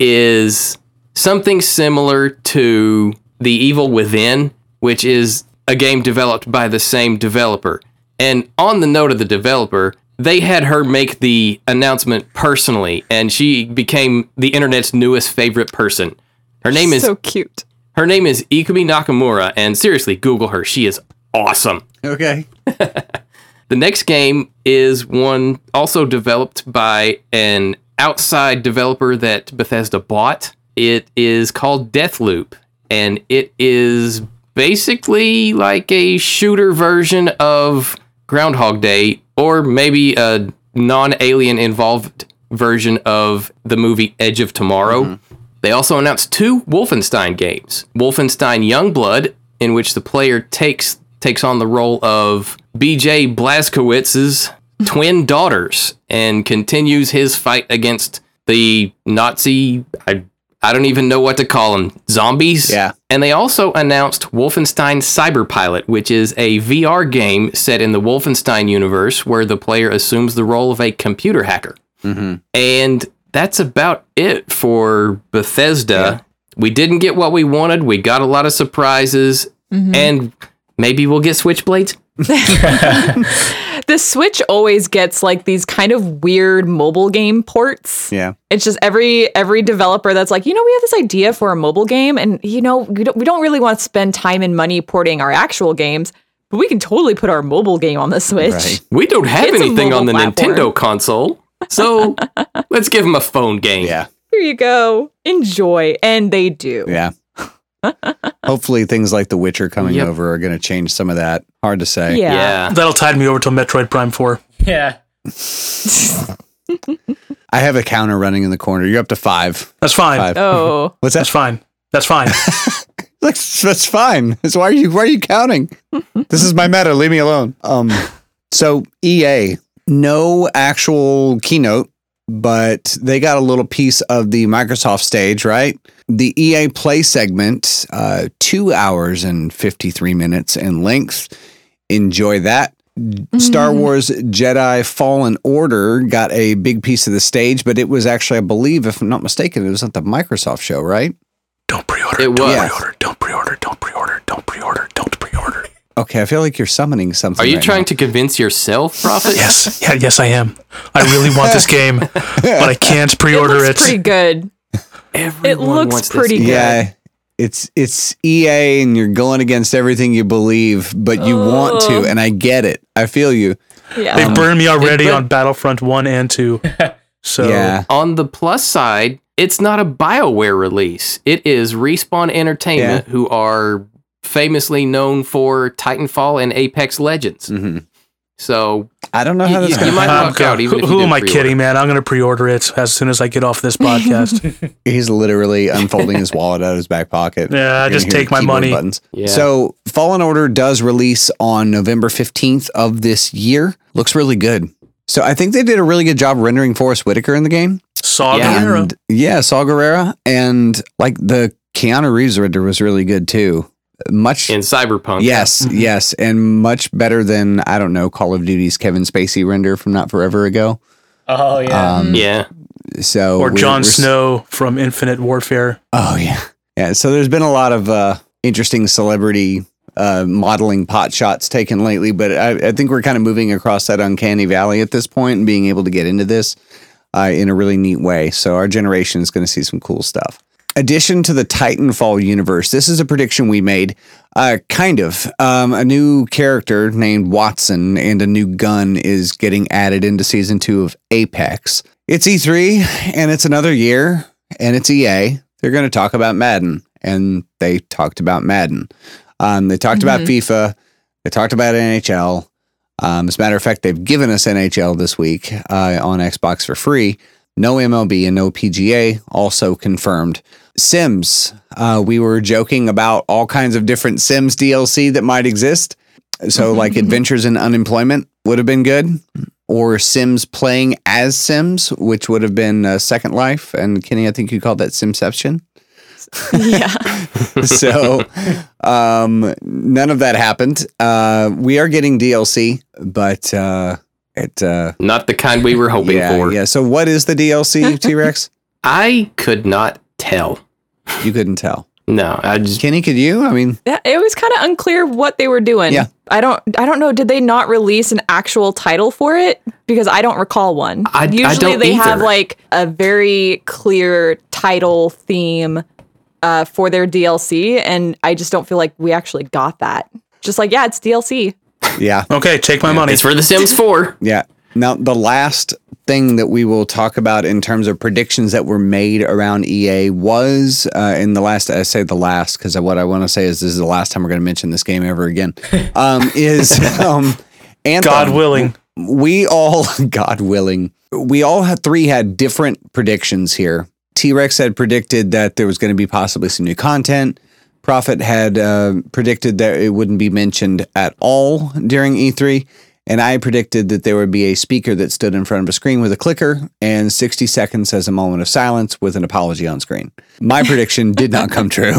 Speaker 2: is something similar to The Evil Within, which is a game developed by the same developer. And on the note of the developer, they had her make the announcement personally, and she became the internet's newest favorite person. Her name is
Speaker 4: so cute.
Speaker 2: her name is Ikumi Nakamura, and seriously, Google her. She is awesome.
Speaker 1: Okay. *laughs*
Speaker 2: The next game is one also developed by an outside developer that Bethesda bought. It is called Deathloop, and it is basically like a shooter version of Groundhog Day, or maybe a non alien involved version of the movie Edge of Tomorrow. Mm-hmm. They also announced two Wolfenstein games Wolfenstein Youngblood, in which the player takes takes on the role of BJ Blazkowicz's twin daughters and continues his fight against the Nazi I I don't even know what to call them zombies.
Speaker 1: Yeah.
Speaker 2: And they also announced Wolfenstein Cyberpilot, which is a VR game set in the Wolfenstein universe where the player assumes the role of a computer hacker. Mm-hmm. And that's about it for Bethesda. We didn't get what we wanted. We got a lot of surprises. Mm-hmm. And maybe we'll get Switchblades. *laughs* *laughs*
Speaker 4: The Switch always gets like these kind of weird mobile game ports.
Speaker 1: Yeah.
Speaker 4: It's just every every developer that's like, you know, we have this idea for a mobile game, and you know, we don't we don't really want to spend time and money porting our actual games, but we can totally put our mobile game on the Switch.
Speaker 1: Right.
Speaker 2: We don't have
Speaker 4: It's
Speaker 2: anything on the
Speaker 4: platform.
Speaker 2: Nintendo console. So *laughs* let's give them a phone game.
Speaker 1: Yeah.
Speaker 4: Here you go, enjoy, and they do.
Speaker 1: Yeah. Hopefully, things like The Witcher coming
Speaker 2: Yep.
Speaker 1: over are going to change some of that. Hard to say.
Speaker 4: Yeah.
Speaker 2: Yeah.
Speaker 3: That'll tide me over till Metroid Prime 4.
Speaker 5: yeah. *laughs*
Speaker 1: I have a counter running in the corner. You're up to five.
Speaker 3: That's fine.
Speaker 1: Five.
Speaker 4: Oh, *laughs*
Speaker 1: What's
Speaker 3: That's fine. That's fine. *laughs*
Speaker 1: That's, that's fine. That's why are you why are you counting? this is my meta. Leave me alone. Um. So EA, no actual keynote, but they got a little piece of the Microsoft stage, right? The EA Play segment, uh, two hours and fifty three minutes in length. Enjoy that. Star Wars Jedi Fallen Order got a big piece of the stage, but it was actually, I believe, if I'm not mistaken, it was at the Microsoft show, right?
Speaker 3: Don't pre-order.
Speaker 2: It
Speaker 3: don't
Speaker 2: was.
Speaker 3: pre-order. Don't pre-order. Don't pre-order. Don't pre-order. Don't pre-order.
Speaker 1: Okay, I feel like you're summoning something.
Speaker 2: Are you
Speaker 1: right
Speaker 2: trying
Speaker 1: now.
Speaker 2: to convince yourself, Prophet?
Speaker 3: Yes. Yeah. Yes, I am. I really want this *laughs* game, but I can't pre-order
Speaker 4: looks
Speaker 3: it.
Speaker 4: pretty good.
Speaker 2: Everyone
Speaker 4: looks
Speaker 2: wants
Speaker 4: pretty
Speaker 2: game.
Speaker 4: good.
Speaker 1: Yeah, it's it's EA, and you're going against everything you believe, but you want to, and I get it. I feel you.
Speaker 4: Yeah.
Speaker 3: They burned me already
Speaker 2: but-
Speaker 3: on Battlefront One and Two. *laughs* So
Speaker 1: yeah.
Speaker 2: On the plus side, it's not a BioWare release. It is Respawn Entertainment, who are famously known for Titanfall and Apex Legends.
Speaker 1: hmm
Speaker 2: So
Speaker 1: I don't know how
Speaker 2: You-
Speaker 1: that's
Speaker 2: you
Speaker 1: going to
Speaker 2: might
Speaker 3: I'm
Speaker 2: luck
Speaker 3: go-
Speaker 2: out even
Speaker 3: who,
Speaker 2: if you
Speaker 3: who am I
Speaker 2: pre-order.
Speaker 3: kidding, man? I'm going to pre-order it as soon as I get off this *laughs* podcast. *laughs*
Speaker 1: He's literally unfolding his wallet out of his back pocket.
Speaker 3: Yeah,
Speaker 1: You're
Speaker 3: just take my money.
Speaker 1: Buttons.
Speaker 2: Yeah.
Speaker 1: So Fallen Order does release on November 15th of this year. Looks really good. So I think they did a really good job rendering Forest Whitaker in the game.
Speaker 3: Saw
Speaker 2: Yeah.
Speaker 3: Guerrero.
Speaker 1: And yeah, Saw Gerrera. And like the Keanu Reeves render was really good too. Much
Speaker 2: in Cyberpunk,
Speaker 1: Yes, yes, and much better than I don't know Call of Duty's Kevin Spacey render from not forever ago.
Speaker 5: Oh yeah.
Speaker 1: Um,
Speaker 2: yeah,
Speaker 1: So
Speaker 3: or
Speaker 1: we're-
Speaker 3: Jon
Speaker 1: we're
Speaker 3: Snow from Infinite Warfare.
Speaker 1: Oh yeah, yeah. So there's been a lot of uh, interesting celebrity uh, modeling pot shots taken lately, but I, I think we're kind of moving across that uncanny valley at this point and being able to get into this uh, in a really neat way. So our generation is going to see some cool stuff. Addition to the Titanfall universe, this is a prediction we made. Uh, kind of. Um, a new character named Wattson and a new gun is getting added into season two of Apex. It's E3 and it's another year and it's EA. They're going to talk about Madden and they talked about Madden. Um, they talked about FIFA. They talked about NHL. Um, as a matter of fact, they've given us NHL this week uh, on Xbox for free. No MLB and no PGA, also confirmed. Sims, uh, we were joking about all kinds of different Sims DLC that might exist. So, like Adventures in Unemployment would have been good, or Sims playing as Sims, which would have been uh, Second Life. And Kenny, I think you called that Simception.
Speaker 4: yeah. *laughs*
Speaker 1: so um, none of that happened. Uh, we are getting DLC, but uh, it uh,
Speaker 2: not the kind we were hoping
Speaker 1: yeah,
Speaker 2: for.
Speaker 1: yeah. So what is the DLC, *laughs* T Rex?
Speaker 2: I could not tell.
Speaker 1: You couldn't tell.
Speaker 2: No, I just
Speaker 1: Kenny, could you? I mean,
Speaker 4: Yeah, it was kind of unclear what they were doing.
Speaker 1: Yeah.
Speaker 4: I don't I don't know did they not release an actual title for it because I don't recall one.
Speaker 2: I- I
Speaker 4: Usually
Speaker 2: don't
Speaker 4: they have like a very clear title theme uh, for their DLC and I just don't feel like we actually got that. Just like yeah, it's DLC.
Speaker 1: Yeah,
Speaker 3: Okay, take my money.
Speaker 2: it's for The Sims 4.
Speaker 1: yeah. Now the last thing that we will talk about in terms of predictions that were made around EA was uh, in the last. I say the last because what I want to say is this is the last time we're going to mention this game ever again. *laughs* Um, is um, Anthem.
Speaker 3: God willing.
Speaker 1: we all, *laughs* God willing, we all had three had different predictions here. T Rex had predicted that there was going to be possibly some new content. Prophet had uh, predicted that it wouldn't be mentioned at all during E3. And I predicted that there would be a speaker that stood in front of a screen with a clicker and 60 seconds as a moment of silence with an apology on screen. My prediction *laughs* did not come true.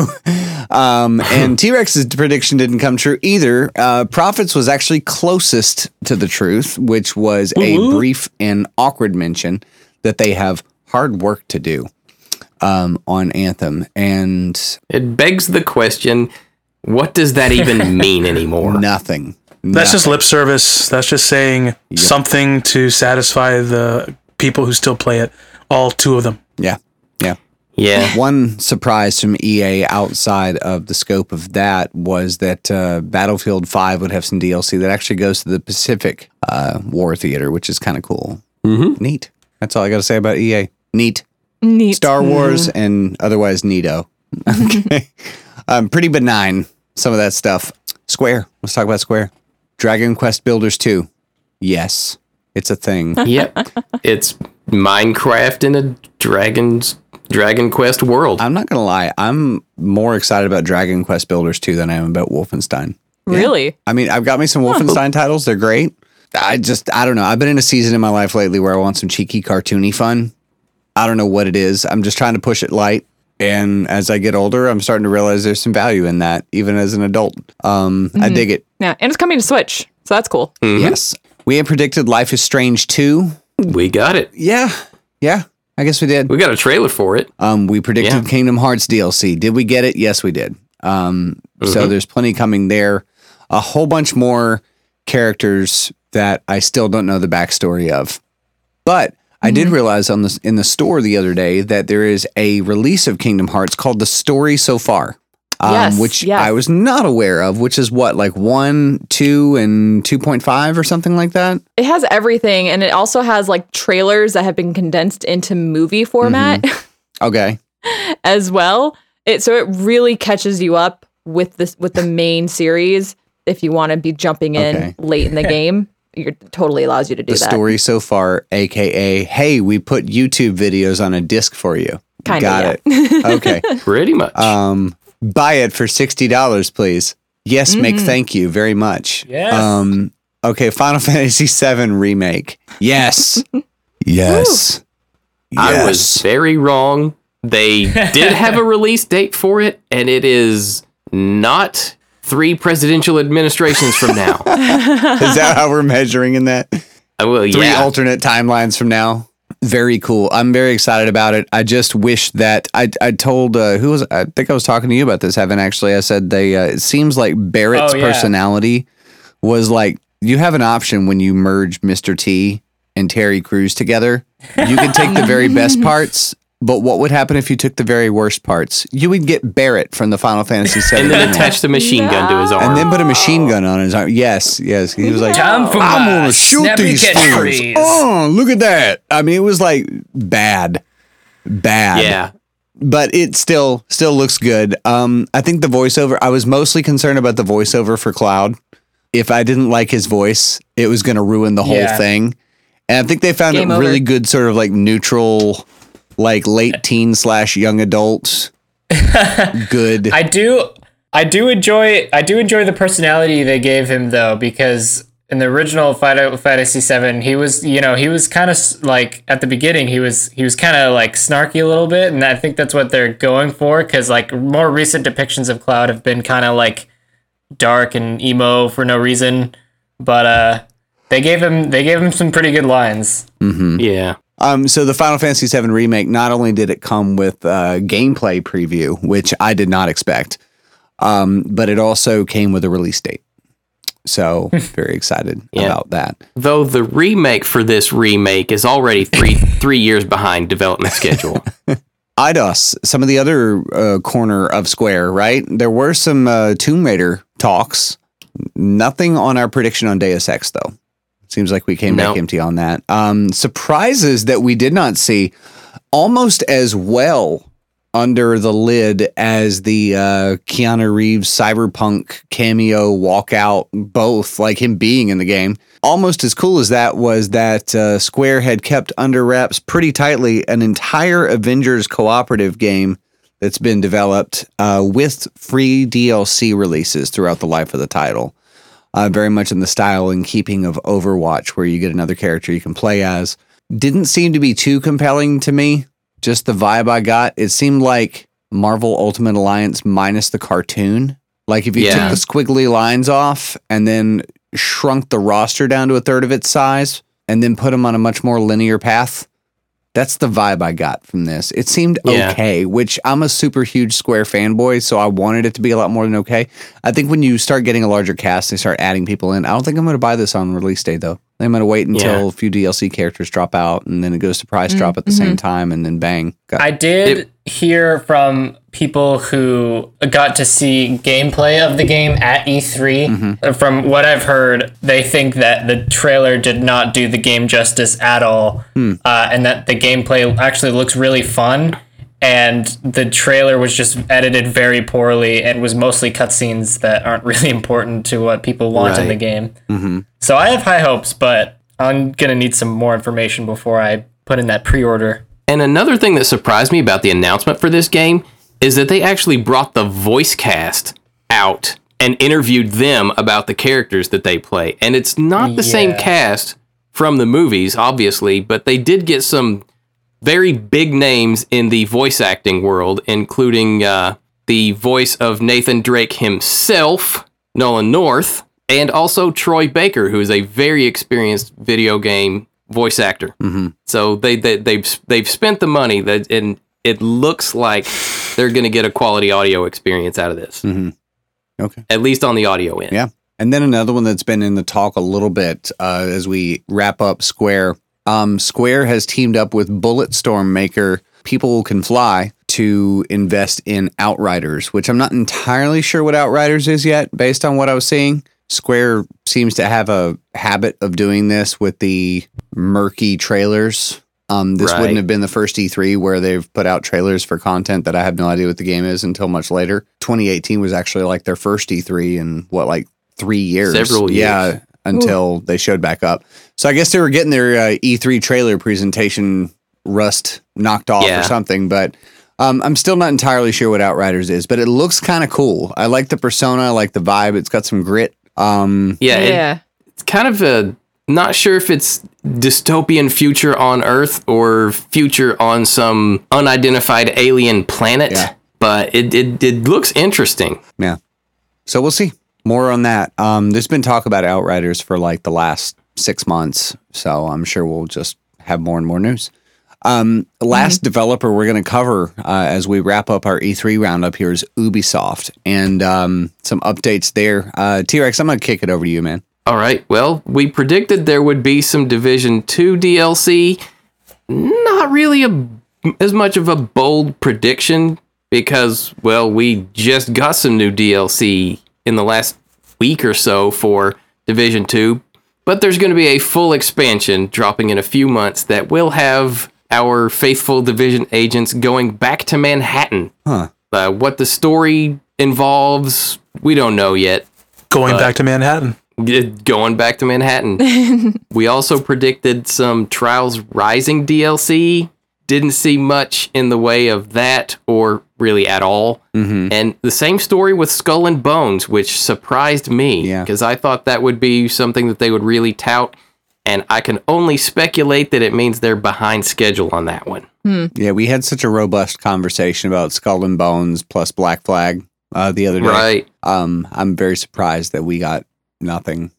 Speaker 1: Um, and T Rex's prediction didn't come true either. Uh, Prophets was actually closest to the truth, which was a brief and awkward mention that they have hard work to do um, on Anthem. And
Speaker 2: It begs the question what does that even *laughs* mean anymore?
Speaker 1: nothing.
Speaker 3: That's just lip service. That's just saying something to satisfy the people who still play it. All two of them.
Speaker 1: Yeah. Yeah.
Speaker 2: Yeah.
Speaker 1: One surprise from EA outside of the scope of that was that uh, Battlefield 5 would have some DLC that actually goes to the Pacific uh, War Theater, which is kind of cool. Mm-hmm. Neat. That's all I got to say about EA. Neat.
Speaker 4: Neat.
Speaker 1: Star Wars and otherwise neato. *laughs* Okay. um, pretty benign, some of that stuff. Square. Let's talk about Square. Dragon Quest Builders 2. Yes, it's a thing. *laughs*
Speaker 2: yep. It's Minecraft in a Dragon's Dragon Quest world.
Speaker 1: I'm not going to lie. I'm more excited about Dragon Quest Builders 2 than I am about Wolfenstein.
Speaker 4: Really?
Speaker 1: I mean, I've got me some Wolfenstein titles. They're great. I just, I don't know. I've been in a season in my life lately where I want some cheeky, cartoony fun. I don't know what it is. I'm just trying to push it light. And as I get older, I'm starting to realize there's some value in that, even as an adult. Um, I dig it.
Speaker 4: Yeah, and it's coming to Switch. So that's cool.
Speaker 1: Yes. We had predicted Life is Strange 2.
Speaker 2: we got it.
Speaker 1: Yeah. Yeah. I guess we did.
Speaker 2: We got a trailer for it.
Speaker 1: Um, we predicted
Speaker 2: Yeah.
Speaker 1: Kingdom Hearts DLC. Did we get it? Yes, we did. Um, So there's plenty coming there. A whole bunch more characters that I still don't know the backstory of. But I did realize on the in the store the other day that there is a release of Kingdom Hearts called The Story So Far. um,
Speaker 4: Yes,
Speaker 1: which
Speaker 4: yes.
Speaker 1: I was not aware of, which is what, like one, two, and 2.5 or something like that?
Speaker 4: It has everything, and it also has like trailers that have been condensed into movie format *laughs*
Speaker 1: Okay.
Speaker 4: as well. It so it really catches you up with this with the main series. If you want to be jumping in
Speaker 1: Okay.
Speaker 4: late in the *laughs* game, it totally allows you to do
Speaker 1: The
Speaker 4: that.
Speaker 1: story so far, aka, hey, we put YouTube videos on a disc for you.
Speaker 4: Kinda,
Speaker 1: Got
Speaker 4: yeah.
Speaker 1: it. Okay. *laughs*
Speaker 2: Pretty much.
Speaker 1: Um, buy it for sixty dollars, please. Yes,
Speaker 4: Mm-hmm.
Speaker 1: Mick. Thank you very much.
Speaker 5: Yes.
Speaker 1: Um. Okay. Final *laughs* Fantasy VII remake. Yes. *laughs* yes.
Speaker 2: I was very wrong. They did have a release date for it, and it is not three presidential administrations from now. *laughs*
Speaker 1: Is that how we're measuring in that?
Speaker 2: I will,
Speaker 1: Three
Speaker 2: yeah.
Speaker 1: alternate timelines from now. Very cool. I'm very excited about it. I just wish that I I told uh, who was I think I was talking to you about this. Evan actually. I said they. Uh, it seems like Barrett's
Speaker 5: Oh, yeah.
Speaker 1: personality was like you have an option when you merge Mr. T and Terry Crews together. You can take the very best *laughs* parts. But what would happen if you took the very worst parts? You would get Barrett from the Final Fantasy VII.
Speaker 2: and then attach the machine gun to his arm.
Speaker 1: and then put a machine gun on his arm. Yes, yes. He was like,
Speaker 5: Time for
Speaker 1: I'm gonna shoot these
Speaker 5: catchphrase.
Speaker 1: things. Oh, look at that. I mean, it was like bad, bad.
Speaker 2: yeah.
Speaker 1: but it still still looks good. Um, I think the voiceover. I was mostly concerned about the voiceover for Cloud. If I didn't like his voice, it was going to ruin the whole
Speaker 5: Yeah.
Speaker 1: thing. And I think they found
Speaker 4: Game
Speaker 1: a
Speaker 4: over.
Speaker 1: really good sort of like neutral, like late teen slash young adult. *laughs* good.
Speaker 5: I do I do enjoy I do enjoy the personality they gave him though because in the original Final Fantasy 7 he was you know he was kind of like at the beginning he was he was kind of like snarky a little bit and I think that's what they're going for cuz like more recent depictions of Cloud have been kind of like dark and emo for no reason but uh they gave him they gave him some pretty good lines.
Speaker 2: Yeah.
Speaker 1: Um, so the Final Fantasy VII remake not only did it come with a gameplay preview, which I did not expect, um, but it also came with a release date. So *laughs* very excited
Speaker 2: Yeah.
Speaker 1: about that.
Speaker 2: Though the remake for this remake is already three *laughs* three years behind development schedule. *laughs*
Speaker 1: Eidos, some of the other uh, corner of Square, right? There were some uh, Tomb Raider talks. Nothing on our prediction on Deus Ex, though. Seems like we came back empty on that. Um, surprises that we did not see almost as well under the lid as the uh, Keanu Reeves cyberpunk cameo walkout, both like him being in the game. Almost as cool as that was that uh, Square had kept under wraps pretty tightly an entire Avengers cooperative game that's been developed uh, with free DLC releases throughout the life of the title. Uh, very much in the style and keeping of Overwatch, where you get another character you can play as. Didn't seem to be too compelling to me. Just the vibe I got. It seemed like Marvel Ultimate Alliance minus the cartoon. Like if you
Speaker 2: Yeah.
Speaker 1: took the squiggly lines off and then shrunk the roster down to a third of its size and then put them on a much more linear path. That's the vibe I got from this. It seemed
Speaker 2: Yeah.
Speaker 1: okay, which I'm a super huge Square fanboy, so I wanted it to be a lot more than okay. I think when you start getting a larger cast, they start adding people in. I don't think I'm going to buy this on release day though. I'm going to wait until
Speaker 2: Yeah.
Speaker 1: a few DLC characters drop out, and then it goes to price drop at the same time, and then bang. Got-
Speaker 5: I did
Speaker 2: It-
Speaker 5: hear from people who got to see gameplay of the game at E3.
Speaker 1: Mm-hmm.
Speaker 5: From what I've heard, they think that the trailer did not do the game justice at all,
Speaker 1: Hmm.
Speaker 5: uh, and that the gameplay actually looks really fun. And the trailer was just edited very poorly and was mostly cutscenes that aren't *laughs* really important to what people want in the game. Mm-hmm. So I have high hopes, but I'm gonna need some more information before I put in that pre-order.
Speaker 2: And another thing that surprised me about the announcement for this game is that they actually brought the voice cast out and interviewed them about the characters that they play. And it's not the same cast from the movies, obviously, but they did get some very big names in the voice acting world, including uh, the voice of Nathan Drake himself, Nolan North, and also Troy Baker, who is a very experienced video game voice actor. So they, they they've they've spent the money that and it looks like they're going to get a quality audio experience out of this.
Speaker 1: Okay.
Speaker 2: At least on the audio end.
Speaker 1: Yeah. And then another one that's been in the talk a little bit uh, as we wrap up Square. Um, Square has teamed up with Bulletstorm maker People Can Fly to invest in Outriders, which I'm not entirely sure what Outriders is yet, based on what I was seeing. Square seems to have a habit of doing this with the murky trailers. Um, this
Speaker 2: Right.
Speaker 1: wouldn't have been the first E3 where they've put out trailers for content that I have no idea what the game is until much later. 2018 was actually like their first E3 in what, like three years?
Speaker 2: Several years.
Speaker 1: Yeah, until they showed back up. So I guess they were getting their uh, E3 trailer presentation rust knocked off
Speaker 2: Yeah.
Speaker 1: or something. But um, I'm still not entirely sure what Outriders is, but it looks kind of cool. I like the persona, I like the vibe. It's got some grit. Um,
Speaker 2: Yeah, it-
Speaker 4: yeah.
Speaker 2: it's kind of a not sure if it's dystopian future on Earth or future on some unidentified alien planet,
Speaker 1: Yeah.
Speaker 2: but it, it it looks interesting.
Speaker 1: yeah. So we'll see more on that. Um, there's been talk about Outriders for like the last six months, so I'm sure we'll just have more and more news. Um, the last developer we're going to cover uh, as we wrap up our E3 roundup here is Ubisoft and um, some updates there. Uh, T Rex, I'm going to kick it over to you, man.
Speaker 2: All right. Well, we predicted there would be some Division 2 DLC. Not really a as much of a bold prediction because well, we just got some new DLC in the last week or so for Division 2, but there's going to be a full expansion dropping in a few months that will have our faithful Division agents going back to Manhattan.
Speaker 1: Huh.
Speaker 2: Uh, what the story involves, we don't know yet
Speaker 3: Going back to Manhattan.
Speaker 2: Going back to Manhattan. *laughs* we also predicted some Trials Rising DLC. Didn't see much in the way of that or really at all.
Speaker 1: Mm-hmm.
Speaker 2: And the same story with Skull and Bones, which surprised me
Speaker 1: Yeah.
Speaker 2: because I thought that would be something that they would really tout. And I can only speculate that it means they're behind schedule on that one.
Speaker 1: Yeah, we had such a robust conversation about Skull and Bones plus Black Flag uh, the other day.
Speaker 2: Right.
Speaker 1: Um, I'm very surprised that we got nothing.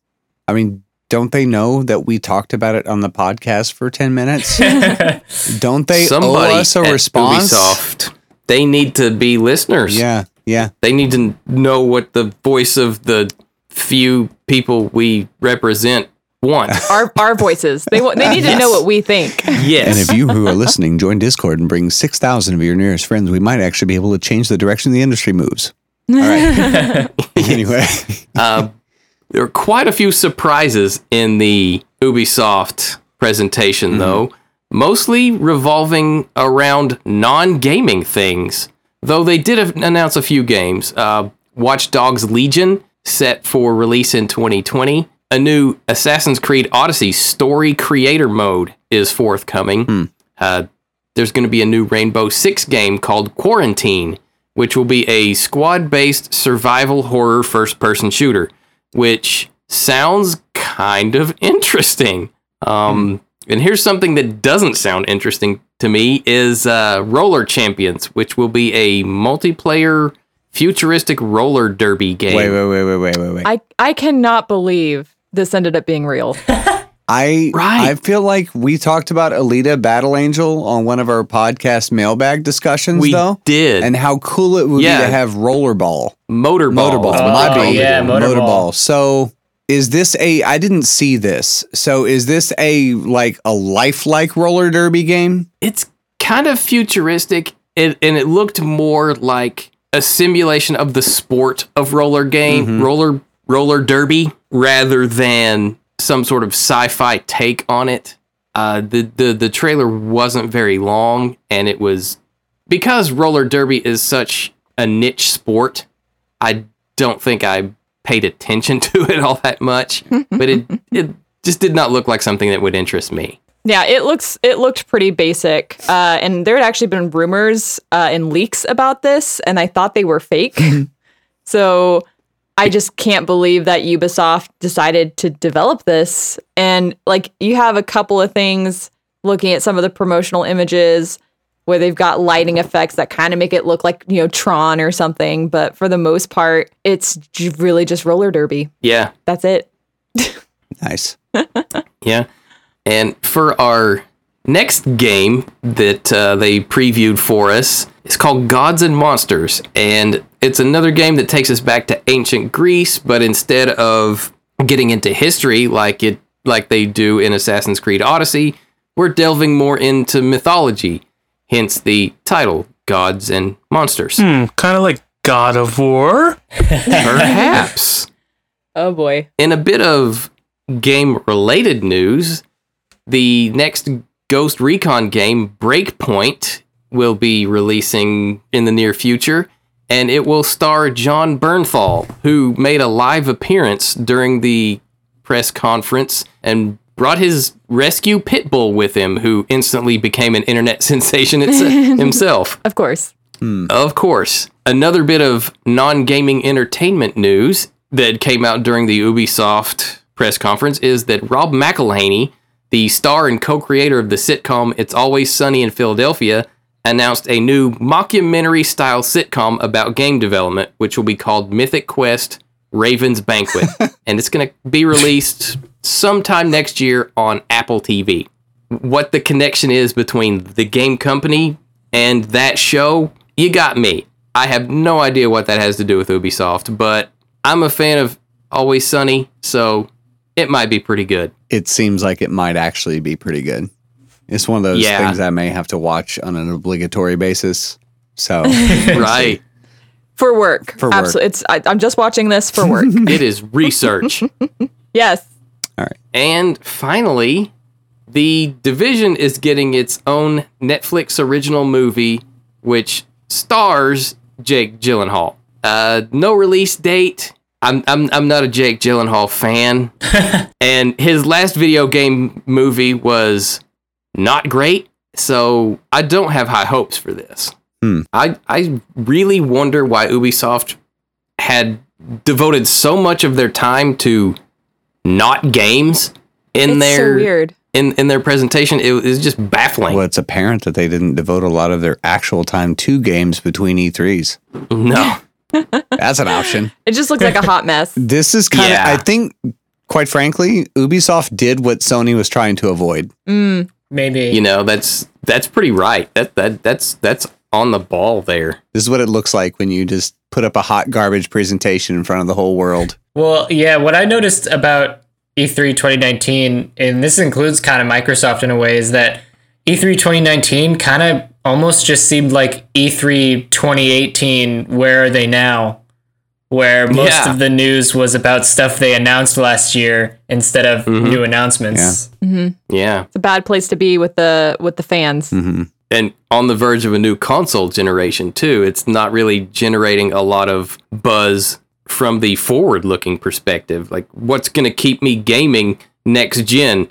Speaker 1: I mean, don't they know that we talked about it on the podcast for 10 minutes? *laughs* don't they
Speaker 2: Somebody
Speaker 1: owe us a
Speaker 2: at
Speaker 1: response?
Speaker 2: Ubisoft, they need to be listeners.
Speaker 1: Yeah, yeah.
Speaker 2: they need to know what the voice of the few people we represent want. *laughs*
Speaker 4: Our our voices. They wa- they need to know what we think.
Speaker 2: yes.
Speaker 1: And if you who are listening join Discord and bring 6,000 of your nearest friends, we might actually be able to change the direction the industry moves. All right. *laughs* anyway,
Speaker 2: uh, there are quite a few surprises in the Ubisoft presentation, though, mostly revolving around non gaming things. Though they did announce a few games. Uh, Watch Dogs Legion, set for release in 2020. A new Assassin's Creed Odyssey story creator mode is forthcoming. Uh, there's going to be a new Rainbow Six game called Quarantine, which will be a squad based survival horror first person shooter, which sounds kind of interesting. Um, And here's something that doesn't sound interesting to me is uh, Roller Champions, which will be a multiplayer futuristic roller derby game.
Speaker 1: wait, wait, wait, wait, wait, wait, wait.
Speaker 4: I I cannot believe this ended up being real. *laughs*
Speaker 1: I
Speaker 2: Right.
Speaker 1: I feel like we talked about Alita Battle Angel on one of our podcast mailbag discussions,
Speaker 2: we
Speaker 1: though,
Speaker 2: did
Speaker 1: and how cool it would
Speaker 2: Yeah.
Speaker 1: be to have rollerball,
Speaker 2: Motorball.
Speaker 1: motorball,
Speaker 5: Oh,
Speaker 1: my bad,
Speaker 5: yeah, Motorball.
Speaker 1: So is this a? I didn't see this. So is this a like a lifelike roller derby game?
Speaker 2: it's kind of futuristic it, and it looked more like a simulation of the sport of roller game
Speaker 1: Mm-hmm.
Speaker 2: roller roller derby rather than some sort of sci-fi take on it. Uh, the, the the trailer wasn't very long and it was because roller derby is such a niche sport i don't think i paid attention *laughs* to it all that much *laughs* but it it just did not look like something that would interest me.
Speaker 4: Yeah, it looks it looked pretty basic, uh, and there had actually been rumors uh, and leaks about this, and I thought they were fake. *laughs* so I just can't believe that Ubisoft decided to develop this. And like, you have a couple of things looking at some of the promotional images where they've got lighting effects that kind of make it look like you know Tron or something, but for the most part, it's j- really just roller derby.
Speaker 2: yeah
Speaker 4: That's it.
Speaker 1: Nice. *laughs*
Speaker 2: Yeah. And for our next game that uh, they previewed for us, it's called Gods and Monsters. And it's another game that takes us back to ancient Greece, but instead of getting into history like it like they do in Assassin's Creed Odyssey, we're delving more into mythology. Hence the title, gods and monsters.
Speaker 3: Hmm, kind of like God of War.
Speaker 2: Perhaps. *laughs*
Speaker 4: Oh boy.
Speaker 2: In a bit of game related news, the next Ghost Recon game, Breakpoint, will be releasing in the near future, and it will star Jon Bernthal, who made a live appearance during the press conference and brought his rescue pit bull with him, who instantly became an internet *laughs* sensation it's- *laughs* himself.
Speaker 4: Of course. Hmm.
Speaker 2: Of course. Another bit of non gaming entertainment news that came out during the Ubisoft press conference is that Rob McElhenney, the star and co creator of the sitcom It's Always Sunny in Philadelphia, announced a new mockumentary style sitcom about game development, which will be called Mythic Quest Raven's Banquet. *laughs* and it's going to be released sometime next year on Apple TV. What the connection is between the game company and that show, you got me. I have no idea what that has to do with Ubisoft, but I'm a fan of Always Sunny, so it might be pretty good.
Speaker 1: It seems like it might actually be pretty good. It's one of those
Speaker 2: Yeah.
Speaker 1: things I may have to watch on an obligatory basis. So *laughs*
Speaker 2: right.
Speaker 4: For work.
Speaker 1: For work.
Speaker 4: Absolutely. It's I, I'm just watching this for work. *laughs*
Speaker 2: It is research. *laughs*
Speaker 4: yes. All right.
Speaker 2: And finally, The Division is getting its own Netflix original movie, which stars Jake Gyllenhaal. Uh, no release date. I'm, I'm, I'm not a Jake Gyllenhaal fan. and his last video game movie was not great. So I don't have high hopes for this.
Speaker 1: Hmm.
Speaker 2: I, I really wonder why Ubisoft had devoted so much of their time to not games in
Speaker 4: It's so
Speaker 2: their
Speaker 4: weird.
Speaker 2: in in their presentation. It was just baffling.
Speaker 1: well, it's apparent that they didn't devote a lot of their actual time to games between E3s.
Speaker 2: No, *laughs*
Speaker 1: That's an option.
Speaker 4: It just looks like a hot mess. *laughs*
Speaker 1: This is kind of,
Speaker 2: Yeah.
Speaker 1: I think, quite frankly, Ubisoft did what Sony was trying to avoid.
Speaker 5: Maybe.
Speaker 2: you know that's that's pretty right. That that that's that's on the ball there.
Speaker 1: This is what it looks like when you just put up a hot garbage presentation in front of the whole world.
Speaker 5: Well, yeah, what I noticed about E E3 2019, and this includes kind of Microsoft in a way, is that E E3 2019 kind of almost just seemed like E E3 2018, where are they now? Where most
Speaker 2: Yeah.
Speaker 5: of the news was about stuff they announced last year instead of
Speaker 2: Mm-hmm.
Speaker 5: new announcements.
Speaker 2: Yeah,
Speaker 4: It's a bad place to be with the with the fans.
Speaker 1: hmm
Speaker 2: and on the verge of a new console generation too. It's not really generating a lot of buzz from the forward-looking perspective. Like, what's going to keep me gaming next gen?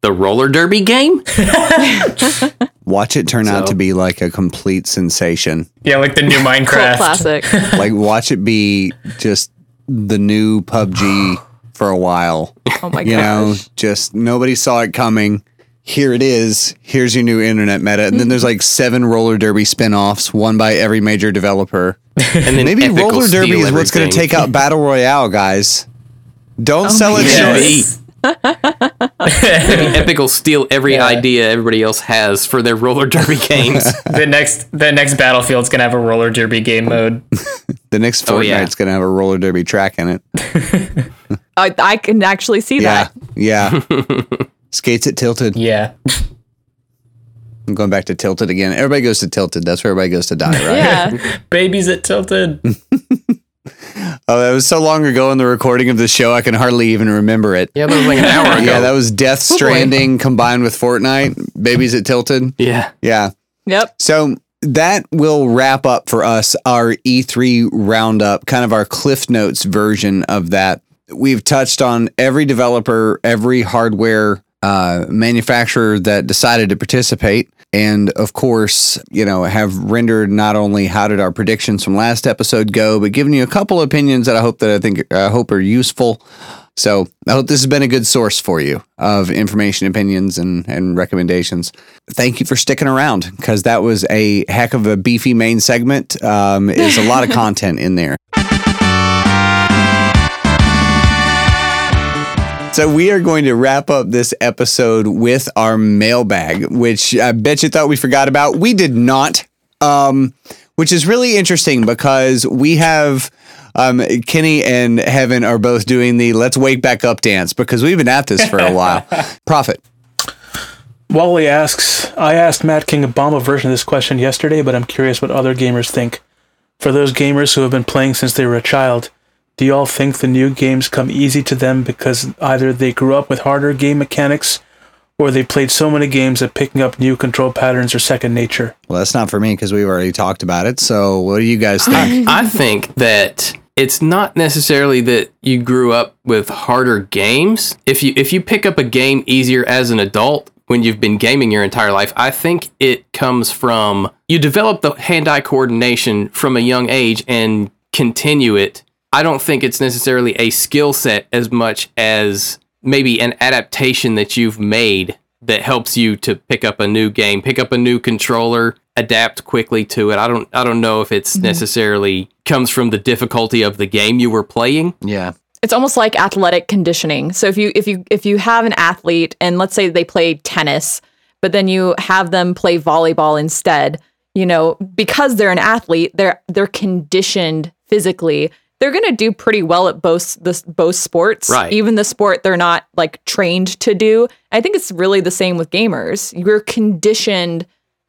Speaker 2: The roller derby game? *laughs*
Speaker 1: Watch it turn out to be like a complete sensation.
Speaker 5: Yeah, like the new *laughs*
Speaker 4: Cult
Speaker 5: Minecraft.
Speaker 4: classic. *laughs*
Speaker 1: like, watch it be just the new PUBG *gasps* for a while.
Speaker 4: Oh my
Speaker 1: You know, just nobody saw it coming. Here it is. Here's your new internet meta. And then there's like seven roller derby spin-offs, one by every major developer.
Speaker 2: And then
Speaker 1: Maybe roller derby
Speaker 2: steal
Speaker 1: is what's going to take out battle royale, guys. Don't oh
Speaker 4: sell
Speaker 1: it
Speaker 2: goodness.
Speaker 1: short.
Speaker 2: Maybe *laughs* Epic will steal every
Speaker 5: Yeah.
Speaker 2: idea everybody else has for their roller derby *laughs* games.
Speaker 5: the next the next Battlefield's gonna have a roller derby game mode. *laughs*
Speaker 1: The next Fortnite's
Speaker 2: Oh, yeah.
Speaker 1: going to have a roller derby track in it.
Speaker 4: I, I can actually see
Speaker 1: Yeah.
Speaker 4: that.
Speaker 1: Yeah. Skates at Tilted.
Speaker 5: Yeah.
Speaker 1: I'm going back to Tilted again. Everybody goes to Tilted. That's where everybody goes to die, right?
Speaker 4: Yeah.
Speaker 5: Babies at Tilted.
Speaker 1: Oh, that was so long ago in the recording of the show, I can hardly even remember it.
Speaker 2: yeah, that was like an hour *laughs* ago.
Speaker 1: Yeah, that was Death Stranding combined with Fortnite. Babies at Tilted.
Speaker 2: yeah.
Speaker 1: Yeah.
Speaker 4: yep.
Speaker 1: So that will wrap up for us our E3 roundup, kind of our Cliff Notes version of that. We've touched on every developer, every hardware uh, manufacturer that decided to participate. And of course, you know, have rendered not only how did our predictions from last episode go, but given you a couple opinions that I hope that I think I hope are useful. So I hope this has been a good source for you of information, opinions, and, and recommendations. Thank you for sticking around because that was a heck of a beefy main segment. Um, is a lot of *laughs* content in there. So we are going to wrap up this episode with our mailbag, which I bet you thought we forgot about. We did not. Um, which is really interesting because we have um, Kenny and Evan are both doing the "Let's Wake Back Up" dance because we've been at this for a while. *laughs* Prophet.
Speaker 3: Wally asks, I asked Mad King Bob a version of this question yesterday, but I'm curious what other gamers think. For those gamers who have been playing since they were a child, do you all think the new games come easy to them because either they grew up with harder game mechanics or they played so many games that picking up new control patterns are second nature?
Speaker 1: Well, that's not for me because we've already talked about it. So, what do you guys think? *laughs*
Speaker 2: I think that it's not necessarily that you grew up with harder games. If you if you pick up a game easier as an adult when you've been gaming your entire life, I think it comes from you develop the hand-eye coordination from a young age and continue it. I don't think it's necessarily a skill set as much as maybe an adaptation that you've made that helps you to pick up a new game, pick up a new controller, adapt quickly to it. I don't I don't know if it's mm-hmm. necessarily comes from the difficulty of the game you were playing.
Speaker 1: yeah.
Speaker 4: it's almost like athletic conditioning. So if you if you if you have an athlete and let's say they play tennis, but then you have them play volleyball instead, you know, because they're an athlete, they're they're conditioned physically. They're going to do pretty well at both the both sports,
Speaker 2: Right.
Speaker 4: even the sport they're not like trained to do. I think it's really the same with gamers. You're conditioned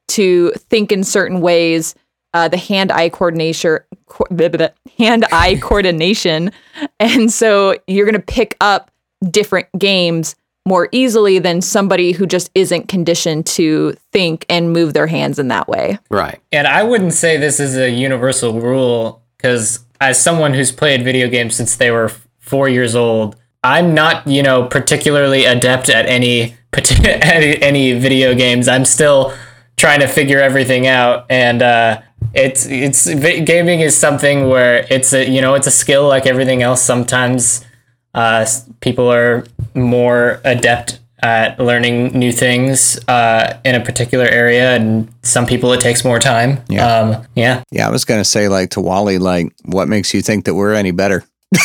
Speaker 4: to think in certain ways. Uh, the hand-eye coordination, co- blah, blah, blah, hand-eye *laughs* coordination, and so you're going to pick up different games more easily than somebody who just isn't conditioned to think and move their hands in that way.
Speaker 2: Right.
Speaker 5: And I wouldn't say this is a universal rule because, as someone who's played video games since they were four years old, I'm not, you know, particularly adept at any *laughs* any video games. I'm still trying to figure everything out, and uh, it's it's gaming is something where it's a you know it's a skill like everything else. Sometimes uh, people are more adept at learning new things uh, in a particular area, and some people it takes more time.
Speaker 1: Yeah.
Speaker 5: Um, yeah.
Speaker 1: Yeah. I was going to say, like, to Wally, like, what makes you think that we're any better? *laughs*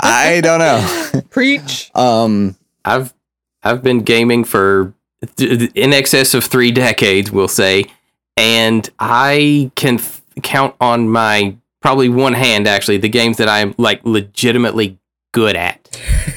Speaker 1: I don't know.
Speaker 4: Preach.
Speaker 1: Um,
Speaker 2: I've I've been gaming for th- in excess of three decades, we'll say, and I can f- count on my probably one hand actually the games that I'm like legitimately good at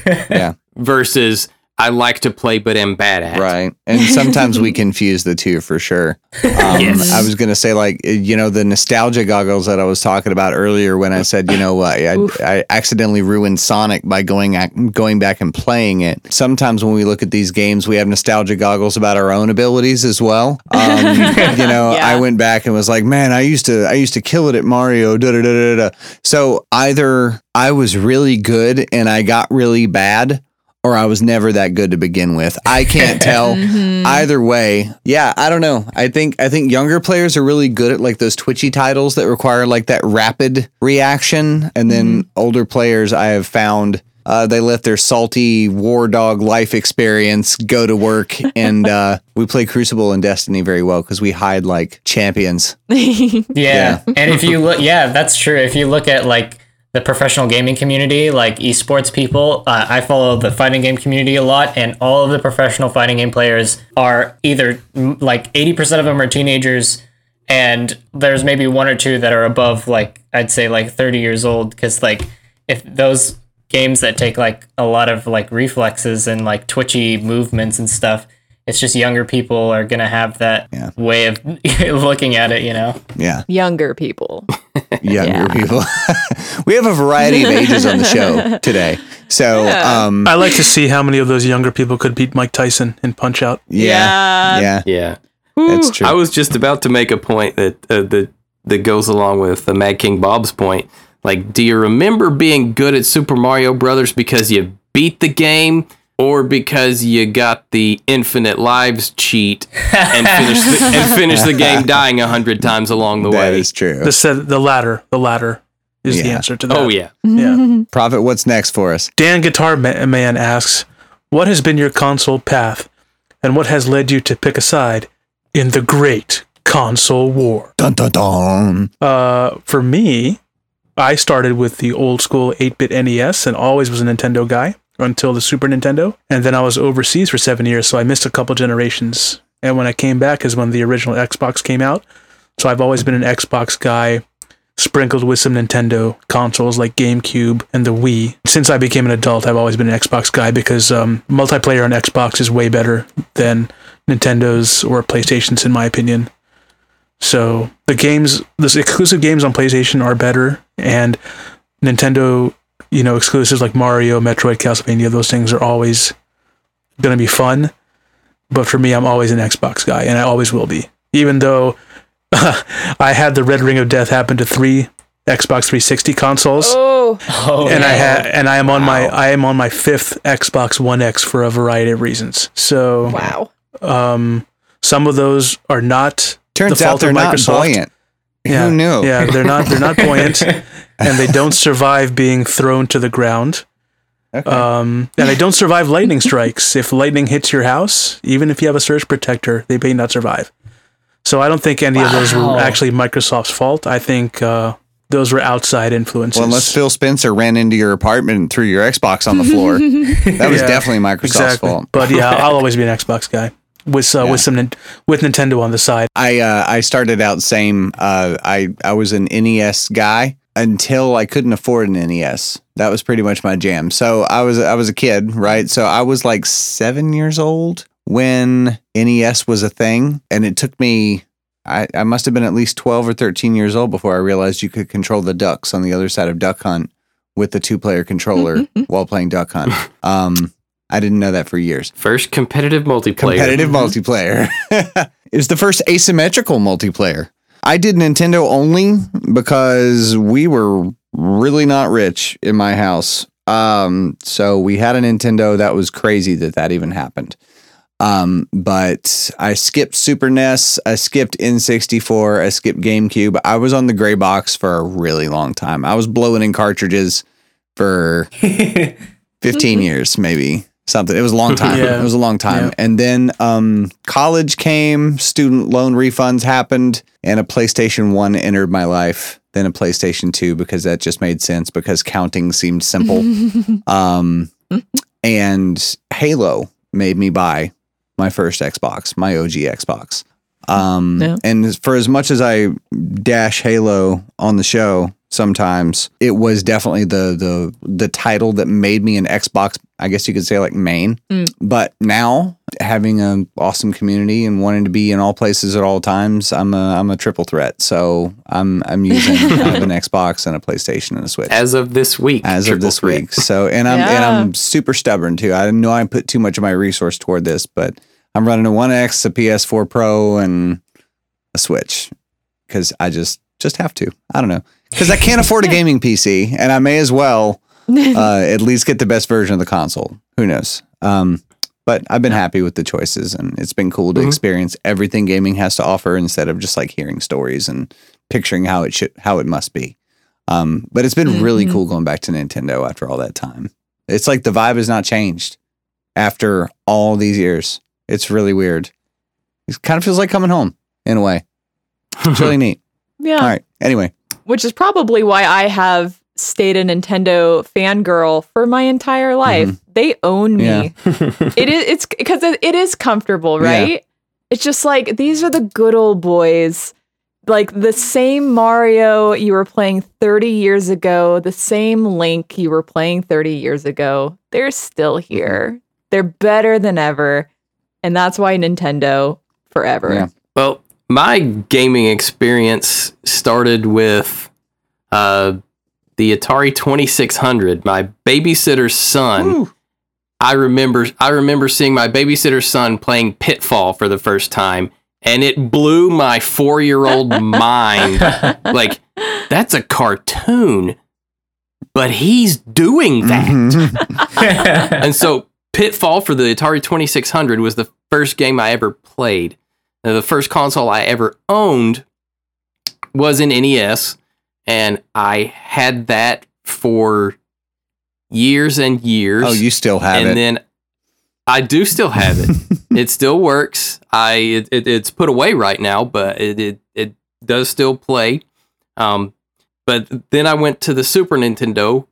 Speaker 1: yeah.
Speaker 2: Versus I like to play but am bad at.
Speaker 1: Right. *laughs* And sometimes we confuse the two for sure. Um,
Speaker 2: Yes.
Speaker 1: I was going to say, like, you know, the nostalgia goggles that I was talking about earlier when I said, you know, I,
Speaker 4: Oof.
Speaker 1: I, I accidentally ruined Sonic by going ac- going back and playing it. Sometimes when we look at these games, we have nostalgia goggles about our own abilities as well. Um, *laughs* you know,
Speaker 4: Yeah.
Speaker 1: I went back and was like, man, I used to, I used to kill it at Mario. Da, da, da, da, da. So either I was really good and I got really bad, or I was never that good to begin with. I can't *laughs* tell. Either way, yeah, I don't know. I think I think younger players are really good at like those twitchy titles that require like that rapid reaction, and then older players I have found uh, they let their salty war dog life experience go to work, *laughs* and uh, we play Crucible and Destiny very well because we hide like champions. *laughs*
Speaker 5: Yeah.
Speaker 1: Yeah.
Speaker 5: and if you look, yeah, that's true. If you look at like the professional gaming community, like esports people, uh, I follow the fighting game community a lot, and all of the professional fighting game players are either like 80% of them are teenagers, and there's maybe one or two that are above, like, I'd say like 30 years old, because like if those games that take like a lot of like reflexes and like twitchy movements and stuff, it's just younger people are gonna have that
Speaker 1: Yeah.
Speaker 5: way of *laughs* looking at it, you know.
Speaker 1: Yeah,
Speaker 4: Younger people. *laughs*
Speaker 1: younger people. *laughs* we have a variety of ages on the show today, so
Speaker 4: Yeah.
Speaker 1: um,
Speaker 3: I like to see how many of those younger people could beat Mike Tyson in Punch Out.
Speaker 1: yeah, yeah,
Speaker 2: Yeah.
Speaker 1: that's true.
Speaker 2: I was just about to make a point that uh, that that goes along with the Mad King Bob's point. Like, do you remember being good at Super Mario Brothers because you beat the game, or because you got the infinite lives cheat and finished the, and finished the game *laughs* dying a hundred times along the
Speaker 1: That
Speaker 2: way?
Speaker 1: is true.
Speaker 3: The said the latter, the latter is the answer to that.
Speaker 2: oh yeah,
Speaker 3: Yeah. *laughs*
Speaker 1: Prophet, what's next for us?
Speaker 3: Dan Guitar Man asks, "What has been your console path, and what has led you to pick a side in the great console war?"
Speaker 1: Dun dun dun.
Speaker 3: Uh, for me, I started with the old school 8-bit NES and always was a Nintendo guy until the Super Nintendo, and then I was overseas for seven years, so I missed a couple generations. And when I came back is when the original Xbox came out. So I've always been an Xbox guy sprinkled with some Nintendo consoles like GameCube and the Wii. Since I became an adult, I've always been an Xbox guy because um, multiplayer on Xbox is way better than Nintendo's or PlayStation's, in my opinion. So the games, the exclusive games on PlayStation are better, and Nintendo, you know, exclusives like Mario, Metroid, Castlevania, those things are always going to be fun. But for me, I'm always an Xbox guy, and I always will be. Even though *laughs* I had the Red Ring of Death happen to three Xbox 360 consoles,
Speaker 4: Oh,
Speaker 5: Oh,
Speaker 3: and I
Speaker 5: no.
Speaker 3: ha- and I am on my I am on my fifth Xbox One X for a variety of reasons. So
Speaker 4: wow.
Speaker 3: um, some of those are not
Speaker 1: Turns
Speaker 3: the
Speaker 1: out they're
Speaker 3: of
Speaker 1: not buoyant.
Speaker 3: Yeah,
Speaker 1: Who knew?
Speaker 3: Yeah, they're not they're not buoyant, *laughs* and they don't survive being thrown to the ground.
Speaker 1: Okay.
Speaker 3: Um, and they don't survive lightning strikes. If lightning hits your house, even if you have a surge protector, they may not survive. So I don't think any of those were actually Microsoft's fault. I think uh, those were outside influences.
Speaker 1: well, unless Phil Spencer ran into your apartment and threw your Xbox on the floor, *laughs* that was
Speaker 3: Yeah,
Speaker 1: definitely Microsoft's
Speaker 3: exactly.
Speaker 1: fault.
Speaker 3: But yeah, *laughs* I'll always be an Xbox guy with uh,
Speaker 1: Yeah.
Speaker 3: with some with Nintendo on the side.
Speaker 1: I uh, I started out same. Uh, I I was an NES guy until I couldn't afford an NES. That was pretty much my jam. So I was I was a kid, right? So I was like seven years old when NES was a thing, and it took me. I, I must have been at least 12 or 13 years old before I realized you could control the ducks on the other side of Duck Hunt with the two player controller *laughs* while playing Duck Hunt. *laughs* Um, I didn't know that for years.
Speaker 2: First competitive multiplayer.
Speaker 1: Competitive multiplayer. *laughs* it was the first asymmetrical multiplayer. I did Nintendo only because we were really not rich in my house. Um, so we had a Nintendo that was crazy that that even happened. Um, but I skipped Super NES, I skipped N64, I skipped GameCube. I was on the gray box for a really long time. I was blowing in cartridges for *laughs* 15 years, maybe something. It was a long time. *laughs*
Speaker 3: Yeah.
Speaker 1: It was a long time.
Speaker 3: Yeah.
Speaker 1: And then um, college came, student loan refunds happened, and a PlayStation 1 entered my life, then a PlayStation 2 because that just made sense because counting seemed simple. *laughs* um, and Halo made me buy my first Xbox, my OG Xbox. Um,
Speaker 4: Yeah.
Speaker 1: And for as much as I dash Halo on the show, sometimes it was definitely the the the title that made me an Xbox. I guess you could say like main.
Speaker 4: Mm.
Speaker 1: But now having an awesome community and wanting to be in all places at all times, I'm a I'm a triple threat. So I'm I'm using *laughs* an Xbox and a PlayStation and a Switch
Speaker 2: As of this week.
Speaker 1: as of this
Speaker 2: threat.
Speaker 1: week. So, and I'm and I'm super stubborn too. I know I put too much of my resource toward this, but I'm running a One X, a PS4 Pro, and a Switch because I just just have to. I don't know because I can't afford a gaming PC, and I may as well uh, at least get the best version of the console. Who knows? Um, but I've been happy with the choices, and it's been cool to
Speaker 2: Mhm.
Speaker 1: experience everything gaming has to offer instead of just like hearing stories and picturing how it should how it must be. Um, but it's been really
Speaker 4: Mhm.
Speaker 1: cool going back to Nintendo after all that time. It's like the vibe has not changed after all these years. It's really weird. It kind of feels like coming home in a way. It's really *laughs* neat.
Speaker 4: yeah.
Speaker 1: All right. Anyway,
Speaker 4: Which is probably why I have stayed a Nintendo fangirl for my entire life. They own me.
Speaker 1: Mm-hmm. Yeah. *laughs*
Speaker 4: it is it's because it, it is comfortable,
Speaker 1: Yeah.
Speaker 4: right? It's just like these are the good old boys. Like the same Mario you were playing 30 years ago, the same Link you were playing 30 years ago. They're still
Speaker 1: Mm-hmm.
Speaker 4: here. They're better than ever. And that's why Nintendo forever.
Speaker 1: Yeah.
Speaker 2: Well, my gaming experience started with uh, the Atari 2600. My babysitter's son. I remember I remember seeing my babysitter's son playing Pitfall for the first time, and it blew my four year old *laughs* mind. Like that's a cartoon, but he's doing that.
Speaker 1: Mhm. *laughs*
Speaker 2: and so Pitfall for the Atari 2600 was the first game I ever played. Now, the first console I ever owned was an NES, and I had that for years and years.
Speaker 1: oh, you still have
Speaker 2: and
Speaker 1: it.
Speaker 2: And then I do still have it. *laughs* it still works. I it, it, it's put away right now, but it, it it does still play. Um, but then I went to the Super Nintendo,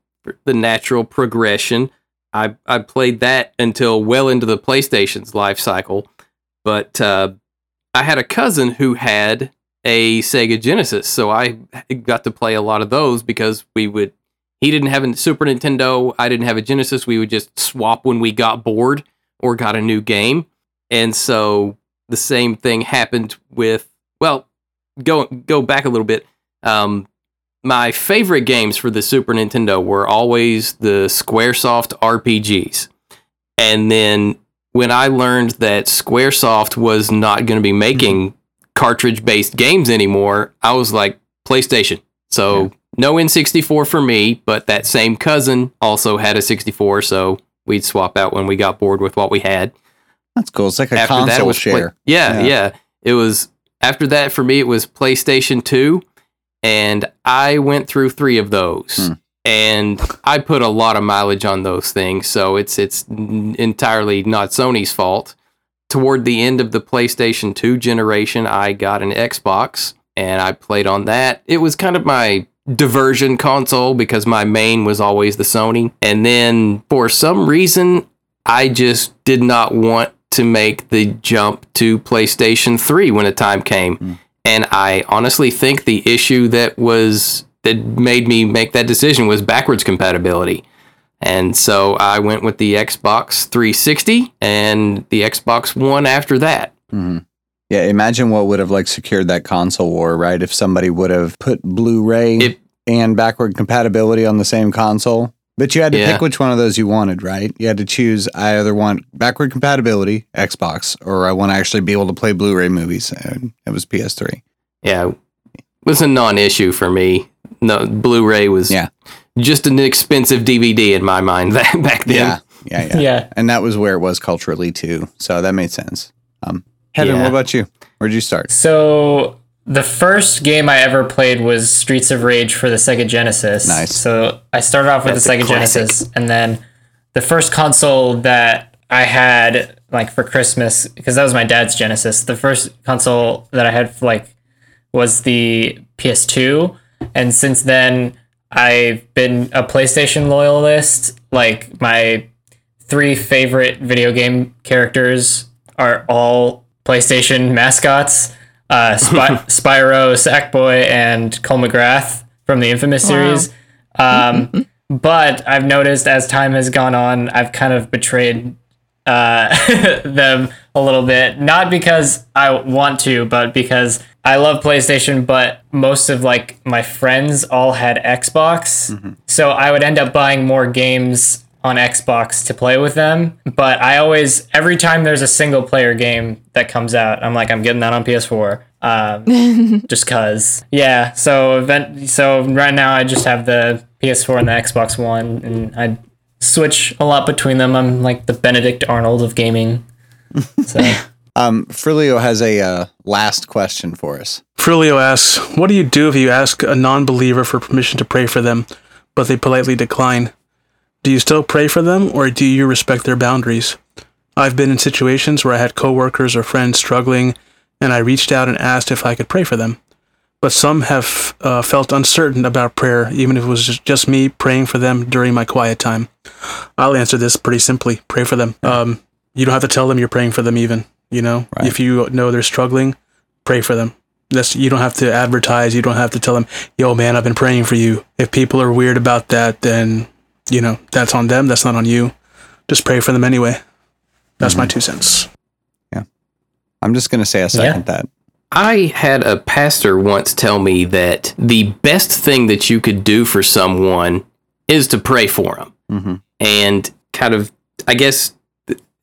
Speaker 2: the natural progression. I I played that until well into the PlayStation's life cycle, but uh, I had a cousin who had a Sega Genesis, so I got to play a lot of those because we would. He didn't have a Super Nintendo. I didn't have a Genesis. We would just swap when we got bored or got a new game, and so the same thing happened with. Well, go go back a little bit. Um, my favorite games for the Super Nintendo were always the SquareSoft RPGs. And then when I learned that Squaresoft was not going to be making cartridge based games anymore, I was like, PlayStation. So
Speaker 1: Yeah.
Speaker 2: no N64 for me, but that same cousin also had a 64. So we'd swap out when we got bored with what we had
Speaker 1: That's cool. It's like a
Speaker 2: after that it
Speaker 1: console
Speaker 2: was Play-
Speaker 1: share.
Speaker 2: yeah,
Speaker 1: Yeah.
Speaker 2: yeah, It was after that for me. It was PlayStation Two, and I went through three of those,
Speaker 1: Hmm.
Speaker 2: And I put a lot of mileage on those things. So it's it's n- entirely not Sony's fault. Toward the end of the PlayStation Two generation, I got an Xbox, and I played on that. It was kind of my diversion console because my main was always the Sony. And then for some reason, I just did not want to make the jump to PlayStation 3 when the time came.
Speaker 1: Mm.
Speaker 2: And I honestly think the issue that was that made me make that decision was backwards compatibility. And so I went with the Xbox 360 and the Xbox One after that.
Speaker 1: Mhm. Yeah, imagine what would have like secured that console war, right? If somebody would have put Blu-ray
Speaker 2: It-
Speaker 1: and backward compatibility on the same console. But you had to
Speaker 2: Yeah.
Speaker 1: pick which one of those you wanted, right? You had to choose I either want backward compatibility, Xbox, or I want to actually be able to play Blu-ray movies. And it was PS3.
Speaker 2: Yeah, it was a non-issue for me. No, Blu-ray was
Speaker 1: Yeah.
Speaker 2: just an expensive DVD in my mind *laughs* that back then.
Speaker 1: Yeah. Yeah, yeah.
Speaker 5: Yeah.
Speaker 1: And that was where it was culturally too. So that made sense. Um Evan,
Speaker 2: Yeah.
Speaker 1: what about you? Where'd you start?
Speaker 5: So the first game I ever played was Streets of Rage for the Sega Genesis.
Speaker 1: Nice.
Speaker 5: So I started off with
Speaker 2: That's
Speaker 5: the Sega. Genesis, and then the first console that I had like for Christmas because that was my dad's Genesis. The first console that I had like was the PS2, and since then I've been a PlayStation loyalist. Like my three favorite video game characters are all PlayStation mascots. Uh, Spy- *laughs* Spyro, Sackboy, and Cole McGrath from the Infamous series. Um, *laughs* but I've noticed as time has gone on, I've kind of betrayed uh, *laughs* them a little bit. Not because I want to, but because I love PlayStation, but most of like my friends all had Xbox. So I would end up buying more games on Xbox to play with them. But I always, every time there's a single player game that comes out, I'm like, I'm getting that on PS4. Um, *laughs* just cause. Yeah. So event. So right now I just have the PS4 and the Xbox One, and I switch a lot between them. I'm like the Benedict Arnold of gaming. *laughs* So
Speaker 1: Um Frilio has a uh, last question for us.
Speaker 3: Frilio asks, What do you do if you ask a non believer for permission to pray for them, but they politely decline? Do you still pray for them, or do you respect their boundaries? I've been in situations where I had coworkers or friends struggling, and I reached out and asked if I could pray for them. But some have uh, felt uncertain about prayer, even if it was just- just me praying for them during my quiet time. I'll answer this pretty simply pray for them. Um, you don't have to tell them you're praying for them, even. You know,
Speaker 1: Right.
Speaker 3: if you know they're struggling, pray for them. That's you don't have to advertise. You don't have to tell them, "Yo, man, I've been praying for you." If people are weird about that, then you know that's on them. That's not on you. Just pray for them anyway. That's my two cents.
Speaker 1: Yeah, I'm just gonna say I second that.
Speaker 2: I had a pastor once tell me that the best thing that you could do for someone is to pray for them.
Speaker 1: hmm
Speaker 2: And kind of, I guess,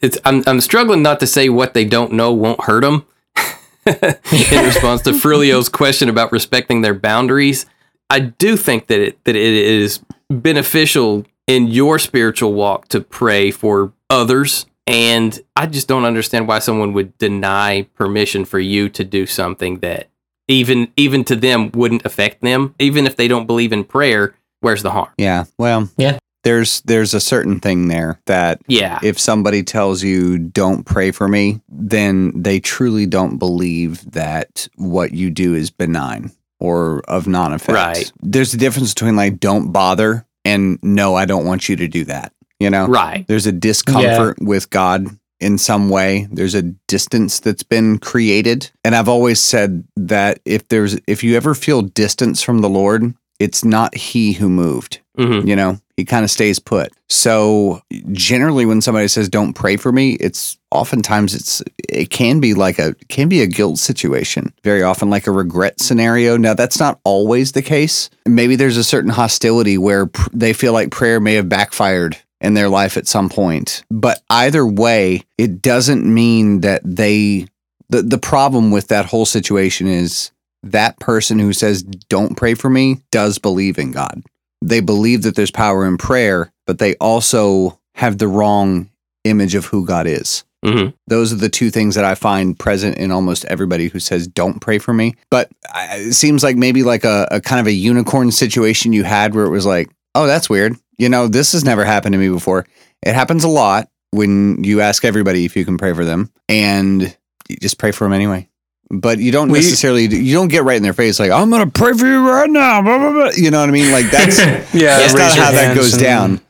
Speaker 2: it's, I'm, I'm struggling not to say what they don't know won't hurt them *laughs* in response to Frilio's question about respecting their boundaries. I do think that it, that it is beneficial in your spiritual walk to pray for others. And I just don't understand why someone would deny permission for you to do something that even even to them wouldn't affect them. Even if they don't believe in prayer, where's the harm?
Speaker 1: Yeah. Well.
Speaker 5: Yeah.
Speaker 1: There's there's a certain thing there that
Speaker 2: Yeah.
Speaker 1: if somebody tells you don't pray for me, then they truly don't believe that what you do is benign or of non effect.
Speaker 2: Right.
Speaker 1: There's a difference between like don't bother and no, I don't want you to do that. You know?
Speaker 2: Right.
Speaker 1: There's a discomfort with God in some way. There's a distance that's been created. And I've always said that if there's if you ever feel distance from the Lord, it's not he who moved.
Speaker 2: Mhm.
Speaker 1: You know, he kind of stays put. So generally when somebody says don't pray for me, it's oftentimes it's it can be like a can be a guilt situation. Very often like a regret scenario. Now that's not always the case. Maybe there's a certain hostility where pr- they feel like prayer may have backfired in their life at some point. But either way, it doesn't mean that they the the problem with that whole situation is that person who says don't pray for me does believe in God. They believe that there's power in prayer, but they also have the wrong image of who God is.
Speaker 2: Mhm.
Speaker 1: Those are the two things that I find present in almost everybody who says don't pray for me. But it seems like maybe like a, a kind of a unicorn situation you had where it was like, oh, that's weird. You know, this has never happened to me before. It happens a lot when you ask everybody if you can pray for them and you just pray for them anyway. But you don't
Speaker 3: We-
Speaker 1: necessarily, you don't get right in their face like, I'm going to pray for you right now. blah, blah, blah. You know what I mean? Like that's, *laughs*
Speaker 3: Yeah,
Speaker 1: that's not how that goes
Speaker 3: and-
Speaker 1: down.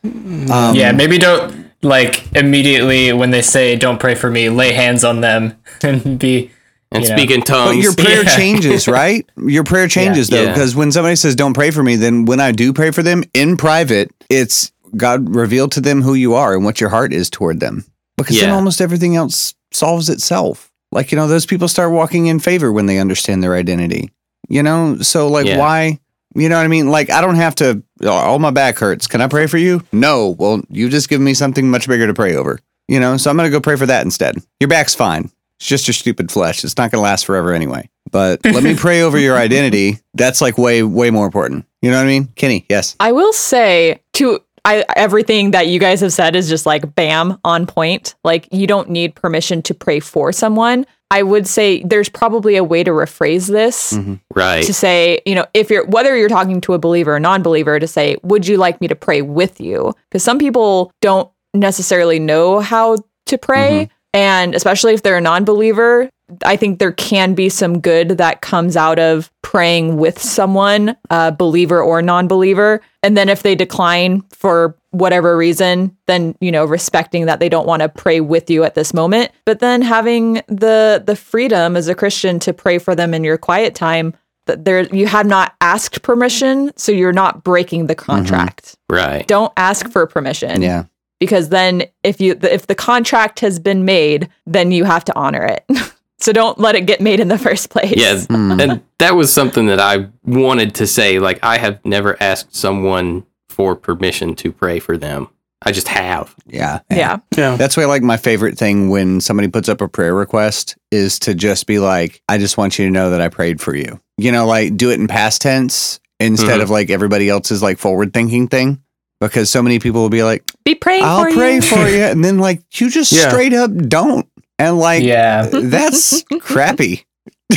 Speaker 1: Um,
Speaker 5: yeah, maybe don't like immediately when they say don't pray for me, lay hands on them *laughs* and be
Speaker 2: And
Speaker 5: you know.
Speaker 2: speak in
Speaker 1: But
Speaker 2: tongues.
Speaker 1: your prayer
Speaker 5: Yeah.
Speaker 1: changes, *laughs* right? Your prayer changes though,
Speaker 2: Yeah.
Speaker 1: because when somebody says "Don't pray for me," then when I do pray for them in private, it's God revealed to them who you are and what your heart is toward them. Because then almost everything else solves itself. Like you know, those people start walking in favor when they understand their identity. You know, so like,
Speaker 2: Yeah.
Speaker 1: why? You know what I mean? Like, I don't have to. Uh, all my back hurts. Can I pray for you? No. Well, you just give me something much bigger to pray over. You know, so I'm gonna go pray for that instead. Your back's fine. It's just your stupid flesh. It's not going to last forever anyway. But *laughs* let me pray over your identity. That's like way, way more important. You know what I mean? Kenny, yes.
Speaker 4: I will say to I everything that you guys have said is just like bam on point. Like you don't need permission to pray for someone. I would say there's probably a way to rephrase this mm-hmm.
Speaker 2: right.
Speaker 4: to say, you know, if you're whether you're talking to a believer or non-believer to say, "Would you like me to pray with you?" Because some people don't necessarily know how to pray, mm-hmm. And especially if they're a non-believer, I think there can be some good that comes out of praying with someone, uh, believer or non-believer, and then if they decline for whatever reason, then you know respecting that they don't want to pray with you at this moment, but then having the the freedom as a Christian to pray for them in your quiet time that there you have not asked permission, so you're not breaking the contract.
Speaker 2: right.
Speaker 4: Don't ask for permission
Speaker 1: Yeah.
Speaker 4: Because then if you if the contract has been made, then you have to honor it. *laughs* so don't let it get made in the first place.
Speaker 2: Yeah. *laughs*
Speaker 1: Hmm.
Speaker 2: And that was something that I wanted to say. Like, I have never asked someone for permission to pray for them. I just have.
Speaker 1: Yeah.
Speaker 4: Yeah.
Speaker 3: Yeah.
Speaker 1: That's why, like, my favorite thing when somebody puts up a prayer request is to just be like, I just want you to know that I prayed for you. You know, like, do it in past tense instead
Speaker 2: Mhm.
Speaker 1: of like everybody else's like forward thinking thing. Because so many people will be like,
Speaker 4: Be praying
Speaker 1: I'll
Speaker 4: for
Speaker 1: pray
Speaker 4: you.
Speaker 1: for you. *laughs* And then, like, you just
Speaker 3: Yeah.
Speaker 1: straight up don't. And, like,
Speaker 5: yeah.
Speaker 1: that's *laughs* crappy. *laughs*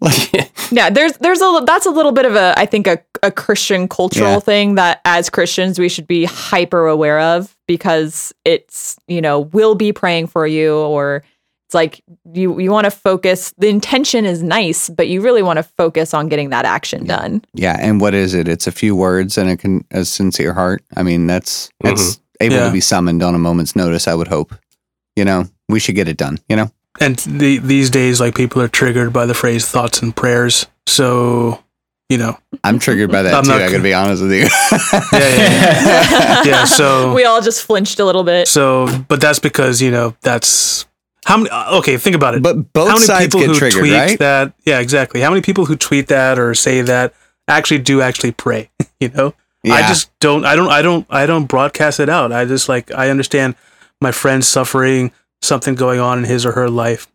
Speaker 1: like,
Speaker 4: Yeah, there's there's a that's a little bit of a I think a, a Christian cultural
Speaker 1: Yeah.
Speaker 4: thing that as Christians we should be hyper aware of because it's you know we'll be praying for you or it's like you you want to focus the intention is nice but you really want to focus on getting that action done.
Speaker 1: Yeah, and what is it? It's a few words and a, con- a sincere heart. I mean, that's that's mm-hmm. able
Speaker 3: Yeah.
Speaker 1: to be summoned on a moment's notice. I would hope. You know, we should get it done. You know,
Speaker 3: And the, these days, like people are triggered by the phrase thoughts and prayers. So, you know,
Speaker 1: I'm triggered by that *laughs*
Speaker 3: I'm
Speaker 1: too.
Speaker 3: not
Speaker 1: I got to be honest with you.
Speaker 3: yeah, yeah, yeah. *laughs* So, *laughs*
Speaker 4: we all just flinched a little bit.
Speaker 3: so, but that's because you know that's how many. uh, Okay, think about it.
Speaker 1: but both
Speaker 3: how many
Speaker 1: sides
Speaker 3: people
Speaker 1: get
Speaker 3: who
Speaker 1: triggered,
Speaker 3: tweet
Speaker 1: right?
Speaker 3: that? Yeah, exactly. How many people who tweet that or say that actually do actually pray? *laughs* You know, I just don't. I don't. I don't. I don't broadcast it out. I just like I understand my friend's suffering, something going on in his or her life.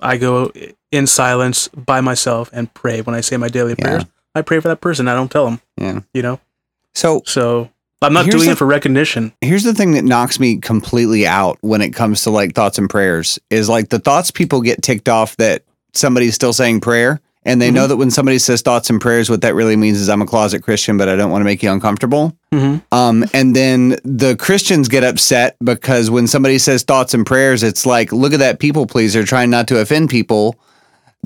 Speaker 3: I go in silence by myself and pray when I say my daily
Speaker 1: Yeah.
Speaker 3: prayers. I pray for that person. I don't tell them.
Speaker 1: Yeah.
Speaker 3: You know.
Speaker 1: So
Speaker 3: So I'm not
Speaker 1: Here's
Speaker 3: doing
Speaker 1: the-
Speaker 3: it for recognition.
Speaker 1: here's the thing that knocks me completely out when it comes to like thoughts and prayers is like the thoughts people get ticked off that somebody's still saying prayer. And they know that when somebody says thoughts and prayers, what that really means is I'm a closet Christian, but I don't want to make you uncomfortable.
Speaker 3: Mhm.
Speaker 1: Um, and then the Christians get upset because when somebody says thoughts and prayers, it's like, look at that people pleaser trying not to offend people.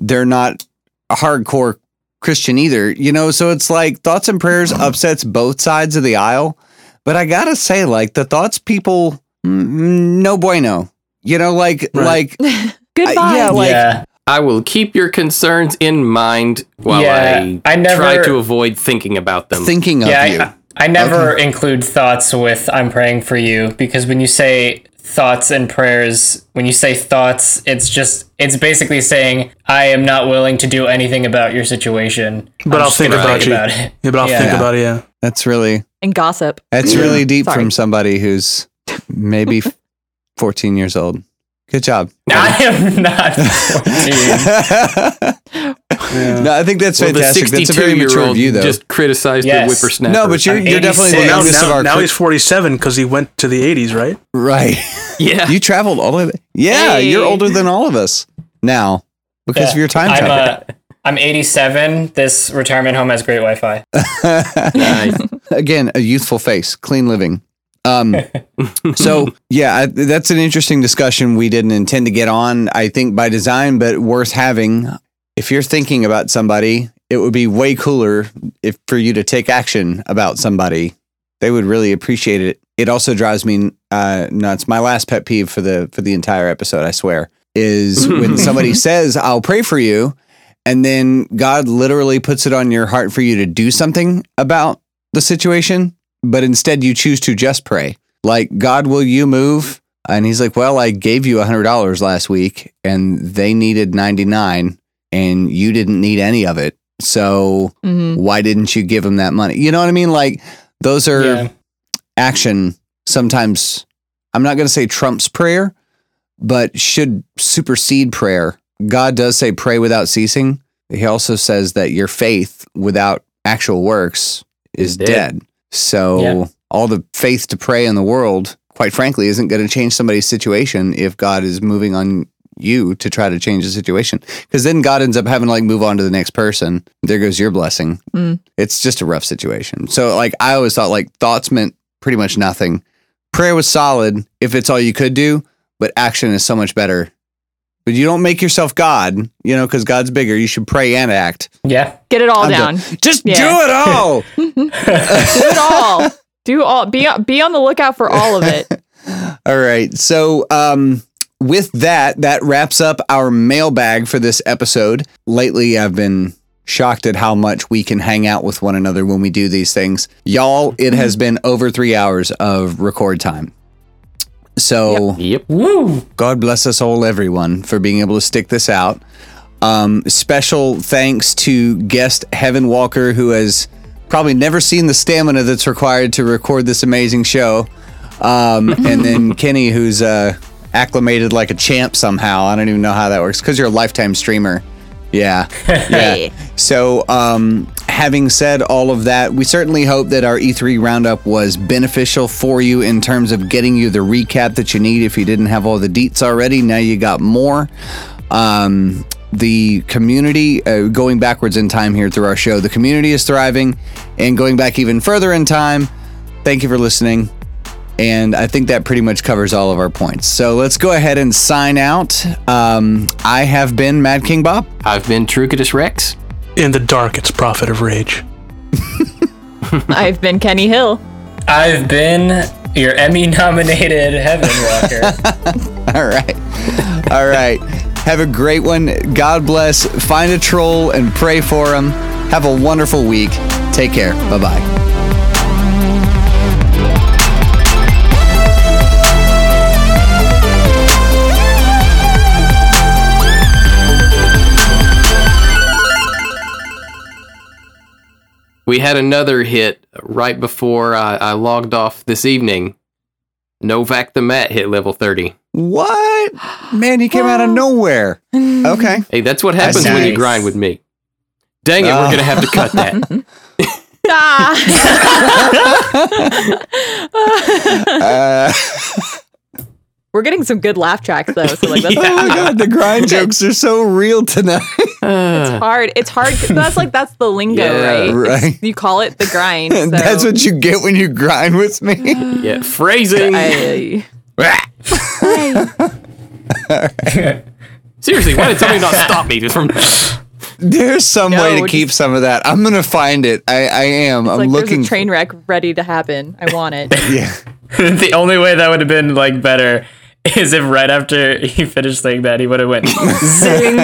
Speaker 1: They're not a hardcore Christian either, you know? So it's like thoughts and prayers *clears throat* upsets both sides of the aisle. But I gotta say, like the thoughts people, mm, no bueno. You know, like like *laughs*
Speaker 4: Goodbye.
Speaker 1: yeah, like
Speaker 5: yeah.
Speaker 2: I will keep your concerns in mind while
Speaker 5: Yeah,
Speaker 2: I,
Speaker 5: I never-
Speaker 2: try to avoid thinking about them.
Speaker 1: thinking of
Speaker 5: Yeah,
Speaker 1: you.
Speaker 5: I, I never include thoughts with I'm praying for you because when you say thoughts and prayers, when you say thoughts, it's just it's basically saying I am not willing to do anything about your situation.
Speaker 3: But
Speaker 5: I'm
Speaker 3: I'll think
Speaker 5: gonna
Speaker 3: about
Speaker 5: think
Speaker 3: you.
Speaker 5: about it.
Speaker 3: Yeah, but I'll
Speaker 5: Yeah.
Speaker 3: think about it. Yeah.
Speaker 1: That's really
Speaker 4: and gossip.
Speaker 1: that's really *clears throat* deep
Speaker 4: Sorry.
Speaker 1: from somebody who's maybe *laughs* 14 years old. Good job. *laughs*
Speaker 5: I am not 14.
Speaker 1: No, I think that's
Speaker 2: Well, the
Speaker 1: fantastic. That's a very
Speaker 2: 62 year
Speaker 1: mature
Speaker 2: old
Speaker 1: view, though.
Speaker 2: just criticized
Speaker 5: Yes.
Speaker 2: the whippersnapper.
Speaker 1: no, but you're you're definitely the
Speaker 5: 86.
Speaker 3: Now,
Speaker 1: of
Speaker 3: now,
Speaker 1: our
Speaker 3: now
Speaker 1: cri-
Speaker 3: he's 47 because he went to the 80s, right?
Speaker 1: right. *laughs*
Speaker 2: yeah.
Speaker 1: you traveled all the way. Yeah,
Speaker 4: Hey.
Speaker 1: you're older than all of us now because of your time
Speaker 5: I'm,
Speaker 1: travel.
Speaker 5: uh, I'm 87. This retirement home has great Wi-Fi. *laughs*
Speaker 2: Nice.
Speaker 1: Again, a youthful face, clean living. Um, *laughs* so yeah, I, that's an interesting discussion we didn't intend to get on. I think by design, but worth having. If you're thinking about somebody, it would be way cooler if for you to take action about somebody. They would really appreciate it. It also drives me uh, nuts. My last pet peeve for the for the entire episode, I swear, is *laughs* when somebody says, "I'll pray for you," and then God literally puts it on your heart for you to do something about the situation, but instead you choose to just pray. Like, God, will you move? And he's like, Well, I gave you a hundred dollars last week and they needed 99 and you didn't need any of it. So
Speaker 4: Mhm.
Speaker 1: why didn't you give them that money? You know what I mean? Like those are
Speaker 5: Yeah.
Speaker 1: action sometimes I'm not going to say trumps prayer, but should supersede prayer. God does say pray without ceasing. He also says that your faith without actual works is
Speaker 2: Dead.
Speaker 1: dead. So
Speaker 5: Yeah.
Speaker 1: all the faith to pray in the world, quite frankly, isn't going to change somebody's situation if God is moving on you to try to change the situation. Because then God ends up having to like move on to the next person. There goes your blessing.
Speaker 4: Mm.
Speaker 1: It's just a rough situation. So like I always thought like thoughts meant pretty much nothing. Prayer was solid if it's all you could do, but action is so much better. But you don't make yourself God, you know, because God's bigger. You should pray and act.
Speaker 5: Yeah.
Speaker 4: Get it all
Speaker 1: I'm
Speaker 4: down.
Speaker 1: Just
Speaker 4: Yeah.
Speaker 1: do it all. *laughs* *laughs*
Speaker 4: Do it all. Do all. Be be on the lookout for all of it. *laughs*
Speaker 1: All right. So, um, with that, that wraps up our mailbag for this episode. Lately, I've been shocked at how much we can hang out with one another when we do these things. Y'all, it has been over three hours of record time. So,
Speaker 2: Yep.
Speaker 5: Woo.
Speaker 1: God bless us all, everyone, for being able to stick this out. Um, special thanks to guest Evan Walker, who has probably never seen the stamina that's required to record this amazing show. Um, *laughs* and then Kenny, who's uh, acclimated like a champ somehow. I don't even know how that works because you're a lifetime streamer. Yeah. *laughs* Yeah. So, um, having said all of that, we certainly hope that our E3 roundup was beneficial for you in terms of getting you the recap that you need. If you didn't have all the deets already, now you got more. Um, the community, uh, going backwards in time here through our show, the community is thriving. And going back even further in time, thank you for listening. And I think that pretty much covers all of our points. So let's go ahead and sign out. Um, I have been Mad King Bob.
Speaker 2: I've been Trucidus Rex.
Speaker 3: In the dark, it's Prophet of Rage. *laughs*
Speaker 4: I've been Kenny Hill.
Speaker 5: I've been your Emmy nominated Evan Walker. *laughs*
Speaker 1: All right. All right. Have a great one. God bless. Find a troll and pray for him. Have a wonderful week. Take care. Bye bye.
Speaker 2: We had another hit right before I, I logged off this evening. Novak the Mat hit level 30.
Speaker 1: What? Man, he came out of nowhere. Okay.
Speaker 2: Hey, that's what happens
Speaker 1: That's
Speaker 2: when you grind with me. Dang it,
Speaker 1: Oh.
Speaker 2: we're going to have to cut that. *laughs*
Speaker 4: Ah.
Speaker 1: Uh, *laughs*
Speaker 4: We're getting some good laugh tracks though. So like that's
Speaker 1: oh my *laughs* God, the grind jokes are so real tonight.
Speaker 2: Uh,
Speaker 4: hard. It's hard. *laughs* That's like that's the lingo,
Speaker 2: Yeah,
Speaker 4: right? It's-
Speaker 1: right.
Speaker 4: you call it the grind. *laughs* So.
Speaker 1: That's what you get when you grind with me. *laughs*
Speaker 2: yeah, phrasing.
Speaker 4: I,
Speaker 2: Seriously, why did somebody not stop me from.
Speaker 1: There's some
Speaker 4: No,
Speaker 1: way to
Speaker 4: we're
Speaker 1: keep some of that. I'm gonna find it. I, I am. I'm
Speaker 4: like
Speaker 1: looking.
Speaker 4: there's a train wreck ready to happen. I want it.
Speaker 1: yeah.
Speaker 5: the only way that would have been like better is if right after he finished saying that, he would have went zing.